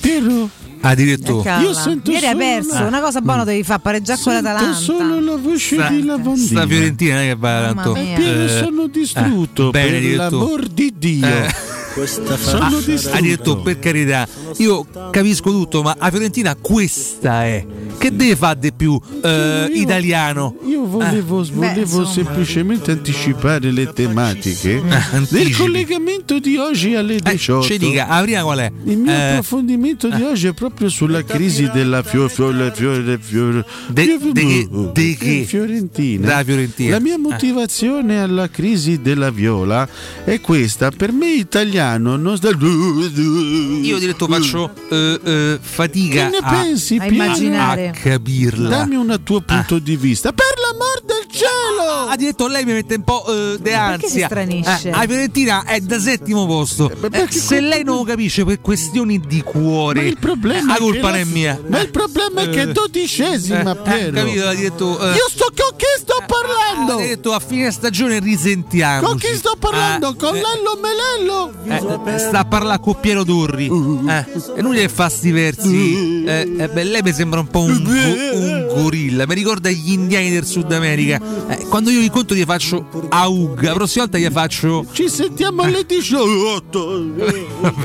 Addirittura. Calma. Ieri hai perso, una cosa buona devi fare, pareggiare con l'Atalanta. solo la voce Sta, di lavandina. sta Fiorentina che va tanto. Piero, eh, sono distrutto eh, per l'amor di Dio. Eh. Sono Ah, distrutto. ha detto per carità, io capisco tutto, ma a Fiorentina questa è. Che deve fare di più eh, italiano? Io volevo, volevo semplicemente anticipare le tematiche del anticipi. collegamento di oggi alle 18. Ci dica, la prima qual è? Il mio Eh, approfondimento di oggi è proprio sulla crisi della fio, fio, fio, fio, De- de de che? Fiorentina. Fiorentina. La mia motivazione alla crisi della viola è questa. Per me italiano non sta... io diretto faccio eh, eh, fatica Che ne a, pensi, A immaginare. a capirla. Dammi un tuo punto di vista. Per l'amor del cielo! Ha detto lei mi mette un po' eh, de perché si ansia. stranisce? Eh, la Fiorentina è da settimo posto. Eh, se lei non lo capisce per questioni di cuore, Ma il problema la colpa non è mia. Ma il problema è che è Eh, dodicesima, eh, Piero. capito? Ha detto, eh, Io sto con chi sto parlando? ha detto a fine stagione risentiamo. Con chi sto parlando? con Lello Melello? Eh, sta a parlare con Piero Turri eh, e lui gli fa sti versi eh, eh, beh, lei mi sembra un po' un, un gorilla mi ricorda gli indiani del Sud America Eh, quando io incontro gli faccio aug la prossima volta gli faccio Ci sentiamo alle 18.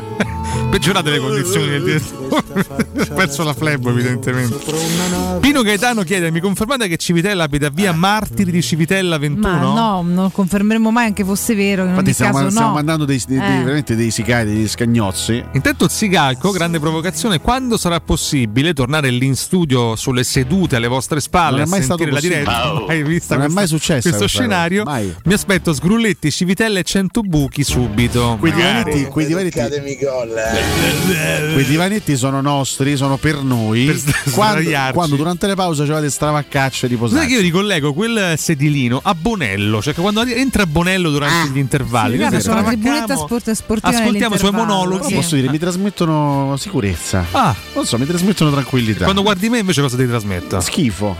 *laughs* peggiorate le condizioni del direttore ha perso la flebo evidentemente Pino Gaetano chiede mi confermate che Civitella abita via Martiri di Civitella 21? Ma no, non confermeremo mai anche fosse vero. In Infatti stiamo, caso, stiamo no. mandando dei, dei- Eh. veramente dei sicari, degli scagnozzi. Intanto Zicalco, grande provocazione, quando sarà possibile tornare lì in studio sulle sedute alle vostre spalle Non è a mai stato sentire la possibile. diretta? Oh. Hai visto Non è questo- mai successo questo scenario? Mai. Mi aspetto Sgrulletti, Civitella e 100 buchi subito. Quei divanetti, quei divanetti, *laughs* quei divanetti sono nostri, sono per noi. Per quando, quando durante le pause c'avete stravaccacce di Sai posare. che io ricollego quel sedilino a Bonello, cioè che quando entra Bonello durante gli intervalli, Sì, noi ci tribunetta sport- sportiva ascoltiamo i suoi monologhi. sì. Posso dire, mi trasmettono sicurezza. Ah. Non so, mi trasmettono tranquillità. Quando guardi me invece cosa ti trasmetto? Schifo.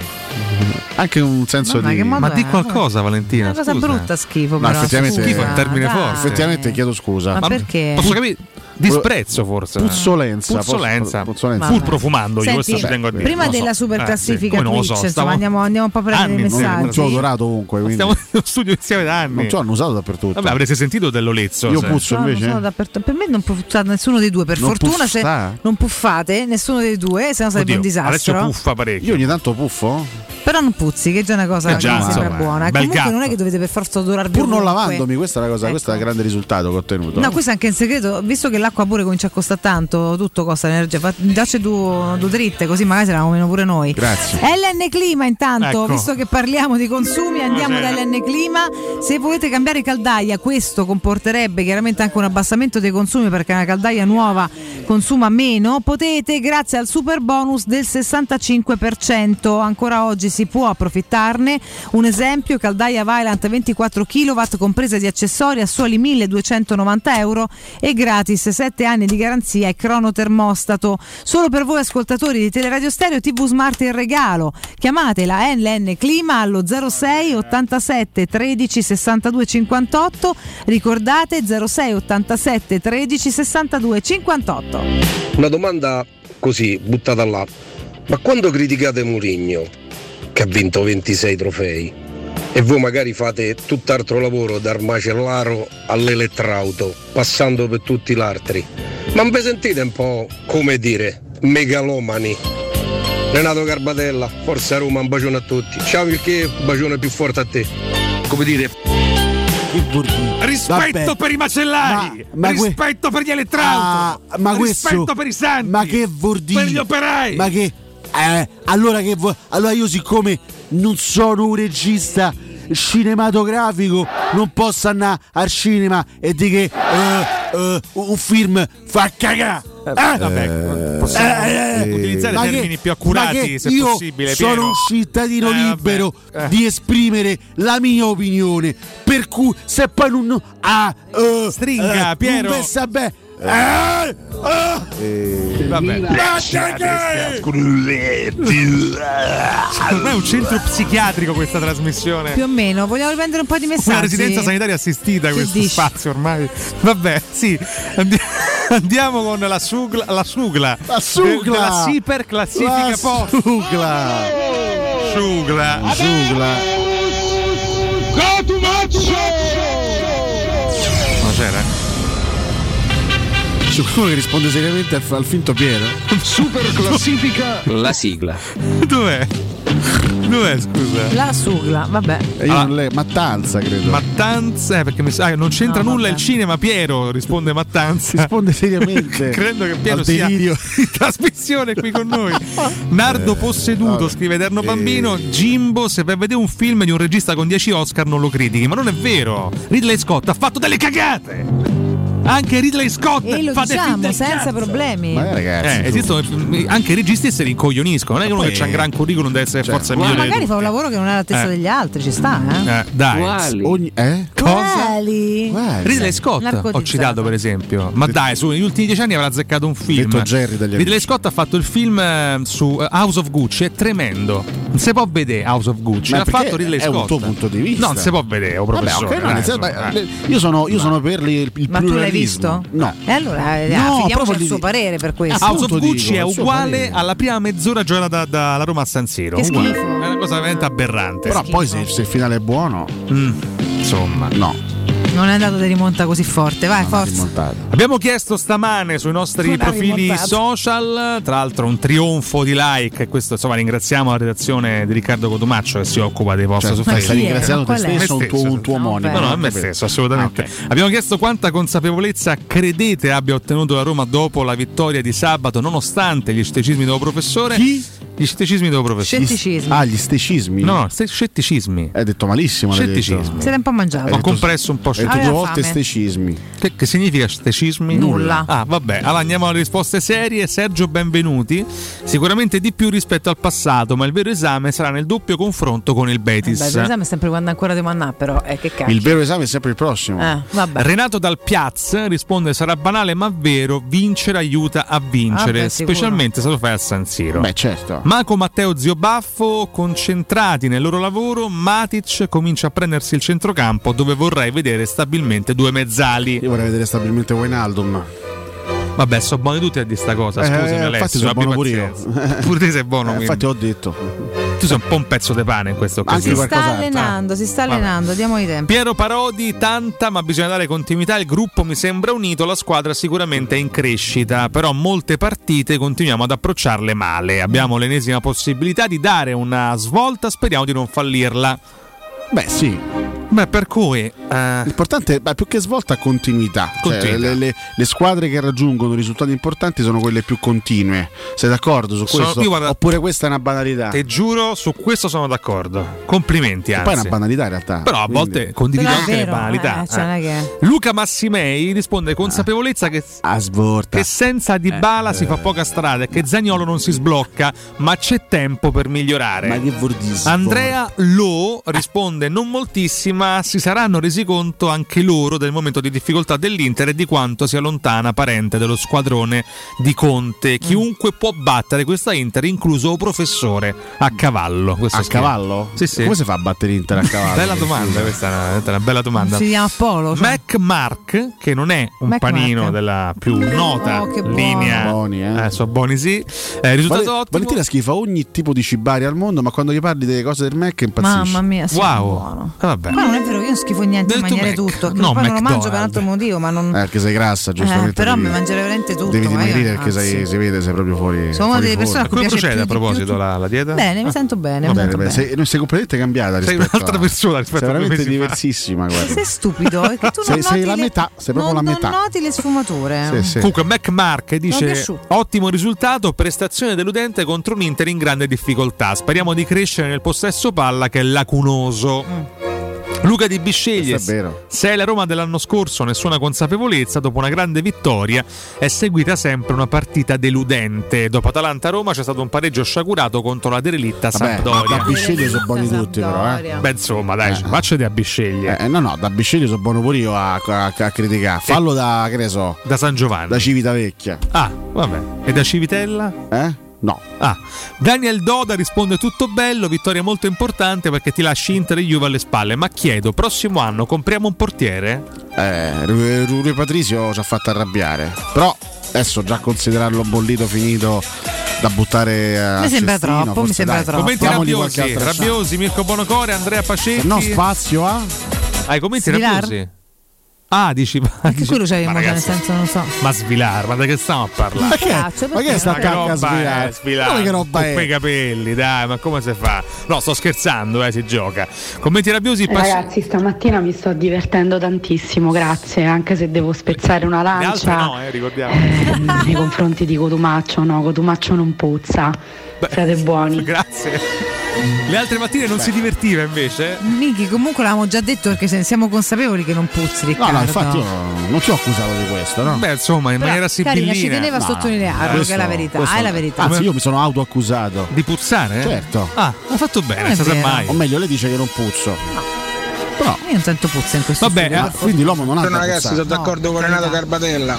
Anche un senso di. Che modo Ma di è? qualcosa Valentina, Una cosa scusa. brutta schifo, No, però. effettivamente- Schifo è un termine dai. forte. Effettivamente chiedo scusa. Ma perché? Posso capire? Disprezzo forse. Puzzolenza. Puzzolenza. Puzzolenza. Pur profumando, io questo ci tengo a dire. prima so. della super Eh, classifica sì, non lo Twitch, so, insomma, andiamo, andiamo un po' a prendere anni, i non- messaggi. Non ci ho odorato ovunque. Quindi. Stiamo nello studio insieme da anni. Non ci hanno usato dappertutto. Vabbè, avrete sentito dell'olezzo. Io se- puzzo No, invece. dappertutto. Per me non puffate nessuno dei due. Per Non fortuna, se puffa? non puffate nessuno dei due, se no sarebbe Oddio, un disastro. Adesso puffa parecchio. Io ogni tanto puffo. Però non puzzi, che è già una cosa Eh che mi sembra buona. Comunque non è che dovete per forza odorarvi Pur non lavandomi, questa è la cosa, questo è il grande risultato che ho ottenuto. No, questo è anche in segreto, visto che l'acqua pure comincia a costare tanto, tutto costa energia, dacci due, due dritte, così magari ce l'avamo meno pure noi. Grazie. LN Clima intanto, Ecco. visto che parliamo di consumi, andiamo da. LN Clima. Se volete cambiare caldaia, questo comporterebbe chiaramente anche un abbassamento dei consumi perché una caldaia nuova consuma meno, potete grazie al super bonus del 65%. Ancora oggi si può approfittarne. Un esempio, caldaia Vylant 24 kW compresa di accessori a soli 1290 euro e gratis 7 anni di garanzia e cronotermostato. Solo per voi ascoltatori di Teleradio Stereo TV Smart in regalo. Chiamate la NLN Clima allo 06 87 13 62 58. Ricordate 06 87 13 62 58. Una domanda così, buttata là. Ma quando criticate Mourinho, che ha vinto 26 trofei, e voi magari fate tutt'altro lavoro dal macellaro all'elettrauto, passando per tutti gli altri, ma non vi sentite un po', come dire, megalomani? Renato Garbatella, forza Roma, un bacione a tutti. Ciao Vilché, un bacione più forte a te. Come dire, rispetto Vabbè. per i macellari, Ma- ma que- rispetto per gli elettrauto, Ah, ma questo- rispetto per i santi, Ma che vuol dire? per gli operai. Ma che. Eh, allora che vuol- Allora io siccome non sono un regista cinematografico non posso andare al cinema e dire che eh, eh, un film fa cagare. Eh? Vabbè, possiamo Eh, eh, utilizzare termini che- più accurati se io possibile. sono Piero. un cittadino Eh, libero Eh. di esprimere la mia opinione. Per cui se poi non. Ah, eh, Stringa, eh, Piero. Non pensa bene. Eh, ah, Vabbè. Ormai è un centro psichiatrico questa trasmissione. Più o meno, vogliamo riprendere un po' di messaggi. Una residenza sanitaria assistita Che questo dici? spazio ormai. Vabbè, sì. Andi- *laughs* Andiamo con la sugla. La sugla. La sugla. Della Super classifica La post. sugla. Sugla. Sugla. Non C'è qualcuno che risponde seriamente al, al finto Piero? Super classifica. La sigla. Dov'è? Dov'è, scusa? La sugla, vabbè. E io Ah. non le- Mattanza, credo. Mattanza, eh, perché mi sa- non c'entra No, nulla vabbè. il cinema, Piero, risponde Mattanza. risponde seriamente. *laughs* Credo che Piero sia delirio. *laughs* in trasmissione qui con noi. *laughs* Nardo posseduto, vabbè. scrive Eterno Eh. Bambino. Jimbo, se vai a vedere un film di un regista con 10 Oscar non lo critichi, ma non è vero. Ridley Scott ha fatto delle cagate. Anche Ridley Scott E lo fa diciamo del senza cazzo. problemi. Ma eh, ragazzi, Eh, esistono anche i registi e se li incoglioniscono. Non è che uno poi- che ha un gran curriculum deve essere Cioè, forza migliore. Magari di fa un lavoro che non è all'altezza Eh. degli altri, ci sta, eh? Eh, dai. Quali? Ogni, eh? Cosa? Quali? Guarda. Ridley Scott ho citato per esempio ma dai su negli ultimi dieci anni avrà azzeccato un film Detto Jerry dagli Ridley. Scott ha fatto il film eh, su eh, House of Gucci è tremendo non si può vedere House of Gucci Ma l'ha perché fatto Ridley è un Scott tuo punto di vista. no, non si può vedere oh, Vabbè, professore ok, no, dai, nel senso, insomma, beh, eh. io sono, io sono per il, il Ma tu l'hai pluralismo. visto? No. E allora eh, No, affidiamoci proprio al di- suo parere per questo. House of Gucci dico, è uguale alla prima mezz'ora giocata da, dalla Roma a San Siro Che Uguale. schifo. è una cosa veramente aberrante Però poi se, se il finale è buono, Mm, insomma no. Non è andato di rimonta così forte, vai, non forza. Abbiamo chiesto stamane sui nostri Una profili social, tra l'altro un trionfo di like, e questo insomma ringraziamo la redazione di Riccardo Cotumaccio che si occupa dei post Cioè, su stai chi Facebook. è? ringraziando te stesso un tuo, un tuo No, omonimo. No, no, a me stesso, assolutamente. Ah, ok. Abbiamo chiesto quanta consapevolezza credete abbia ottenuto la Roma dopo la vittoria di sabato, nonostante gli scetticismi del professore. Chi? Gli scetticismi del professore. Scetticismo. Ah, gli stecismi? No, ste- scetticismi. Hai detto malissimo. Scetticismi. Siete un po' mangiati. Ho compresso un po' Hai detto Aveva due volte stecismi. Che, che significa stecismi? Nulla. Ah, vabbè. Allora andiamo alle risposte serie. Sergio, benvenuti. Sicuramente di più rispetto al passato, ma il vero esame sarà nel doppio confronto con il Betis. Beh, per esame è sempre quando ancora devo andare, però. Eh, che cazzo. Il vero esame è sempre il prossimo. Eh, vabbè. Renato Dal Piaz risponde: Sarà banale ma vero, vincere aiuta a vincere, Ah, beh, specialmente se lo fai a San Siro. Beh, certo. Marco Matteo Zio Baffo, concentrati nel loro lavoro, Matic comincia a prendersi il centrocampo dove vorrei vedere stabilmente due mezzali. Io vorrei vedere stabilmente Wijnaldum. Vabbè, sono buoni tutti a dire sta cosa. Eh, Scusami, infatti Alessio. sono abbi buono pure io. *laughs* Pure te sei buono. Eh, infatti ho detto. Tu sei un po' un pezzo di pane in questa Anche Si sta allenando, si sta allenando, diamo i tempi. Piero Parodi, tanta, ma bisogna dare continuità. Il gruppo mi sembra unito, la squadra sicuramente è in crescita, però molte partite continuiamo ad approcciarle male. Abbiamo l'ennesima possibilità di dare una svolta, speriamo di non fallirla. Beh, sì. Beh, per cui. eh, L'importante è più che svolta continuità. Cioè, Continuità. le, le- le squadre che raggiungono risultati importanti sono quelle più continue. Sei d'accordo su Sono- questo? io guarda- Oppure questa è una banalità? Te giuro, su questo sono d'accordo. Complimenti, Che anzi. poi è una banalità in realtà. Però a Quindi- volte condivido anche le vero, banalità. eh, cioè, è che- Luca Massimei risponde consapevolezza che, a svolta. che senza Eh, Dybala si fa poca strada e che Zagnolo non si sblocca, ma c'è tempo per migliorare. Ma che vuol dire? Andrea Lo risponde non moltissima, si saranno resi conto anche loro del momento di difficoltà dell'Inter e di quanto sia lontana parente dello squadrone di Conte. Mm. Chiunque può battere questa Inter, incluso professore a cavallo. Questo A scrive. cavallo? Sì, sì. Come si fa a battere Inter a *laughs* cavallo? Bella domanda, questa è una, questa è una bella domanda. Si chiama Polo. cioè. Mac Mark, che non è un Mac panino Mark. della più nota Oh, che buono. linea, Buoni, eh. eh, so buoni sì. Eh, risultato Vale- ottimo. Valentina schifa ogni tipo di cibaria al mondo, ma quando gli parli delle cose del Mac impazzisce. Mamma mia, sì, Wow. buono. Eh, vabbè. Ma non è vero, io non schifo niente di Del mangiare Mac. tutto. No, poi non lo mangio per altro motivo, ma non. Eh, perché sei grassa, giustamente. Eh, però devi- mi mangerei veramente tutto. Devi dimagrire perché sei- si vede, sei proprio fuori. Sono una delle persone a cui Come piace procede a proposito più. la, la dieta? Bene, mi sento bene. Va mi bene, sento bene, sei, sei completamente cambiata Sei un'altra a- persona rispetto sei a veramente fa. diversissima, guarda. Sei stupido, è che tu Sei- non sei noti la le- metà, sei proprio non, la metà. Non noti le sfumature. Comunque, Mac Mark Sono dice. Ottimo risultato, prestazione deludente contro un Inter in grande difficoltà. Speriamo di crescere nel possesso palla che è lacunoso. Luca Di Bisceglie, se è la Roma dell'anno scorso, nessuna consapevolezza, dopo una grande vittoria è seguita sempre una partita deludente. Dopo Atalanta-Roma c'è stato un pareggio sciagurato contro la derelitta Vabbè, Sampdoria. da Bisceglie sono buoni tutti, però. Eh. Beh, insomma, dai, facciate a Bisceglie. Eh, no, no, da Bisceglie sono buono pure io a, a- a criticare. Fallo da, che ne so, Da San Giovanni. da Civitavecchia. Ah, vabbè. E da Civitella? Eh? No. Ah, Daniel Doda risponde tutto bello, vittoria molto importante perché ti lasci Inter e Juve alle spalle, ma chiedo, prossimo anno compriamo un portiere? Eh, Rui Patrizio ci ha fatto arrabbiare. Però adesso già considerarlo bollito finito da buttare a Mi sembra cestino, troppo, mi sembra dai, troppo. Commenti rabbiosi, rabbiosi, Mirko Bonocore, Andrea Pacetti. No spazio a Hai commenti Svilar? rabbiosi? Ah, dici, Che dici quello c'è ma nel ragazzi, senso, non so. ma Svilar, ma da che stiamo a parlare? Ma che, Cazzo, ma che è sta Ma che cacca a roba svilare? è svilare? Ma che roba Con è? quei capelli, dai, ma come si fa? No, sto scherzando, eh, si gioca. Commenti rabbiosi, Pace- Ragazzi, stamattina mi sto divertendo tantissimo, grazie, anche se devo spezzare una lancia no, eh, ricordiamo. eh, nei confronti di Cotumaccio, no, Cotumaccio non puzza. Siete buoni. *laughs* Grazie. Le altre mattine non si divertiva invece? Miki, comunque l'avevamo già detto perché siamo consapevoli che non puzzi No, Riccardo. no, infatti io non ti ho accusato di questo, no? Beh, insomma, in Però, maniera Carina, sibillina. ci teneva a No, sottolinearlo che è la verità, questo- è la verità. Anzi, io mi sono autoaccusato. Di puzzare? Certo. Ah, ha fatto bene, vero. mai. O meglio, lei dice che non puzzo. Però, Io non sento puzza in questo Vabbè, studio. ah, quindi l'uomo non ha da ragazzi, sono d'accordo con Renato Garbatella.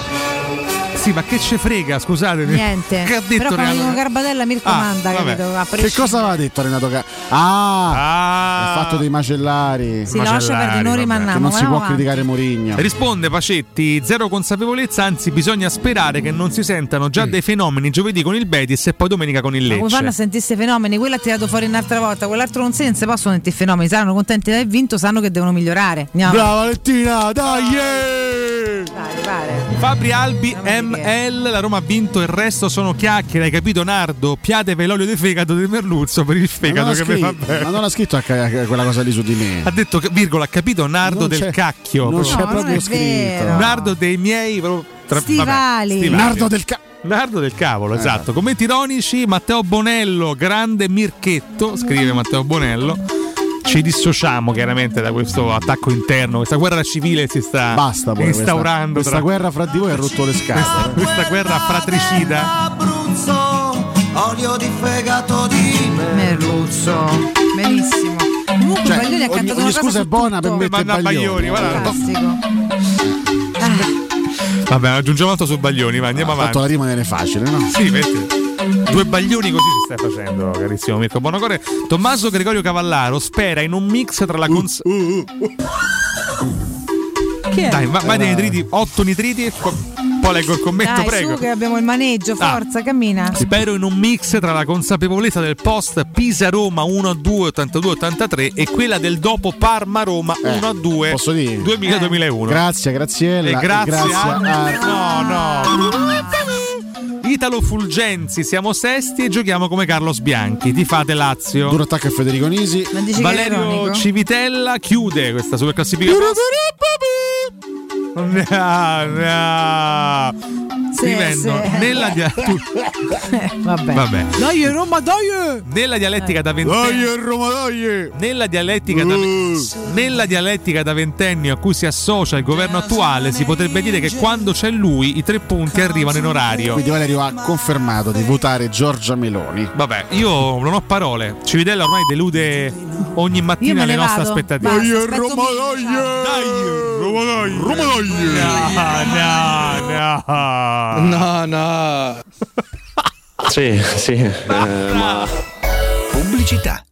Sì, ma che ce frega, scusatemi. Niente. *laughs* Che ha detto Però quando Renato? Garbatella mi Ah, raccomanda, vabbè. capito? A Che cosa aveva detto Renato Ca- Ah, Ah, il fatto dei macellari. Sì, lascia Macellari, perdere, non. Che non si può avanti. criticare Mourinho. Risponde Pacetti, zero consapevolezza, anzi bisogna sperare che non si sentano già dei fenomeni giovedì con il Betis e poi domenica con il Ma come fanno a Lecce. sentire fenomeni? Quello ha tirato fuori un'altra volta, quell'altro non si si possono sentire fenomeni, saranno contenti di aver vinto, sanno che devono migliorare. Andiamo. Brava Valentina, dai! Pare. Fabri Albi ML, la Roma ha vinto, il resto sono chiacchiere, hai capito Nardo? Piatevi l'olio di fegato di Merluzzo per il fegato non, che mi fa scritto, bene. ma non ha scritto a ca- a quella cosa lì su di me. Ha detto, virgola, ha capito Nardo Non del c'è- cacchio. Non proprio. c'è No, non proprio è scritto. vero. Nardo dei miei tra- Stivali. vabbè, Nardo del ca- Nardo del cavolo, Eh. esatto. Commenti ironici, Matteo Bonello, grande Mirchetto, scrive Matteo Bonello. Ci dissociamo chiaramente da questo attacco interno, questa guerra civile si sta Basta poi instaurando. Questa, questa tra- guerra fra di voi ha rotto le scatole. questa guerra fratricida. Abruzzo, olio di fegato di Merluzzo. Benissimo. Comunque Cioè, Baglioni ha ogni- cantato ogni una cosa scusa è buona per mettere Manda Baglioni, Baglioni. guarda. Vabbè, aggiungiamo altro su Baglioni, va, andiamo fatto avanti. la rima viene facile, no? Sì, vedi. Due baglioni così si stai facendo, carissimo Mirko Bonocore. Tommaso Gregorio Cavallaro spera in un mix tra la cons- Chi è? Dai, va- vai dei nitriti, 8 nitriti. e Poi leggo il commento, Dai, prego. su che abbiamo il maneggio, Ah. forza, cammina. Spero in un mix tra la consapevolezza del post Pisa-Roma 1-2 82-83 e quella del dopo Parma-Roma 1-2 Eh, posso dire? 2000-2001. Grazie, Graziella. E grazie, a- a... No, no. Italo Fulgenzi, siamo sesti e giochiamo come Carlos Bianchi. Ti fate Lazio. Duro attacco a Federico Nisi. Valerio? Civitella chiude questa super classifica. No, no. Sì, Scrivendo sì. nella, dia- tu- vabbè. Vabbè. Dai Roma, dai! nella dialettica da ventennio Dai, Roma, dai! nella dialettica, da, nella dialettica da ventennio a cui si associa il governo attuale si potrebbe dire che quando c'è lui i tre punti arrivano in orario Quindi Valerio ha confermato di votare Giorgia Meloni. Vabbè, io non ho parole. Civitella ormai delude ogni mattina le nostre aspettative. Aspetto Roma, Micia. Roma dai! Roma, dai! No, no, no. No, no. Sì, sì, eh, ma Pubblicità.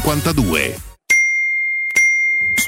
52.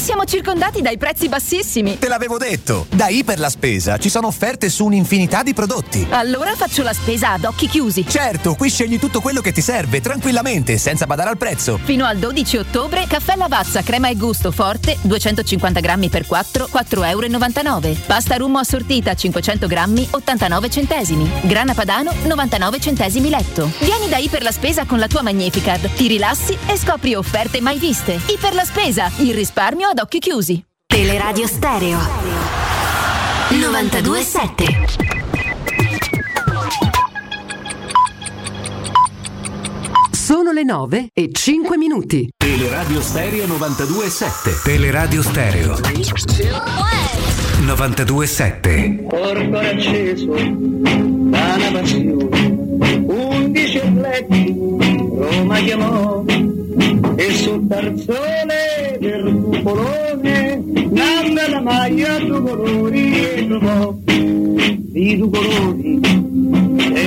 Siamo circondati dai prezzi bassissimi. Te l'avevo detto! Da Iper la Spesa ci sono offerte su un'infinità di prodotti. Allora faccio la spesa ad occhi chiusi. Certo, qui scegli tutto quello che ti serve, tranquillamente, senza badare al prezzo. Fino al 12 ottobre, caffè Lavazza crema e gusto forte, 250 grammi per 4, 4,99 euro. Pasta rummo assortita 500 grammi, 89 centesimi. Grana padano, 99 centesimi letto. Vieni da Iper la Spesa con la tua Magnificard, ti rilassi e scopri offerte mai viste. Iper la Spesa, il risparmio ad occhi chiusi. Teleradio Stereo 927 Sono le 9 e 5 minuti. Teleradio Stereo 927. Teleradio Stereo 927. Porto acceso da una passione, undici atleti Roma chiamò e sul tarzone del cupolone nanda la maglia due colori e trovò di due colori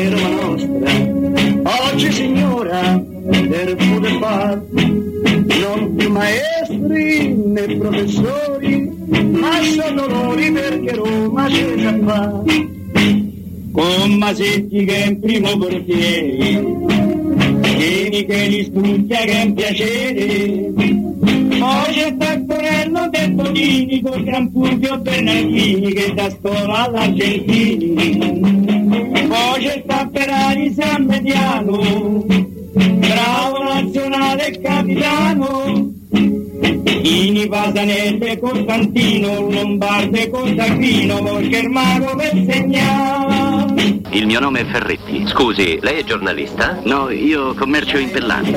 Roma nostra. Oggi signora del poter far non più maestri né professori ma sono dolori perché Roma c'è già fa con Masetti che è in primo portiere Vieni che li studia che è un piacere. Poi c'è Taccorello del Tonini con Gran Fulvio Bernardini che da scuola all'Argentini. Poi c'è sta Ferrari San Mediano bravo nazionale capitano Ini Pasanese Costantino Lombarde mago per segnare Il mio nome è Ferretti. Scusi, lei è giornalista? No, io commercio in pellami.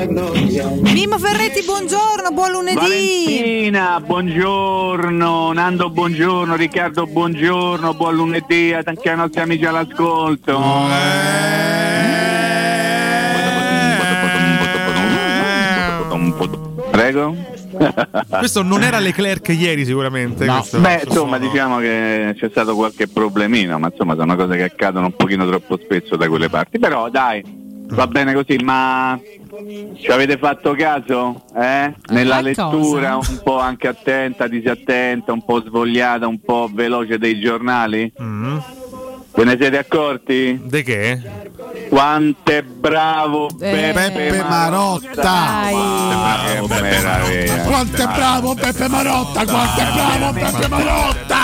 Mimmo Ferretti, buongiorno, buon lunedì. Valentina, buongiorno, Nando, buongiorno, Riccardo, buongiorno, buon lunedì a tanti ai nostri amici all'ascolto. Prego? *laughs* Questo non era Leclerc ieri sicuramente. questo- Beh, questo insomma, suono. diciamo che c'è stato qualche problemino, ma insomma sono cose che accadono un pochino troppo spesso da quelle parti. Però dai, va bene così, ma ci avete fatto caso? Eh? Nella lettura un po' anche attenta, disattenta, un po' svogliata, un po' veloce dei giornali? Mm. Ve ne siete accorti? De che? Quanto è bravo Eh. Beppe, Beppe Marotta! Marotta. Ma che meraviglia! Quanto è bravo Beppe Marotta, quanto è bravo Beppe Marotta!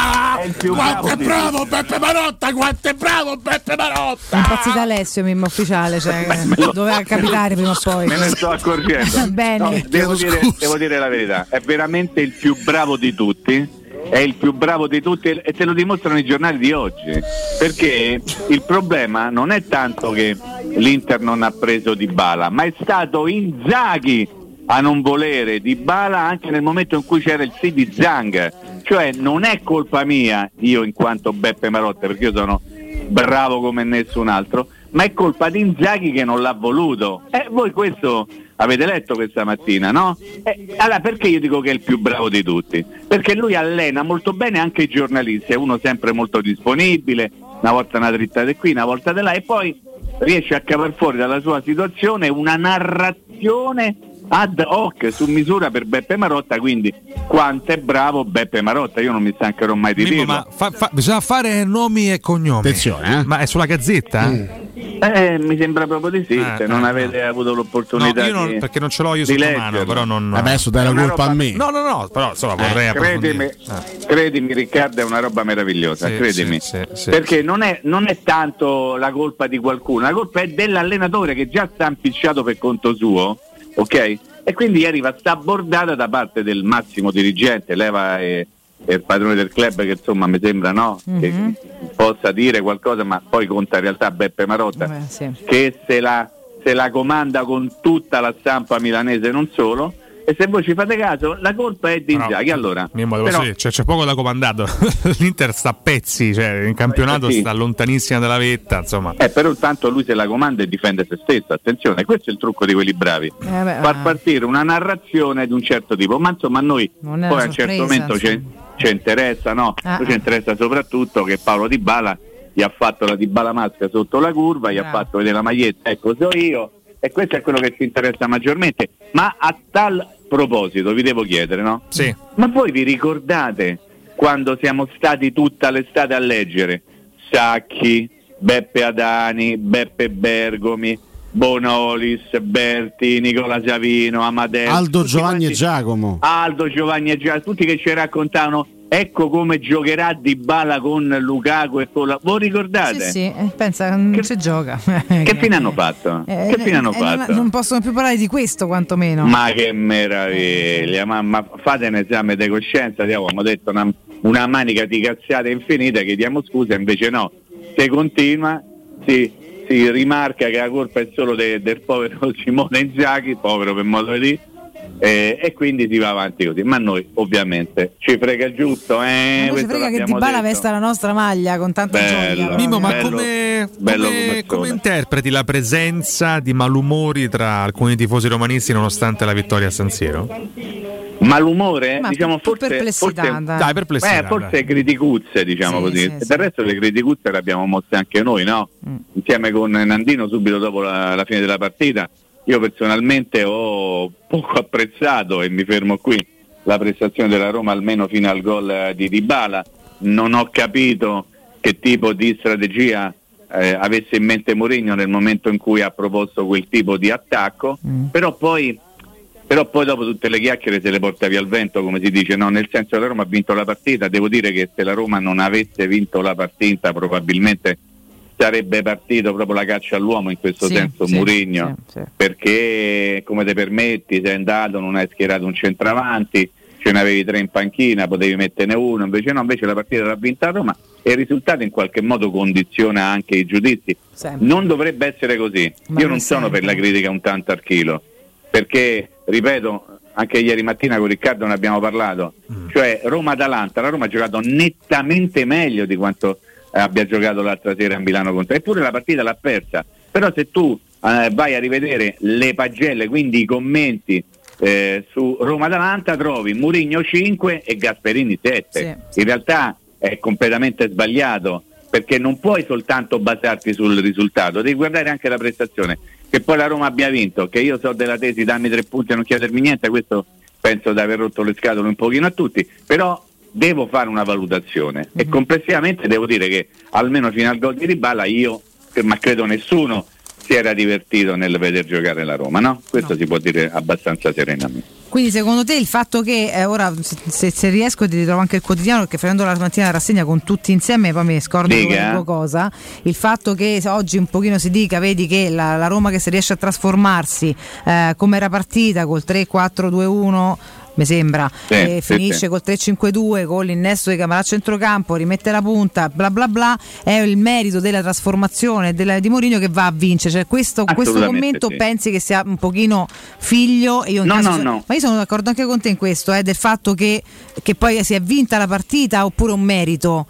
Quanto è bravo Beppe Marotta, quanto è bravo Beppe Marotta! Impazzita Alessio, Mimmo ufficiale, cioè, doveva capitare prima o poi. Me ne sto accorgendo. *laughs* Bene. No, devo, dire, devo dire la verità, è veramente il più bravo di tutti. È il più bravo di tutti e te lo dimostrano i giornali di oggi. Perché il problema non è tanto che l'Inter non ha preso Di Bala, ma è stato Inzaghi a non volere Di Bala anche nel momento in cui c'era il sì di Zang. Cioè non è colpa mia, io in quanto Beppe Marotta, perché io sono bravo come nessun altro, ma è colpa di Inzaghi che non l'ha voluto. E voi questo avete letto questa mattina, no? Eh, allora perché io dico che è il più bravo di tutti? Perché lui allena molto bene anche i giornalisti, è uno sempre molto disponibile, una volta una drittata qui, una volta di là, e poi riesce a cavar fuori dalla sua situazione una narrazione ad hoc su misura per Beppe Marotta, quindi quanto è bravo Beppe Marotta, io non mi stancherò mai di Mimmo, dirlo. ma fa- fa- bisogna fare nomi e cognomi. Attenzione, eh. Ma è sulla gazzetta? Eh, mi sembra proprio di sì, Eh, se non eh, avete avuto No, l'opportunità io non- di perché non ce l'ho io sotto mano, però non. Adesso dai la colpa a me. No, no, no, però insomma vorrei credimi, approfondire. credimi Riccardo è una roba meravigliosa, Sì, credimi. sì, sì, sì. Perché non è, non è tanto la colpa di qualcuno, la colpa è dell'allenatore che già sta impicciato per conto suo, ok? E quindi arriva sta bordata da parte del massimo dirigente, Leva e, e il padrone del club che insomma mi sembra no, che Mhm. possa dire qualcosa, ma poi conta in realtà Beppe Marotta Beh, sì. che se la, se la comanda con tutta la stampa milanese non solo E se voi ci fate caso, la colpa è di No, Inzaghi. Allora, Mimmo, devo però- dire, cioè, c'è poco da comandato. *laughs* L'Inter sta a pezzi, cioè, in campionato Eh, sì. sta lontanissima dalla vetta. Insomma, Eh, però intanto lui se la comanda e difende se stesso, attenzione, questo è il trucco di quelli bravi. Eh, beh, Far partire una narrazione di un certo tipo, ma insomma a noi poi a un certo momento ci, ci interessa, no? Ah, ci ah. interessa soprattutto che Paolo Di Bala gli ha fatto la Di Bala maschera sotto la curva, gli ha Bravo. fatto vedere la maglietta, ecco so io, e questo è quello che ci interessa maggiormente. Ma a tal proposito vi devo chiedere, no? Sì. Ma voi vi ricordate quando siamo stati tutta l'estate a leggere Sacchi, Beppe Adani, Beppe Bergomi, Bonolis, Berti, Nicola Savino, Amadeo, Aldo Giovanni quanti- e Giacomo. Aldo Giovanni e Giacomo, tutti che ci raccontavano ecco come giocherà Di Bala con Lukaku e con la... Voi ricordate? Sì, sì, eh, pensa, non si gioca. *laughs* Che fine hanno fatto? Eh, che fine hanno eh, non- fatto? Non, possono più parlare di questo, quantomeno. Ma che meraviglia, ma, ma fate un esame di coscienza, diamo, abbiamo detto una, una manica di cazzate infinite, chiediamo scusa, invece no, se continua si, si rimarca che la colpa è solo de- del povero *laughs* Simone Inzaghi, povero per modo di dire, eh, e quindi si va avanti così. Ma noi ovviamente ci frega il giusto, eh? ci frega che Di Bala vesta la nostra maglia con tanta Bello. gioia. Mimmo, ma bello- come, bello come- come interpreti la presenza di malumori tra alcuni tifosi romanisti nonostante la vittoria a San Siro? Malumore? Ma diciamo forse, perplessità, forse- dai. Dai, perplessità, Eh, forse dai. criticuzze, diciamo Sì, così. sì, E sì. Del resto le criticuzze le abbiamo mosse anche noi, no? Mm. Insieme con Nandino subito dopo la, la fine della partita. Io personalmente ho poco apprezzato, e mi fermo qui, la prestazione della Roma almeno fino al gol eh, di Dybala. Non ho capito che tipo di strategia eh, avesse in mente Mourinho nel momento in cui ha proposto quel tipo di attacco, Mm. però poi però poi dopo tutte le chiacchiere se le porta via il vento, come si dice, no? nel senso che la Roma ha vinto la partita, devo dire che se la Roma non avesse vinto la partita probabilmente sarebbe partito proprio la caccia all'uomo in questo Sì, senso sì, Murigno, sì, perché come te permetti, sei andato, non hai schierato un centravanti, ce ne avevi tre in panchina, potevi metterne uno, invece no, invece la partita l'ha vinta Roma e il risultato in qualche modo condiziona anche i giudizi. Sempre. Non dovrebbe essere così. Ma Io non sono per la critica un tanto al chilo, perché, ripeto, anche ieri mattina con Riccardo ne abbiamo parlato, cioè Roma-Atalanta, la Roma ha giocato nettamente meglio di quanto abbia giocato l'altra sera a Milano contro, eppure la partita l'ha persa, però se tu eh, vai a rivedere le pagelle, quindi i commenti eh, su Roma-Atalanta trovi Murigno 5 e Gasperini 7, in realtà è completamente sbagliato perché non puoi soltanto basarti sul risultato, devi guardare anche la prestazione. Che poi la Roma abbia vinto, che io so della tesi dammi tre punti e non chiedermi niente, questo penso di aver rotto le scatole un pochino a tutti, però devo fare una valutazione e complessivamente devo dire che almeno fino al gol di Ribala io, ma credo nessuno, si era divertito nel veder giocare la Roma, no? Questo si può dire abbastanza serenamente. Quindi secondo te il fatto che eh, ora se, se- riesco ti ritrovo anche il quotidiano perché facendo la mattina la rassegna con tutti insieme poi mi scordo Dica, dove eh. dico cosa, il fatto che oggi un pochino si dica, vedi che la, la Roma che si riesce a trasformarsi eh, come era partita col 3-4-2-1 mi sembra, Sì, e sì, finisce sì. col 3-5-2 con l'innesto di Camarà a centrocampo, rimette la punta, bla bla bla, è il merito della trasformazione della- di Mourinho che va a vincere. Cioè, questo, questo commento pensi che sia un pochino figlio? E io No, no, so- no. Ma io sono d'accordo anche con te in questo, eh, del fatto che, che poi si è vinta la partita oppure un merito.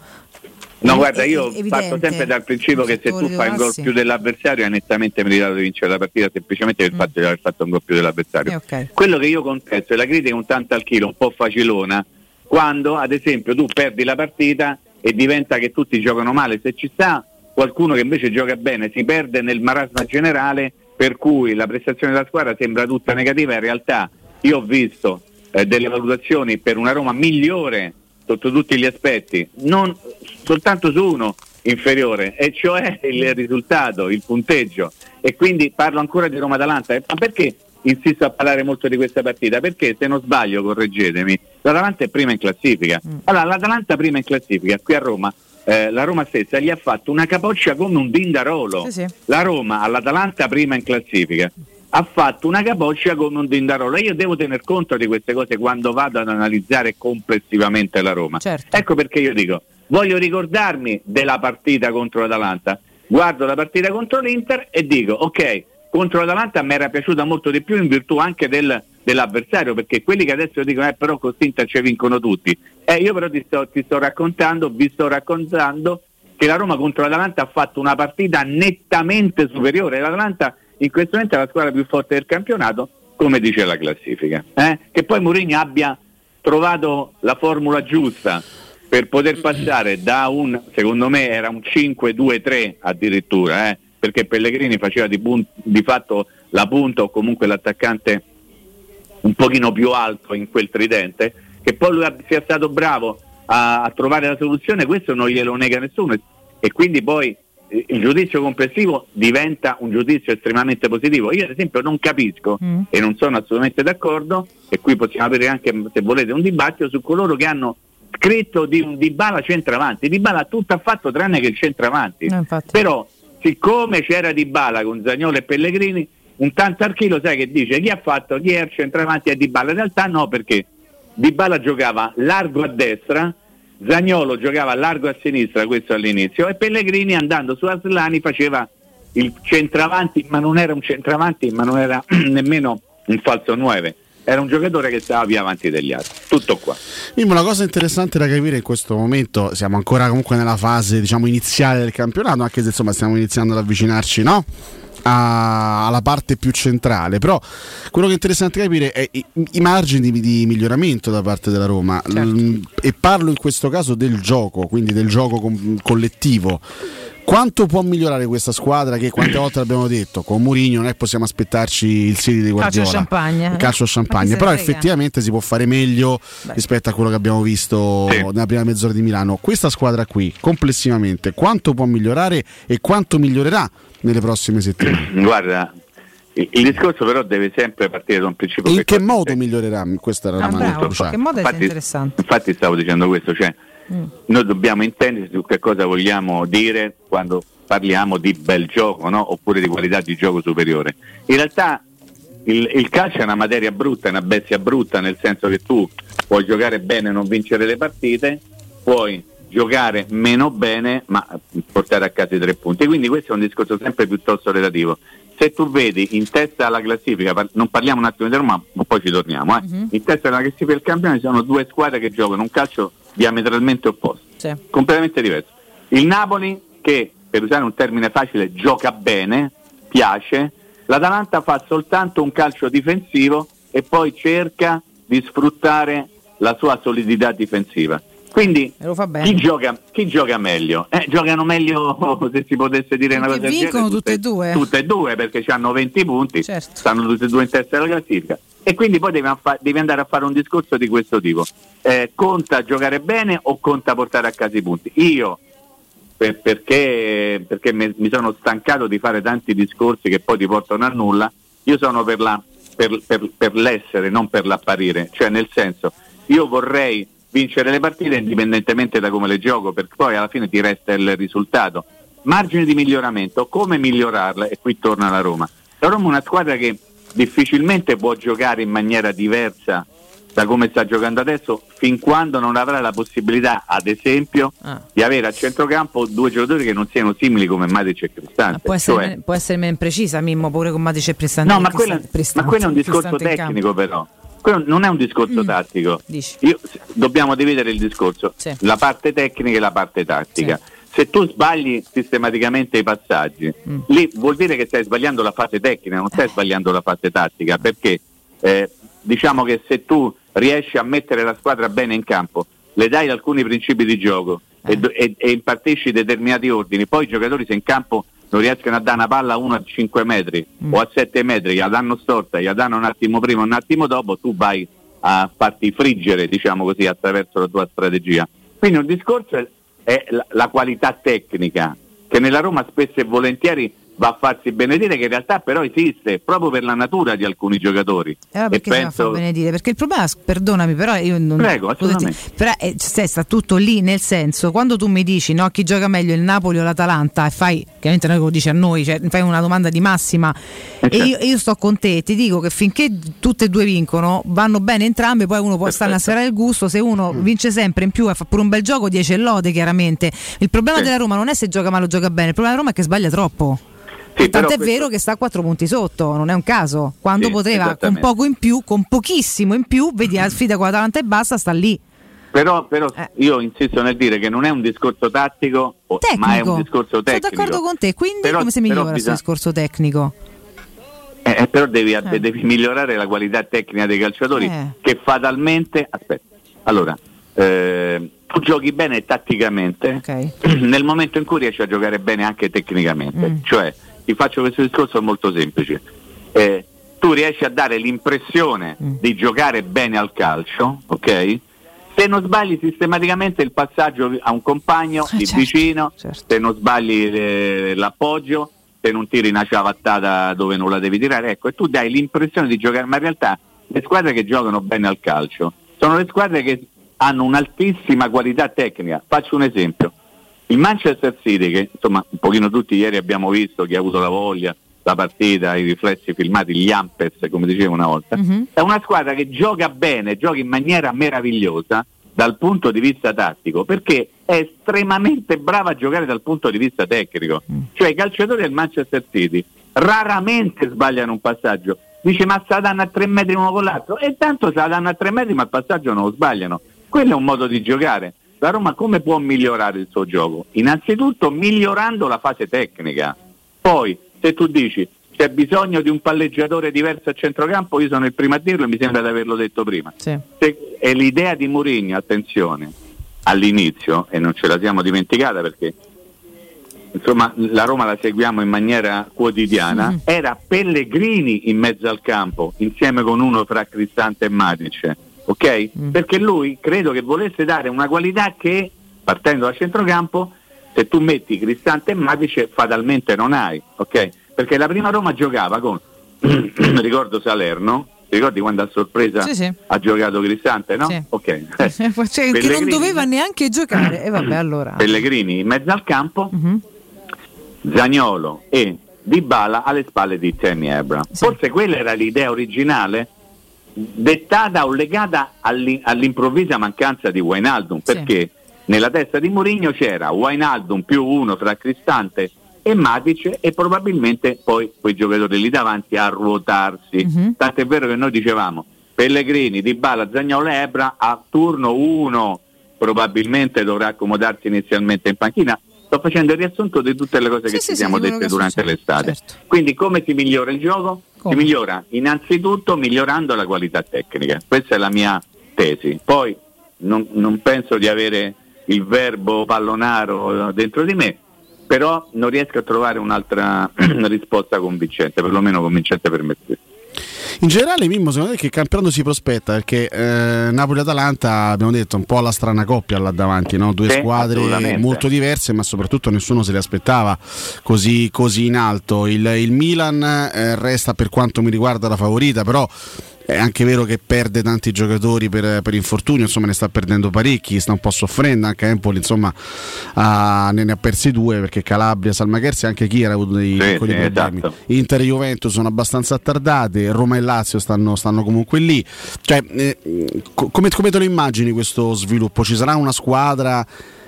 No, guarda, io è parto evidente. sempre dal principio che se tu fai un gol più dell'avversario hai nettamente meritato di vincere la partita semplicemente per il fatto di aver fatto un gol più dell'avversario. Mm. Eh, ok. Quello che io contesto è la critica un tanto al chilo, un po' facilona, quando ad esempio tu perdi la partita e diventa che tutti giocano male. Se ci sta qualcuno che invece gioca bene, si perde nel marasma generale, per cui la prestazione della squadra sembra tutta negativa. In realtà io ho visto eh, delle valutazioni per una Roma migliore sotto tutti gli aspetti, non soltanto su uno inferiore, e cioè il risultato, il punteggio. E quindi parlo ancora di Roma-Atalanta. Ma perché insisto a parlare molto di questa partita? Perché se non sbaglio, correggetemi, l'Atalanta è prima in classifica. Allora, l'Atalanta prima in classifica qui a Roma. eh, la Roma stessa gli ha fatto una capoccia come un dindarolo. Sì, sì. La Roma all'Atalanta prima in classifica ha fatto una capoccia come un dindarolo. Io devo tener conto di queste cose quando vado ad analizzare complessivamente la Roma. Certo. Ecco perché io dico, voglio ricordarmi della partita contro l'Atalanta, guardo la partita contro l'Inter e dico, ok, contro l'Atalanta mi era piaciuta molto di più in virtù anche del dell'avversario, perché quelli che adesso dicono eh, però con Inter ci vincono tutti. Eh, io però ti sto, ti sto raccontando, vi sto raccontando che la Roma contro l'Atalanta ha fatto una partita nettamente superiore. L'Atalanta in questo momento è la squadra più forte del campionato, come dice la classifica. Eh? Che poi Mourinho abbia trovato la formula giusta per poter passare da un, secondo me era un 5-2-3 addirittura, eh? perché Pellegrini faceva di, bun- di fatto la punta o comunque l'attaccante un pochino più alto in quel tridente, che poi lui sia stato bravo a, a trovare la soluzione, questo non glielo nega nessuno e quindi poi il giudizio complessivo diventa un giudizio estremamente positivo. Io ad esempio non capisco Mm. e non sono assolutamente d'accordo, e qui possiamo avere anche se volete un dibattito su coloro che hanno scritto di un Dybala centravanti. Dybala ha tutto affatto tranne che il centravanti. Eh, infatti. Però siccome c'era Dybala con Zagnolo e Pellegrini, un tanto al chilo sai che dice chi ha fatto chi è il centravanti è Dybala. In realtà no perché Dybala giocava largo a destra, Zagnolo giocava largo a sinistra, questo all'inizio, e Pellegrini andando su Aslani faceva il centravanti, ma non era un centravanti, ma non era *clears throat* nemmeno un falso 9. Era un giocatore che stava più avanti degli altri. Tutto qua. Mimmo, una cosa interessante da capire in questo momento, siamo ancora comunque nella fase diciamo, iniziale del campionato, anche se insomma stiamo iniziando ad avvicinarci no? A- alla parte più centrale, però quello che è interessante capire è i, i margini di, di miglioramento da parte della Roma. L- e parlo in questo caso del gioco, quindi del gioco com- collettivo. Quanto può migliorare questa squadra che quante volte l'abbiamo detto, con Mourinho non è che possiamo aspettarci il City di Guardiola. champagne, eh. Il calcio Ma chi champagne, però effettivamente si può fare meglio rispetto a quello che abbiamo visto nella prima mezz'ora di Milano. Questa squadra qui, complessivamente, quanto può migliorare e quanto migliorerà nelle prossime settimane? *clears throat* Guarda, il, il discorso però deve sempre partire da un principio. In che che modo migliorerà? Questa era la Ah, domanda in che modo è Infatti- interessante. Infatti stavo dicendo questo, cioè Noi dobbiamo intendere su che cosa vogliamo dire quando parliamo di bel gioco no? oppure di qualità di gioco superiore. In realtà il, il calcio è una materia brutta, è una bestia brutta, nel senso che tu puoi giocare bene e non vincere le partite, puoi giocare meno bene ma portare a casa i tre punti. Quindi questo è un discorso sempre piuttosto relativo. Se tu vedi in testa alla classifica, non parliamo un attimo di Roma, ma poi ci torniamo, eh. in testa alla classifica del campionato ci sono due squadre che giocano un calcio diametralmente opposto Sì. completamente diverso. Il Napoli che, per usare un termine facile, gioca bene, piace, l'Atalanta fa soltanto un calcio difensivo e poi cerca di sfruttare la sua solidità difensiva. Quindi chi gioca, chi gioca meglio? Eh, giocano meglio *laughs* se si potesse dire una cosa del vincono genere, tutte e due. Certo. Tutte e due perché hanno 20 punti, stanno tutte e due in testa della classifica e quindi poi devi, affa- devi andare a fare un discorso di questo tipo. Eh, conta giocare bene o conta portare a casa i punti? Io per- perché, perché mi, mi sono stancato di fare tanti discorsi che poi ti portano a nulla, io sono per, la- per- per l'essere, non per l'apparire, cioè nel senso io vorrei vincere le partite indipendentemente da come le gioco, perché poi alla fine ti resta il risultato. Margine di miglioramento, come migliorarle? E qui torna la Roma. La Roma è una squadra che difficilmente può giocare in maniera diversa da come sta giocando adesso, fin quando non avrà la possibilità, ad esempio, Ah. di avere a centrocampo due giocatori che non siano simili come Matic e Cristante. Può essere, Cioè- può essere meno precisa, Mimmo, pure con Matic e Prestante. no, ma quello, ma quello è un discorso tecnico però. Quello non è un discorso Mm. tattico. Io- dobbiamo dividere il discorso, Sì. la parte tecnica e la parte tattica. Se tu sbagli sistematicamente i passaggi, Mm. lì vuol dire che stai sbagliando la fase tecnica, non stai sbagliando la fase tattica, perché eh, diciamo che se tu riesci a mettere la squadra bene in campo, le dai alcuni principi di gioco Eh. e, e- e impartisci determinati ordini, poi i giocatori se in campo non riescono a dare una palla a uno a 5 metri Mm. o a 7 metri, la danno storta, la danno un attimo prima, un attimo dopo, tu vai a farti friggere, diciamo così, attraverso la tua strategia. Quindi un discorso è, è la, la qualità tecnica, che nella Roma spesso e volentieri va a farsi benedire, che in realtà però esiste proprio per la natura di alcuni giocatori. Eh, ma e perché si fa penso, benedire? Perché il problema, perdonami, però io non. Prego, assolutamente. Però eh, cioè, sta tutto lì, nel senso, quando tu mi dici no, chi gioca meglio il Napoli o l'Atalanta, e fai, chiaramente noi lo dici a noi, cioè, fai una domanda di massima, Eh, e certo. io, e io sto con te, ti dico che finché tutte e due vincono, vanno bene entrambe, poi uno può stare a serare il gusto, se uno Mm. vince sempre in più e fa pure un bel gioco, 10 e lode chiaramente. Il problema Sì. della Roma non è se gioca male o gioca bene, il problema della Roma è che sbaglia troppo. Sì, Tanto però è vero che sta a 4 punti sotto, non è un caso. Quando Sì, poteva con poco in più, con pochissimo in più, vedi la sfida con l'Atalanta e basta, sta lì. Però, però Eh. io insisto nel dire che non è un discorso tattico, o- ma è Tecnico. un discorso tecnico. Sono d'accordo con te, quindi Però- come si migliora questo bisogna- discorso tecnico? Eh, eh, però devi, devi migliorare la qualità tecnica dei calciatori Eh. che fatalmente... Aspetta, allora, eh, tu giochi bene tatticamente *clears throat* nel momento in cui riesci a giocare bene anche tecnicamente. Mm. Cioè, ti faccio questo discorso molto semplice. Eh, tu riesci a dare l'impressione Mm. di giocare bene al calcio, ok? Se non sbagli sistematicamente il passaggio a un compagno di certo, vicino, se non sbagli eh, l'appoggio, se non tiri una ciabattata dove non la devi tirare, ecco, e tu dai l'impressione di giocare, ma in realtà le squadre che giocano bene al calcio sono le squadre che hanno un'altissima qualità tecnica. Faccio un esempio. Il Manchester City, che insomma un pochino tutti ieri abbiamo visto, chi ha avuto la voglia, la partita, i riflessi filmati, gli Ampes, come dicevo una volta, è una squadra che gioca bene, gioca in maniera meravigliosa dal punto di vista tattico, perché è estremamente brava a giocare dal punto di vista tecnico. Cioè i calciatori del Manchester City raramente sbagliano un passaggio. Dice ma se la danno a tre metri uno con l'altro e tanto se la danno a tre metri ma il passaggio non lo sbagliano. Quello è un modo di giocare. La Roma come può migliorare il suo gioco? Innanzitutto migliorando la fase tecnica. Poi se tu dici c'è bisogno di un palleggiatore diverso a centrocampo, io sono il primo a dirlo e mi sembra di averlo detto prima. Se- è l'idea di Mourinho, attenzione, all'inizio, e non ce la siamo dimenticata perché insomma la Roma la seguiamo in maniera quotidiana, era Pellegrini in mezzo al campo, insieme con uno fra Cristante e Matic, ok? Perché lui credo che volesse dare una qualità che, partendo da centrocampo, se tu metti Cristante e Matic fatalmente non hai, ok? Perché la prima Roma giocava con, *clears throat* ricordo Salerno, ti ricordi quando a sorpresa Sì, sì. ha giocato Cristante, no? Sì. Ok. *laughs* Cioè, che non doveva neanche giocare. E vabbè, allora. Pellegrini in mezzo al campo, Mhm. Zagnolo e Dybala alle spalle di Tammy Abraham. Forse quella era l'idea originale dettata o legata all'i- all'improvvisa mancanza di Wijnaldum, perché nella testa di Mourinho c'era Wijnaldum più uno fra Cristante e Matic e probabilmente poi quei giocatori lì davanti a ruotarsi. Mhm. Tant'è vero che noi dicevamo Pellegrini, Dybala, Zagnolo e Ebra a turno uno probabilmente dovrà accomodarsi inizialmente in panchina. Sto facendo il riassunto di tutte le cose che sì, ci sì, siamo dette durante succede, l'estate. Quindi come si migliora il gioco? Si migliora innanzitutto migliorando la qualità tecnica. Questa è la mia tesi. Poi non, non penso di avere il verbo pallonaro dentro di me, però non riesco a trovare un'altra *clears throat* risposta convincente, perlomeno convincente per me stesso. In generale, Mimmo, secondo te che campionato si prospetta? Perché eh, Napoli-Atalanta, abbiamo detto, un po' la strana coppia là davanti, no? due Sì, squadre molto diverse, ma soprattutto nessuno se le aspettava così, così in alto. Il, il Milan eh, resta per quanto mi riguarda la favorita, però è anche vero che perde tanti giocatori per, per infortunio, insomma ne sta perdendo parecchi, sta un po' soffrendo, anche Empoli insomma ha- ne, ne ha persi due perché Calabria, Salmachersi e anche chi ha avuto dei piccoli sì, problemi. esatto. Inter e Juventus sono abbastanza attardate, Roma e Lazio stanno, stanno comunque lì. Cioè, eh, co- come, come te lo immagini questo sviluppo? Ci sarà una squadra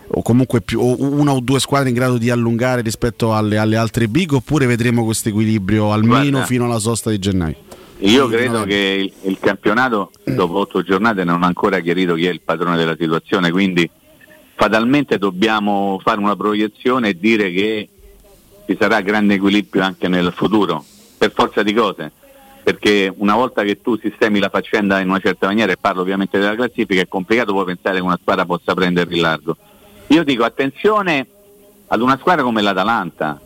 o comunque più, o una o due squadre in grado di allungare rispetto alle, alle altre big oppure vedremo questo equilibrio almeno Guarda. fino alla sosta di gennaio? Io credo che il, il campionato dopo otto giornate non ha ancora chiarito chi è il padrone della situazione, quindi fatalmente dobbiamo fare una proiezione e dire che ci sarà grande equilibrio anche nel futuro, per forza di cose, perché una volta che tu sistemi la faccenda in una certa maniera, e parlo ovviamente della classifica, è complicato poi pensare che una squadra possa prendere il largo. Io dico attenzione ad una squadra come l'Atalanta,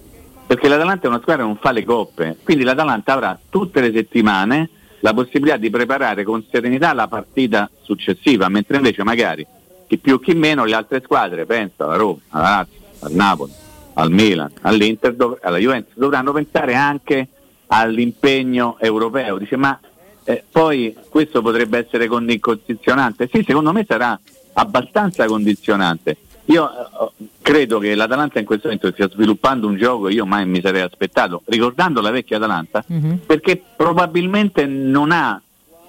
perché l'Atalanta è una squadra che non fa le coppe, quindi l'Atalanta avrà tutte le settimane la possibilità di preparare con serenità la partita successiva, mentre invece magari chi più chi meno le altre squadre, penso alla Roma, alla Lazio, al Napoli, al Milan, all'Inter, dov- alla Juventus, dovranno pensare anche all'impegno europeo. Dice ma eh, poi questo potrebbe essere con- condizionante? Sì, secondo me sarà abbastanza condizionante. Io eh, credo che l'Atalanta in questo momento stia sviluppando un gioco che io mai mi sarei aspettato, ricordando la vecchia Atalanta, perché probabilmente non ha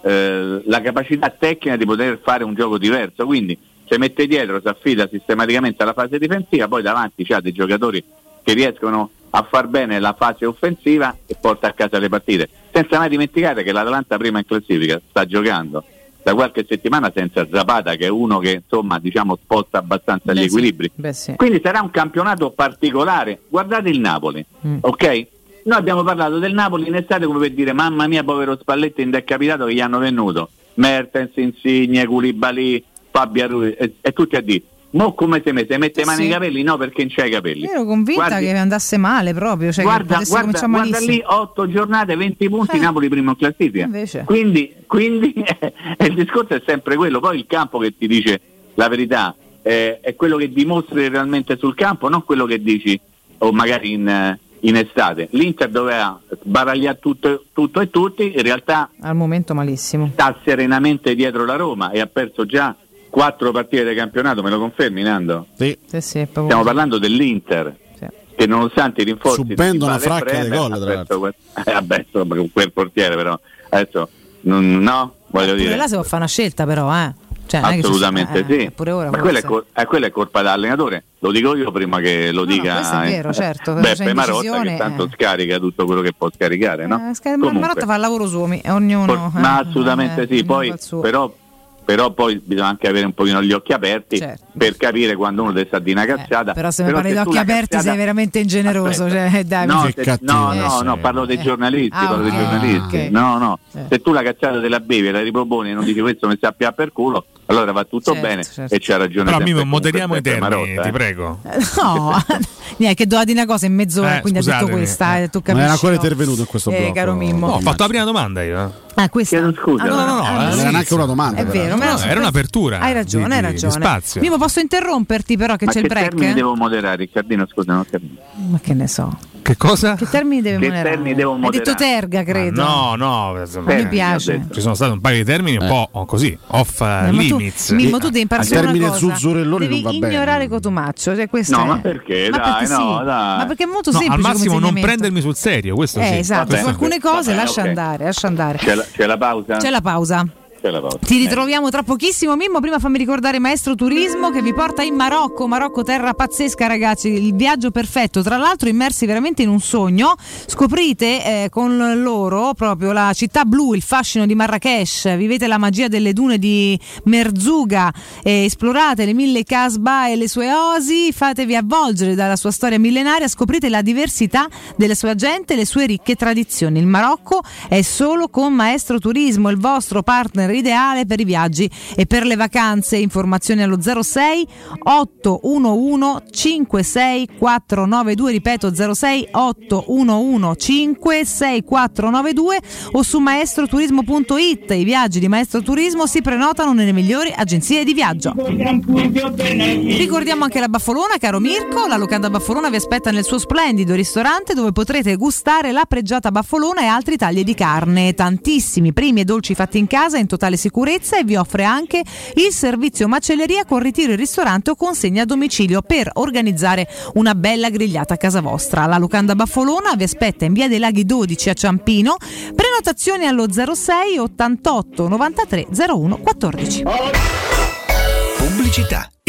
eh, la capacità tecnica di poter fare un gioco diverso. Quindi se mette dietro, si affida sistematicamente alla fase difensiva, poi davanti c'ha dei giocatori che riescono a far bene la fase offensiva e porta a casa le partite. Senza mai dimenticare che l'Atalanta prima in classifica sta giocando da qualche settimana senza Zapata che è uno che insomma diciamo sposta abbastanza Beh, gli sì. equilibri. Beh, sì. Quindi sarà un campionato particolare. Guardate il Napoli, Mm. ok? Noi abbiamo parlato del Napoli in estate come per dire mamma mia povero Spalletti in capitato che gli hanno venuto Mertens, Insigne, Koulibaly, Fabio Rui e, e tutti a dire Mo come se mette? Mette mani Sì. nei capelli? No, perché non c'hai i capelli. Io ero convinta Guardi- che andasse male proprio, cioè guarda, guarda, guarda lì 8 giornate, 20 punti, Eh. Napoli primo in classifica. Invece. Quindi, quindi *laughs* il discorso è sempre quello. Poi il campo che ti dice la verità eh, è quello che dimostri realmente sul campo, non quello che dici o magari in, eh, in estate. L'Inter doveva sbaragliare tutto, tutto e tutti, in realtà Al momento malissimo. sta serenamente dietro la Roma e ha perso già quattro partite di campionato, me lo confermi Nando? Sì. Sì, sì, Stiamo parlando dell'Inter. Che nonostante i rinforzi Subendo una fracca di gol, tra que- eh, vabbè, insomma, con quel portiere però adesso no, voglio Pure dire. là si può fare una scelta però, eh. Cioè, Assolutamente eh, sì. Pure ora Ma quella è, col- eh, quella è colpa dell'allenatore, lo dico io prima che lo dica questo è eh, vero, certo, c'è Beppe Marotta indecisione, che tanto eh. scarica tutto quello che può scaricare, no? Eh, Scar- Comunque. Marotta fa il lavoro suo, ognuno. For- eh, ma assolutamente eh, sì, poi, però, però poi bisogna anche avere un pochino gli occhi aperti Certo. per capire quando uno deve sta di una cazzata. Però se mi parli di occhi aperti cazzata- sei veramente ingeneroso. Cioè, dai, No, se- no, no, no, parlo dei giornalisti, Ah, parlo dei ok, giornalisti. ok. No, no, Eh. se tu la cazzata te la bevi e la riproponi e non dici questo mi sappia per culo, allora va tutto Certo, bene certo. e c'ha ragione. Però Mimo, comunque moderiamo i termini, Marotta, ti eh. prego. No, *laughs* niente, che doveva dire una cosa in mezz'ora, Eh, quindi ha detto scusatemi, questa. eh, tu Non capisci, era ancora no? intervenuto in questo Eh, blocco. caro Mimmo. No, ho fatto la prima domanda io. eh. Ah, questa. scusa. Ah, No, no, no, ah, eh, Non sì. era neanche una domanda. È però. vero, No, era un'apertura Hai ragione, di- hai di- di ragione. spazio. Mimo, posso interromperti però che Ma c'è il che break? termini devo moderare, Riccardino? Scusa, non ho capito. Ma che ne so. Che cosa? Che termini deve Che moderare? termini devo Hai detto moderare? terga, credo. No, no, insomma, Mi piace. Ci sono stati un paio di termini un po' oh, così, off eh, No, ma tu- limits. Mimmo, tu devi imparare una termine cosa. zuzzurelloni Devi non va bene. ignorare Cotumaccio. Cioè, questo No, è- ma perché? Ma Dai, perché no, sì. dai. Ma perché è molto No, semplice. al massimo non prendermi sul serio, questo Eh, sì. esatto, Vabbè, su alcune cose vabbè, lascia andare, lascia andare. C'è la, c'è la pausa? C'è la pausa. Ti ritroviamo tra pochissimo, Mimmo. Prima fammi ricordare Maestro Turismo che vi porta in Marocco. Marocco, terra pazzesca, ragazzi. Il viaggio perfetto. Tra l'altro, immersi veramente in un sogno. Scoprite eh, con loro proprio la città blu, il fascino di Marrakesh. Vivete la magia delle dune di Merzuga. eh, esplorate le mille casba e le sue osi. Fatevi avvolgere dalla sua storia millenaria. Scoprite la diversità della sua gente e le sue ricche tradizioni. Il Marocco è solo con Maestro Turismo, il vostro partner ideale per i viaggi e per le vacanze. Informazioni allo 06 811 56492, ripeto 06 811 56492 o su maestroturismo.it. I viaggi di Maestro Turismo si prenotano nelle migliori agenzie di viaggio. Ricordiamo anche la Baffolona, caro Mirko. La locanda Baffolona vi aspetta nel suo splendido ristorante dove potrete gustare la pregiata Baffolona e altri tagli di carne. Tantissimi primi e dolci fatti in casa in totale sicurezza e vi offre anche il servizio macelleria con ritiro in ristorante o consegna a domicilio per organizzare una bella grigliata a casa vostra. La locanda Baffolona vi aspetta in via dei Laghi 12 a Ciampino. Prenotazioni allo 06 88 93 01 14. Pubblicità.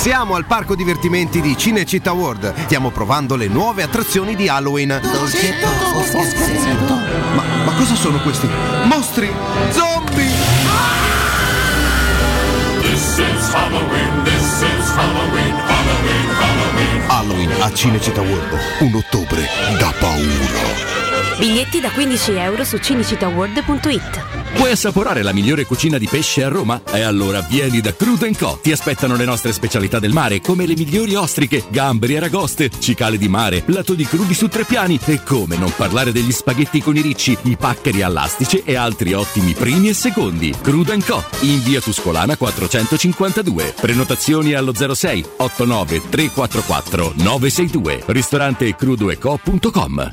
Siamo al parco divertimenti di Cinecittà World. Stiamo provando le nuove attrazioni di Halloween. Ma, ma cosa sono questi? Mostri! Zombie! This is Halloween, this is Halloween, Halloween, Halloween. Halloween a Cinecittà World. Un ottobre da paura. Biglietti da 15 euro su cinecittàworld.it. Vuoi assaporare la migliore cucina di pesce a Roma? E allora vieni da Crudo Co. Ti aspettano le nostre specialità del mare, come le migliori ostriche, gamberi aragoste, cicale di mare, lato di crudi su tre piani e come non parlare degli spaghetti con i ricci, i paccheri all'astice e altri ottimi primi e secondi. Crudo Co. In via Tuscolana 452. Prenotazioni allo 06 89 344 962. Ristorante crudoeco.com.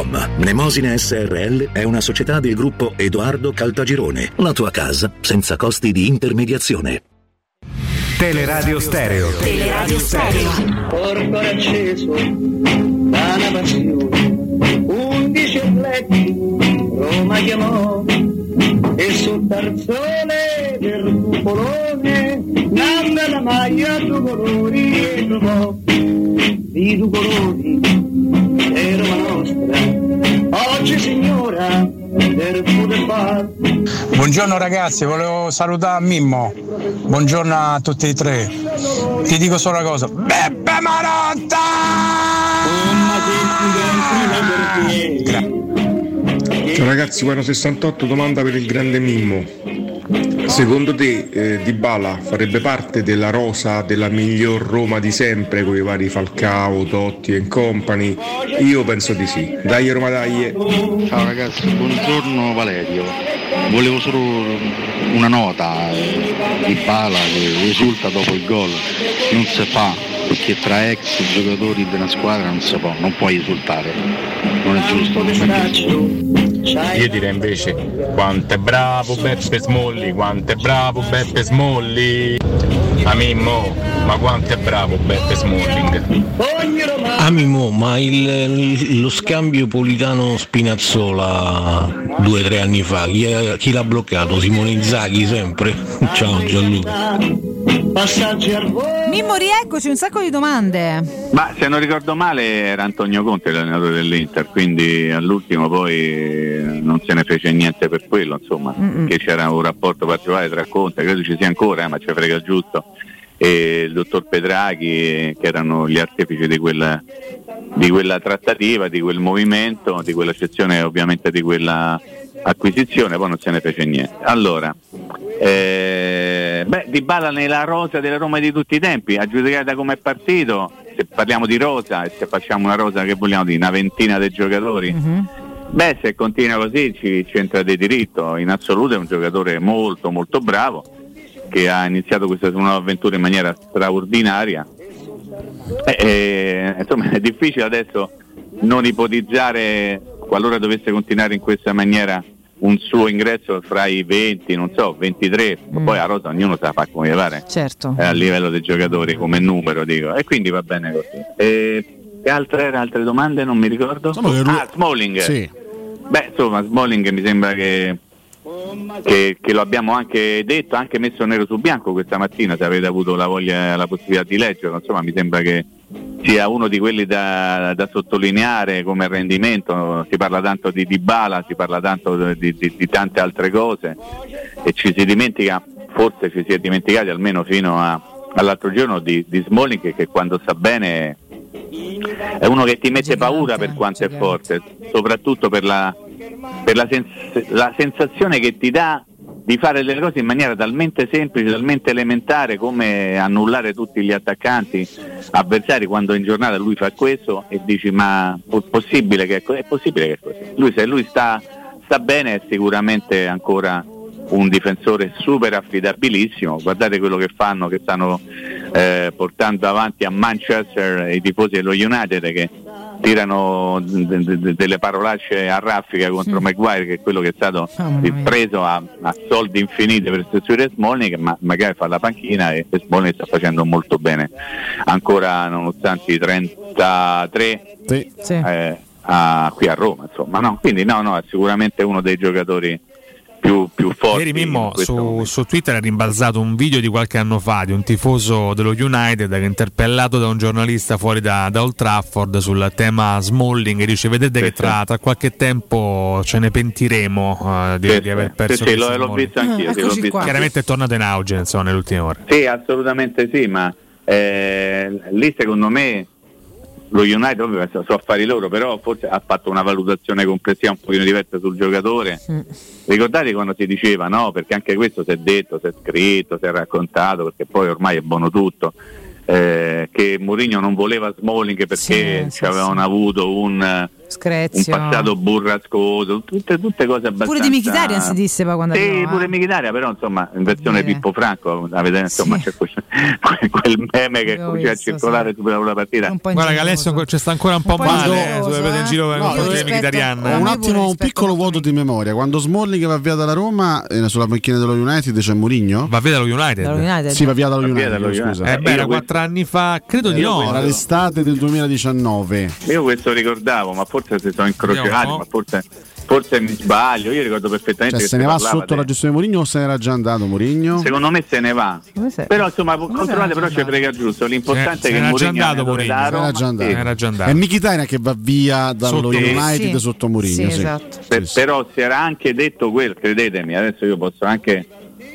www.keicalt.com. Mnemosine SRL è una società del gruppo Edoardo Caltagirone. La tua casa senza costi di intermediazione. Teleradio Stereo. Teleradio Stereo. Porto acceso da una passione. Undici atleti Roma chiamò e sul tarzone del cupolone nanda la maglia due colori e trovò di due colori Roma nostra oggi signora Buongiorno ragazzi, volevo salutare Mimmo. Buongiorno a tutti e tre. Ti dico solo una cosa. Beppe Ciao ragazzi, Guano 68, domanda per il grande Mimmo. Secondo te eh, Di Bala farebbe parte della rosa della miglior Roma di sempre con i vari Falcao, Totti e company? Io penso di sì. Dai Roma dai! Ciao ragazzi, buongiorno Valerio. Volevo solo una nota eh, di Bala che esulta dopo il gol. Non si fa, perché tra ex giocatori una squadra non si può, non puoi esultare. Non è giusto, non è giusto. Io direi invece quanto è bravo Beppe Smolli, quanto è bravo Beppe Smolli. A Mimmo, ma quanto è bravo Beppe Smalling. Amimo, ma il- lo scambio Politano-Spinazzola due o tre anni fa, chi, è- chi l'ha bloccato? Simone Inzaghi sempre? *laughs* Ciao Gianluca. Passaggi al volo Mimmo, rieccoci, un sacco di domande. Ma se non ricordo male era Antonio Conte l'allenatore dell'Inter, quindi all'ultimo poi eh, non se ne fece niente per quello, insomma, Mm-mm. che c'era un rapporto particolare tra Conte, credo ci sia ancora, eh, ma ci frega giusto, e il dottor Pedraghi, che erano gli artefici di quella, di quella trattativa, di quel movimento, di quella sezione ovviamente di quella acquisizione, poi non se ne fece niente. Allora, eh, beh, Di Bala nella rosa della Roma di tutti i tempi, aggiudicata come partito, se parliamo di rosa e se facciamo una rosa che vogliamo dire, una ventina di giocatori, beh se continua così ci, ci entra di diritto, in assoluto è un giocatore molto molto bravo che ha iniziato questa nuova avventura in maniera straordinaria. E, e, insomma è difficile adesso non ipotizzare, qualora dovesse continuare in questa maniera, un suo ingresso fra i 20, non so, 23, poi a Rosa ognuno sa fa come gli pare Certo. eh, a livello dei giocatori come numero dico. E quindi va bene così. E, e altre, erano altre domande? Non mi ricordo. Ah Smalling. Sì. beh insomma Smalling mi sembra che, che, che lo abbiamo anche detto anche messo nero su bianco questa mattina se avete avuto la voglia la possibilità di leggerlo. Insomma mi sembra che sia uno di quelli da, da sottolineare come rendimento. Si parla tanto di Dybala si parla tanto di, di- di tante altre cose e ci si dimentica forse ci si è dimenticati almeno fino a- all'altro giorno di, di Smalling che, che quando sta bene è uno che ti mette paura per quanto è forte, soprattutto per, la, per la, sens- la sensazione che ti dà di fare le cose in maniera talmente semplice, talmente elementare come annullare tutti gli attaccanti avversari quando in giornata lui fa questo e dici ma è possibile che è, co- è possibile che è così. Lui se lui sta, sta bene è sicuramente ancora un difensore super affidabilissimo, guardate quello che fanno, che stanno eh, portando avanti a Manchester i tifosi dello United che tirano de- de- de- delle parolacce a raffica contro Maguire che è quello che è stato preso a, a soldi infiniti per sostituire Smalling ma magari fa la panchina e, e Smalling sta facendo molto bene. Ancora nonostante i 33 eh, a- qui a Roma insomma no? quindi no no è sicuramente uno dei giocatori più, più forti Ieri Mimmo su, su Twitter è rimbalzato un video di qualche anno fa di un tifoso dello United che è interpellato da un giornalista fuori da, da Old Trafford sul tema Smalling. E dice vedete che tra, tra qualche tempo ce ne pentiremo eh, di, Sì, di aver sì, perso sì, questo l'ho- l'ho visto anch'io, sì, l'ho visto. Chiaramente è tornato in auge insomma, nelle ultime ore. Sì, assolutamente sì, ma eh, lì secondo me lo United ovvio, sono affari loro, però forse ha fatto una valutazione complessiva un pochino diversa sul giocatore. Ricordate quando si diceva no, perché anche questo si è detto, si è scritto, si è raccontato, perché poi ormai è buono tutto. Eh, che Mourinho non voleva Smalling perché ci avevano avuto un, un passato burrascoso, tutte, tutte cose abbastanza Pure di Mkhitaryan si disse poi quando sì, arrivò, eh. pure Mkhitaryan, però insomma in versione Pippo Franco avete, insomma, c'è quel, *laughs* quel meme che comincia a circolare su la partita Guarda che Alessio c'è sta ancora un po' po' male prese in giro No, Mkhitaryan. Ho un attimo un piccolo vuoto di memoria. Quando Smalling va via dalla Roma, eh, sulla panchina dello United c'è Mourinho. Va via dallo United? Dallo United. Sì, va via dallo United. scusa. Eh beh, era quattro anni fa, credo di no. Era l'estate del 2019. Io questo ricordavo, ma forse si sono incrociati, Vediamo. ma forse, forse mi sbaglio, io ricordo perfettamente Cioè, che se ne va sotto la gestione Mourinho o se n'era già andato Mourinho? Secondo me se ne va. Però insomma, controllate, però ci frega giusto. L'importante Eh, è che se n'era già Mourinho andato Mourinho, n'era Roma, già andato. sì. Era già andato. È Mkhitaryan che va via dallo Sotto- United Sì. sotto Mourinho. Sì, sì. esatto. Per- però si era anche detto quel, credetemi, adesso io posso anche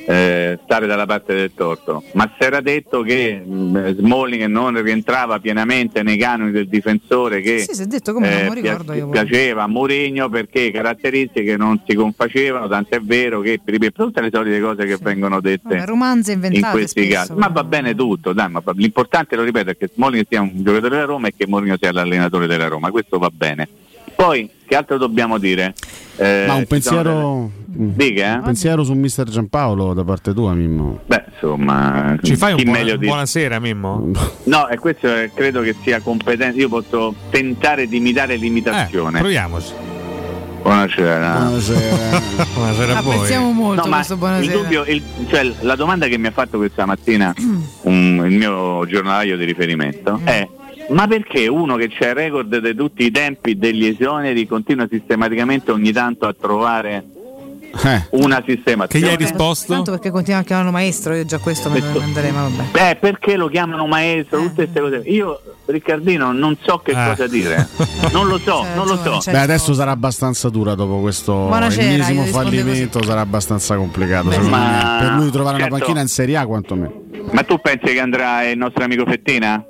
eh, stare dalla parte del torto, ma si era detto che mh, Smalling non rientrava pienamente nei canoni del difensore che Sì, detto eh, mi ricordo pi- io. piaceva a Mourinho perché caratteristiche non si confacevano, tant'è vero che per tutte le solite cose che vengono dette Vabbè, romanze in questi spesso, casi. Ma va bene tutto, dai, ma l'importante, lo ripeto, è che Smalling sia un giocatore della Roma e che Mourinho sia l'allenatore della Roma, questo va bene. Poi, che altro dobbiamo dire? Eh, Ma un pensiero, Dica, eh? un pensiero su Mister Giampaolo da parte tua, Mimmo. Beh, insomma, Ci fai un buona- buonasera, Mimmo? No, e questo è- credo che sia competente. Io posso tentare di imitare l'imitazione. Eh, proviamoci. Buonasera. Buonasera. *laughs* Buonasera a voi. Apprezziamo molto No, ma questo il buonasera. dubbio, il- cioè, la domanda che mi ha fatto questa mattina un- il mio giornalaio di riferimento Mm. è ma perché uno che c'è il record di tutti i tempi degli esoneri continua sistematicamente ogni tanto a trovare una sistemazione? Tanto perché continua a chiamarlo maestro, io già questo me lo manderei, ma vabbè. Beh, perché lo chiamano maestro? Tutte queste cose. Io, Riccardino, non so che Eh. cosa dire. Non lo so, non lo so. Beh, adesso sarà abbastanza dura dopo questo ennesimo fallimento, sarà abbastanza complicato Beh, ma- per lui trovare certo. una panchina in Serie A quantomeno. Ma tu pensi che andrà il nostro amico Fettina?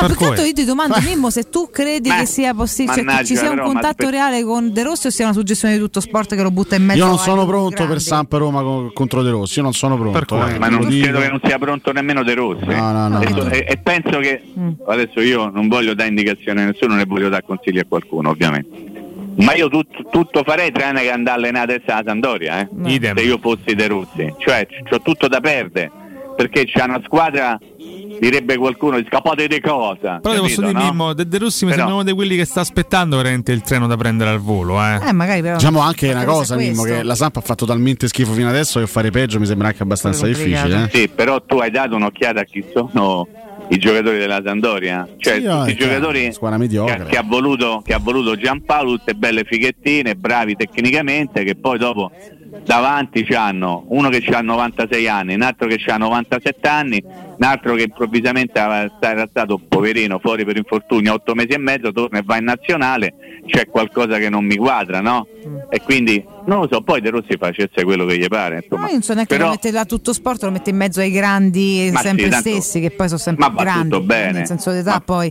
No, più che altro io ti domando, Mimmo, se tu credi Beh, che sia possibile, cioè, che ci sia un però, ma contatto aspe- reale con De Rossi o sia una suggestione di tutto sport che lo butta in mezzo Io non sono pronto grandi? per Samp Roma co- contro De Rossi. Io non sono pronto. eh, Ma non dico. credo che non sia pronto nemmeno De Rossi. No, no, no, e, no. e- e penso che adesso io non voglio dare indicazioni a nessuno né voglio dare consigli a qualcuno, ovviamente. Ma io tut- tutto farei tranne che andare a allenare adesso alla Sandoria, eh? Idem. se io fossi De Rossi. Cioè, ho tutto da perdere, perché c'è una squadra, direbbe qualcuno, scappate di cosa. Però devo capito, dire, no? Mimmo, De, De Rossi mi Però- sembra uno di quelli che sta aspettando veramente il treno da prendere al volo. Eh. Eh, magari però. Diciamo anche una cosa, Mimmo, che la Samp ha fatto talmente schifo fino adesso che fare peggio mi sembra anche abbastanza difficile. eh. Sì, però tu hai dato un'occhiata a chi sono i giocatori della Sandoria, cioè Sì, i giocatori che, che ha voluto, che ha voluto Giampaolo, tutte belle fighettine, bravi tecnicamente, che poi dopo davanti hanno uno che ha 96 anni, un altro che ha 97 anni, un altro che improvvisamente era stato poverino fuori per infortunio 8 mesi e mezzo, torna e va in nazionale, c'è qualcosa che non mi quadra, no? E quindi non lo so, poi De Rossi facesse quello che gli pare, insomma. Ma io non so neanche Però- lo mette là tutto sport, lo mette in mezzo ai grandi Ma sì, sempre tanto- stessi, che poi sono sempre Ma grandi. tutto bene. Nel senso d'età, poi,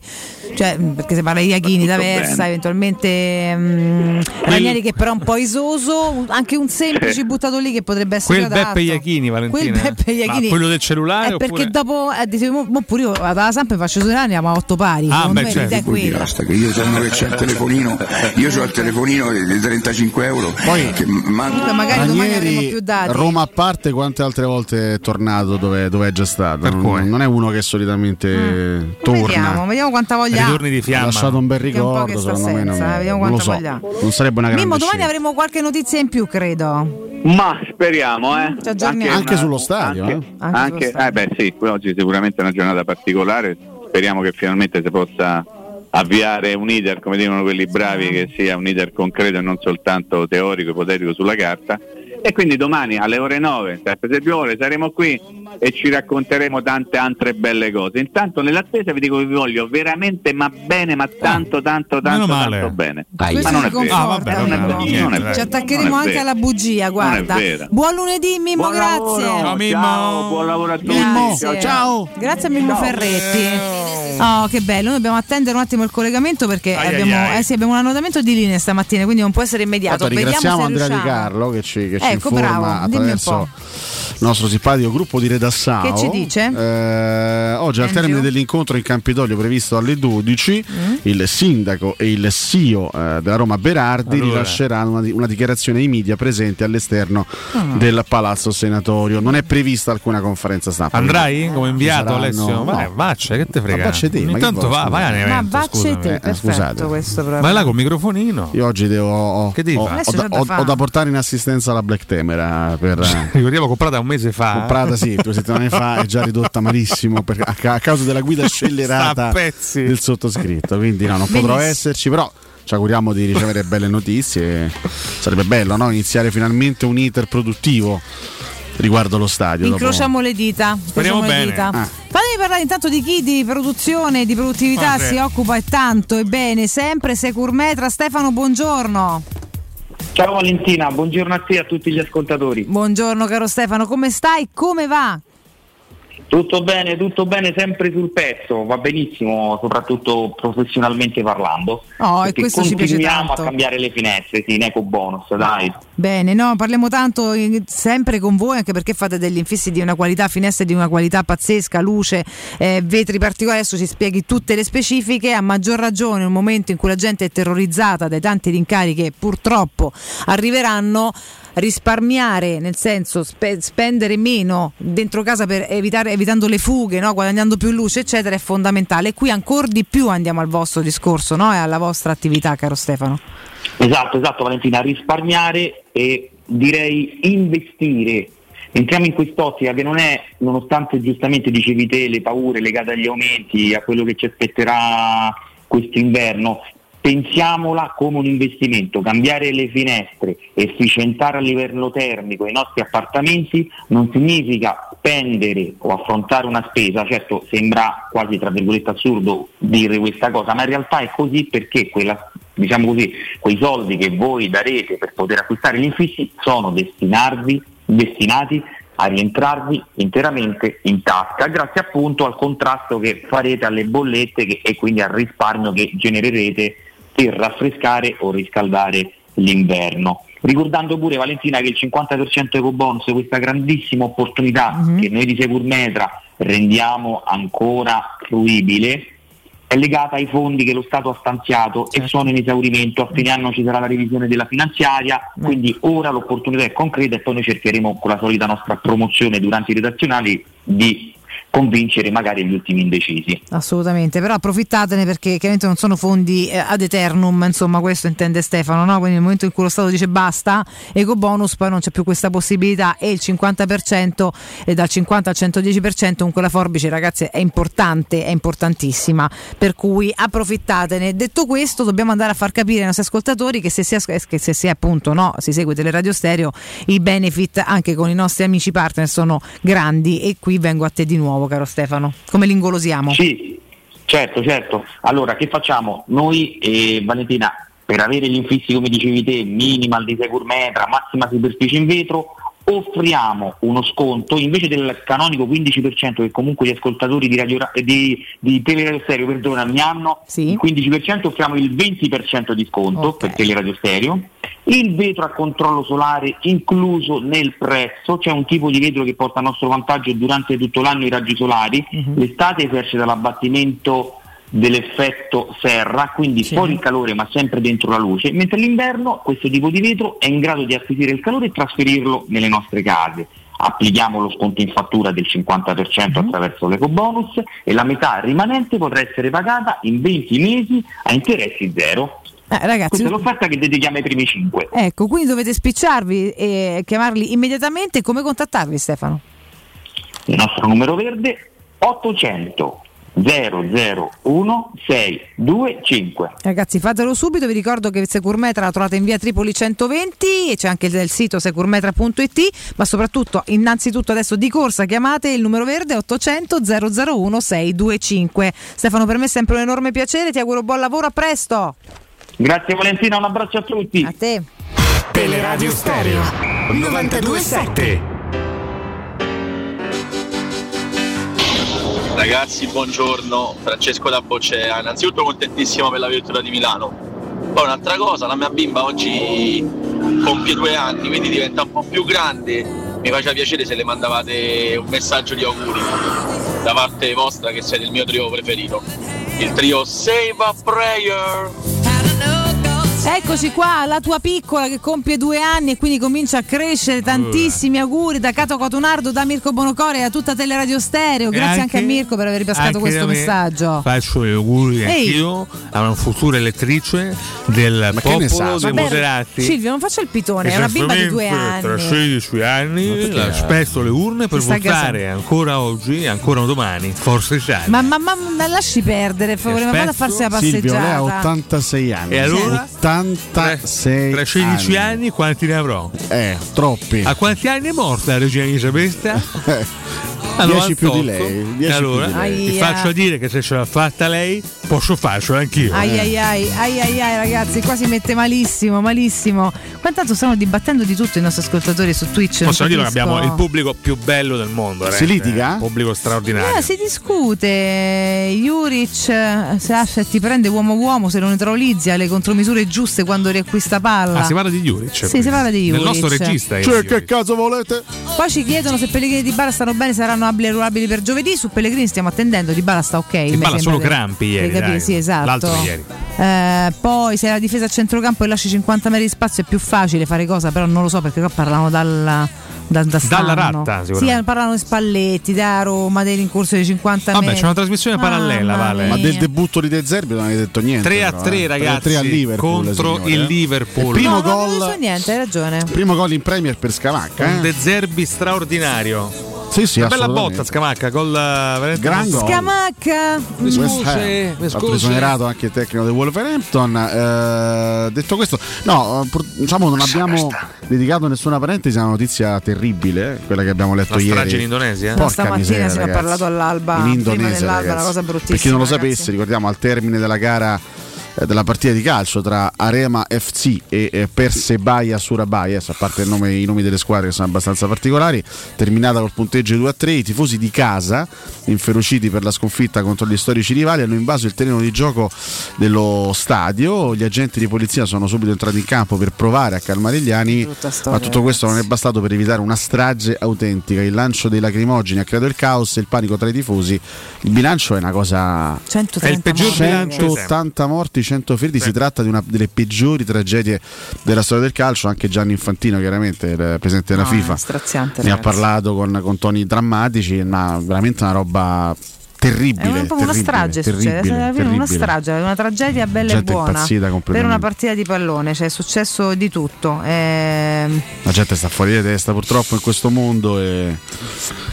cioè, mh, perché se parla di Iachini da Versa, eventualmente mh, Ranieri che però è un po' isoso, anche un semplice buttato lì che potrebbe essere Quel adatto. Beppe Iachini, Valentina. Quel Beppe Ma Iachini. quello del cellulare? È perché oppure- dopo eh, dicevo, mo pure io dalla Samp faccio due anni, ma a otto pari. Ah, beh, certo. Quindi basta che io sono che c'è il *laughs* telefonino, io ho il telefonino di 35 euro. Poi che manco- magari domani avremo più dati. Roma a parte, quante altre volte è tornato dove, dove è già stato? Non, non è uno che solitamente torna. Mm. Vediamo, vediamo quanta voglia ha. Ha lasciato un bel un ricordo, sta secondo me. Non, senza, eh, vediamo non lo quanta so. voglia. Non sarebbe una grande Mimmo, domani scelta. avremo qualche notizia in più, credo. Ma speriamo, eh. Aggiorniamo. Anche sullo stadio, Anche, eh. Anche anche- sullo stadio. eh beh sì, oggi sicuramente è una giornata particolare. Speriamo che finalmente si possa avviare un iter, come dicono quelli bravi, che sia un iter concreto e non soltanto teorico, ipotetico sulla carta. E quindi domani alle ore 9, sempre se ore, saremo qui e ci racconteremo tante altre belle cose. Intanto nell'attesa vi dico che vi voglio veramente ma bene, ma tanto, tanto, tanto, tanto bene. Questo Ma non è vero. non è Mimmo. Ci attaccheremo anche alla bugia, guarda. Buon lunedì, Mimmo, Buon grazie. lavoro, Ciao, Mimmo. ciao, buon lavoro a tutti. Grazie. Ciao, Grazie a Mimmo Ferretti. Oh, che bello, noi dobbiamo attendere un attimo il collegamento perché Ai, ai, abbiamo, ai. eh sì, abbiamo un annodamento di linee stamattina, quindi non può essere immediato. Vediamo ringraziamo se Andrea Di riusciamo. Carlo che ci, che ci Ecco, bravo, dimmi un po'. Il nostro simpatico gruppo di Redassao. Che ci dice? Eh, oggi al Andrew? termine dell'incontro in Campidoglio previsto alle 12 Mm. il sindaco e il CEO eh, della Roma Berardi Allora. rilasceranno una, una dichiarazione ai media presenti all'esterno Ah. del Palazzo Senatorio. Non è prevista alcuna conferenza stampa. Andrai come inviato Saranno- Alessio? no. Vai, vaccia, che te frega? Ma vacce te, ma Intanto vuoi, va, vai a un Ma vacce te, Eh, perfetto scusate. questo proprio. Vai là col microfonino. Io oggi devo, ho, ho- ho da, ho- da portare in assistenza la Black Temera per, *laughs* Ricordiamo comprata un mese fa. comprata sì, due settimane fa è già ridotta malissimo per- a, a causa della guida *laughs* scellerata del sottoscritto. Quindi no, non potrò Benissimo. esserci, però ci auguriamo di ricevere belle notizie. Sarebbe bello no? iniziare finalmente un iter produttivo riguardo lo stadio. dopo- Incrociamo le dita. Speriamo incrociamo le bene. dita. Ah. Fatemi parlare intanto di chi di produzione e di produttività Vabbè. si occupa e tanto e bene, sempre Secur Metra. Stefano, buongiorno. Ciao Valentina, buongiorno a te e a tutti gli ascoltatori. Buongiorno caro Stefano, come stai? Come va? Tutto bene, tutto bene, sempre sul pezzo, va benissimo, soprattutto professionalmente parlando. Oh, e questo ci piace continuiamo tanto. a cambiare le finestre, sì, in eco bonus, dai. Bene, no, parliamo tanto eh, sempre con voi anche perché fate degli infissi di una qualità, finestre di una qualità pazzesca, luce, eh, vetri particolari, adesso ci spieghi tutte le specifiche, a maggior ragione in un momento in cui la gente è terrorizzata dai tanti rincari che purtroppo arriveranno, risparmiare, nel senso spe- spendere meno dentro casa per evitare, evitando le fughe, no? guadagnando più luce, eccetera, è fondamentale. Qui ancora di più andiamo al vostro discorso no? e alla vostra attività, caro Stefano. Esatto, esatto Valentina, risparmiare e direi investire. Entriamo in quest'ottica che non è, nonostante giustamente dicevi te, le paure legate agli aumenti, a quello che ci aspetterà quest'inverno, pensiamola come un investimento. Cambiare le finestre, efficientare a livello termico i nostri appartamenti non significa spendere o affrontare una spesa, certo sembra quasi tra virgolette assurdo dire questa cosa, ma in realtà è così perché quella, diciamo così, quei soldi che voi darete per poter acquistare gli infissi sono destinati a rientrarvi interamente in tasca, grazie appunto al contrasto che farete alle bollette che- e quindi al risparmio che genererete per raffrescare o riscaldare l'inverno. Ricordando pure Valentina che il 50% ecobonus, questa grandissima opportunità che noi di Securmetra rendiamo ancora fruibile, è legata ai fondi che lo Stato ha stanziato e sono in esaurimento. A fine anno ci sarà la revisione della finanziaria, quindi ora l'opportunità è concreta e poi noi cercheremo con la solita nostra promozione durante i redazionali di convincere magari gli ultimi indecisi. Assolutamente, però approfittatene perché chiaramente non sono fondi eh, ad eternum, insomma questo intende Stefano, no? quindi nel momento in cui lo Stato dice basta, eco bonus poi non c'è più questa possibilità e il 50% e dal 50 al 110% con quella forbice ragazzi è importante, è importantissima, per cui approfittatene. Detto questo dobbiamo andare a far capire ai nostri ascoltatori che se si, as- che se si appunto no, si segue Teleradio Stereo i benefit anche con i nostri amici partner sono grandi e qui vengo a te di nuovo caro Stefano, come li ingolosiamo? Sì, certo, certo. Allora, che facciamo? Noi, eh, Valentina, per avere gli infissi, come dicevi te, minimal di Securmetra, massima superficie in vetro, offriamo uno sconto invece del canonico 15% che comunque gli ascoltatori di, radio, eh, di, di Teleradio Stereo perdona, mi hanno il 15% offriamo il 20% di sconto per Teleradio Stereo. Il vetro a controllo solare incluso nel prezzo, c'è un tipo di vetro che porta a nostro vantaggio durante tutto l'anno i raggi solari, l'estate esercita l'abbattimento dell'effetto serra, quindi fuori il calore ma sempre dentro la luce, mentre l'inverno questo tipo di vetro è in grado di acquisire il calore e trasferirlo nelle nostre case. Applichiamo lo sconto in fattura del 50% attraverso l'ecobonus e la metà rimanente potrà essere pagata in 20 mesi a interessi zero. Eh, ragazzi, Questa è l'offerta che dedichiamo ai primi 5. Ecco, quindi dovete spicciarvi e chiamarli immediatamente. Come contattarvi Stefano? Il nostro numero verde 800 001 625. Ragazzi, fatelo subito. Vi ricordo che Securmetra la trovate in via Tripoli 120 e c'è anche il sito securmetra.it. Ma soprattutto, innanzitutto, adesso di corsa chiamate il numero verde 800 001 625. Stefano, per me è sempre un enorme piacere. Ti auguro buon lavoro. A presto. Grazie Valentina, un abbraccio a tutti. A te. Teleradio Stereo 927. Ragazzi, buongiorno, Francesco da Boccea. Innanzitutto contentissimo per la vettura di Milano. Poi un'altra cosa, la mia bimba oggi compie due anni, quindi diventa un po' più grande. Mi faceva piacere se le mandavate un messaggio di auguri da parte vostra che siete il mio trio preferito. Il trio Save a Prayer. Eccoci qua, la tua piccola che compie due anni e quindi comincia a crescere. Tantissimi auguri da Cato Cotonardo, da Mirko Bonocore e a tutta Teleradio Stereo. Grazie anche, anche- a Mirko per aver ripascato questo da me messaggio. Faccio gli auguri Ehi. anch'io a una futura elettrice del ne popolo sa? dei moderati. Silvio, non faccia il pitone, è una bimba di due anni. Tra 16 anni spesso le urne per votare ancora oggi e ancora domani, forse Italia. Ma, ma, ma ma lasci perdere, per favore, ma vada a farsi la Silvio, lei ha passeggiata. 86 anni. E allora? 86 Tra 16 anni. quanti ne avrò? Eh, troppi. A quanti anni è morta la regina Elisabetta? *laughs* A 10 più 98. di lei, 10 E allora più di lei. ti faccio dire che se ce l'ha fatta lei, posso farcela anch'io. Ai ai ai, ai ai ai ragazzi, qua si mette malissimo, malissimo. Quantanto stanno dibattendo di tutto i nostri ascoltatori su Twitch. non Possiamo dire che abbiamo il pubblico più bello del mondo. Si litiga? eh? Un pubblico straordinario. Eh, si discute, Juric eh, se Asher ti prende uomo-uomo, se lo neutralizzi le contromisure giuste quando riacquista palla. Ah, si parla di Juric. Sì, quindi. si parla di Del Juric. nostro regista. Cioè, che caso volete? Poi ci chiedono se Pellegrini Di Bala stanno bene, saranno abili e ruolabili per giovedì. Su Pellegrini stiamo attendendo, Di Bala sta ok. Di Bala solo crampi ieri, dai. Sì, esatto. L'altro ieri. Eh, poi se la difesa a centrocampo e lasci 50 metri di spazio è più facile fare cosa, però non lo so perché qua parlano dalla, da, da Dalla ratta, Sì, parlano di Spalletti, da Roma, dell'incorso dei 50 Vabbè, metri. c'è una trasmissione parallela, Mamma Vale. Ma del debutto di De Zerbi non hai detto niente. 3 a però, 3 eh. ragazzi 3 a Liverpool, contro signore, il eh. Liverpool. Primo No, no, non gol- so niente, hai ragione. Primo gol in Premier per Scamacca. Un Eh? De Zerbi straordinario. Sì, sì, Una bella botta Scamacca, gol eh, veramente Gran gol. Scamacca. Mi West scusi, Ham. mi Ha scusi. esonerato anche il tecnico del Wolverhampton. Eh, detto questo, no, eh, pur- diciamo non abbiamo dedicato nessuna parentesi a una notizia terribile, quella che abbiamo letto La ieri. strage in Indonesia? No, Porca stamattina miseria, si ne è parlato all'alba, In prima Indonesia, dell'alba, ragazzi. una cosa bruttissima. Per chi non lo ragazzi. sapesse, ricordiamo al termine della gara eh, della partita di calcio tra Arema FC e eh, Persebaya Surabaya, a parte il nome- i nomi delle squadre che sono abbastanza particolari, terminata col punteggio 2 a 3. I tifosi di casa, inferociti per la sconfitta contro gli storici rivali, hanno invaso il terreno di gioco dello stadio. Gli agenti di polizia sono subito entrati in campo per provare a calmare gli animi, ma tutto questo non è bastato per evitare una strage autentica. Il lancio dei lacrimogeni ha creato il caos e il panico tra i tifosi. Il bilancio è una cosa 130 È il peggior morti. bilancio di sempre. 180 morti, 100 feriti. Si tratta di una delle peggiori tragedie della storia del calcio. Anche Gianni Infantino, chiaramente, il presidente della No, FIFA, ne ha ragazzi. parlato con, con toni drammatici. Ma veramente una roba terribile. È un po' una terribile, strage succede, terribile, fine una terribile. strage, una tragedia bella e buona per una partita di pallone, cioè è successo di tutto. Ehm, La gente sta fuori di testa purtroppo in questo mondo e,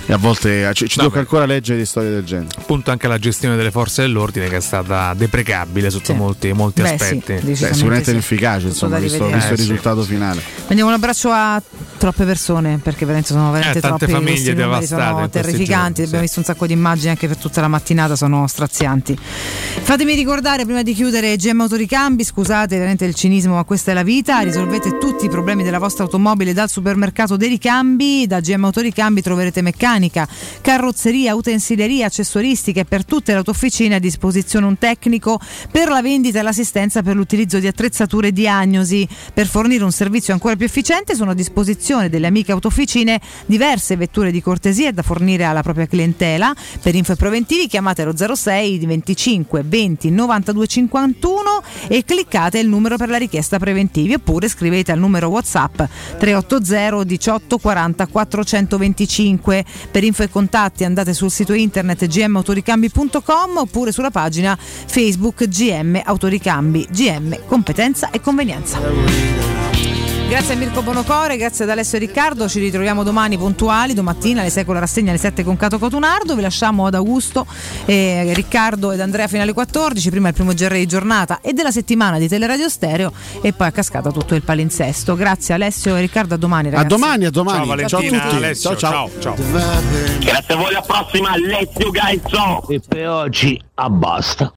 e a volte ci, ci tocca ancora leggere di storie del genere. Appunto anche la gestione delle forze dell'ordine che è stata deprecabile sotto molti, molti Beh, sì, aspetti. decisamente Beh, sicuramente sì. inefficace, insomma, visto, visto il Eh, sì. risultato finale. Mandiamo un abbraccio a troppe persone perché veramente sono veramente Eh, tante troppi famiglie devastate sono terrificanti giorni, abbiamo sì. visto un sacco di immagini anche per tutta la mattinata sono strazianti. Fatemi ricordare prima di chiudere GM Autoricambi scusate veramente il cinismo ma questa è la vita. Risolvete tutti i problemi della vostra automobile dal supermercato dei ricambi. Da GM Autoricambi troverete meccanica carrozzeria utensileria accessoristica e per tutte le autofficine a disposizione un tecnico per la vendita e l'assistenza per l'utilizzo di attrezzature e diagnosi. Per fornire un servizio ancora più efficiente sono a disposizione delle amiche autofficine diverse vetture di cortesia da fornire alla propria clientela. Per info e preventivi chiamate lo 06 25 20 92 51 e cliccate il numero per la richiesta preventivi oppure scrivete al numero whatsapp 380 18 40 425 per info e contatti andate sul sito internet gmautoricambi.com oppure sulla pagina facebook GM Autoricambi. GM competenza e convenienza Grazie a Mirko Bonocore, grazie ad Alessio e Riccardo, ci ritroviamo domani puntuali, domattina alle 6 con la rassegna alle 7 con Cato Cotunardo, vi lasciamo ad Augusto, eh, Riccardo ed Andrea fino alle 14, prima il primo GR di giornata e della settimana di Teleradio Stereo e poi a cascata tutto il palinsesto. Grazie Alessio e Riccardo, a domani ragazzi. A domani, a domani. Ciao Valentina, a tutti. Alessio, ciao. ciao. Grazie a voi, alla prossima, let's you guys, ciao! E per oggi abbasta.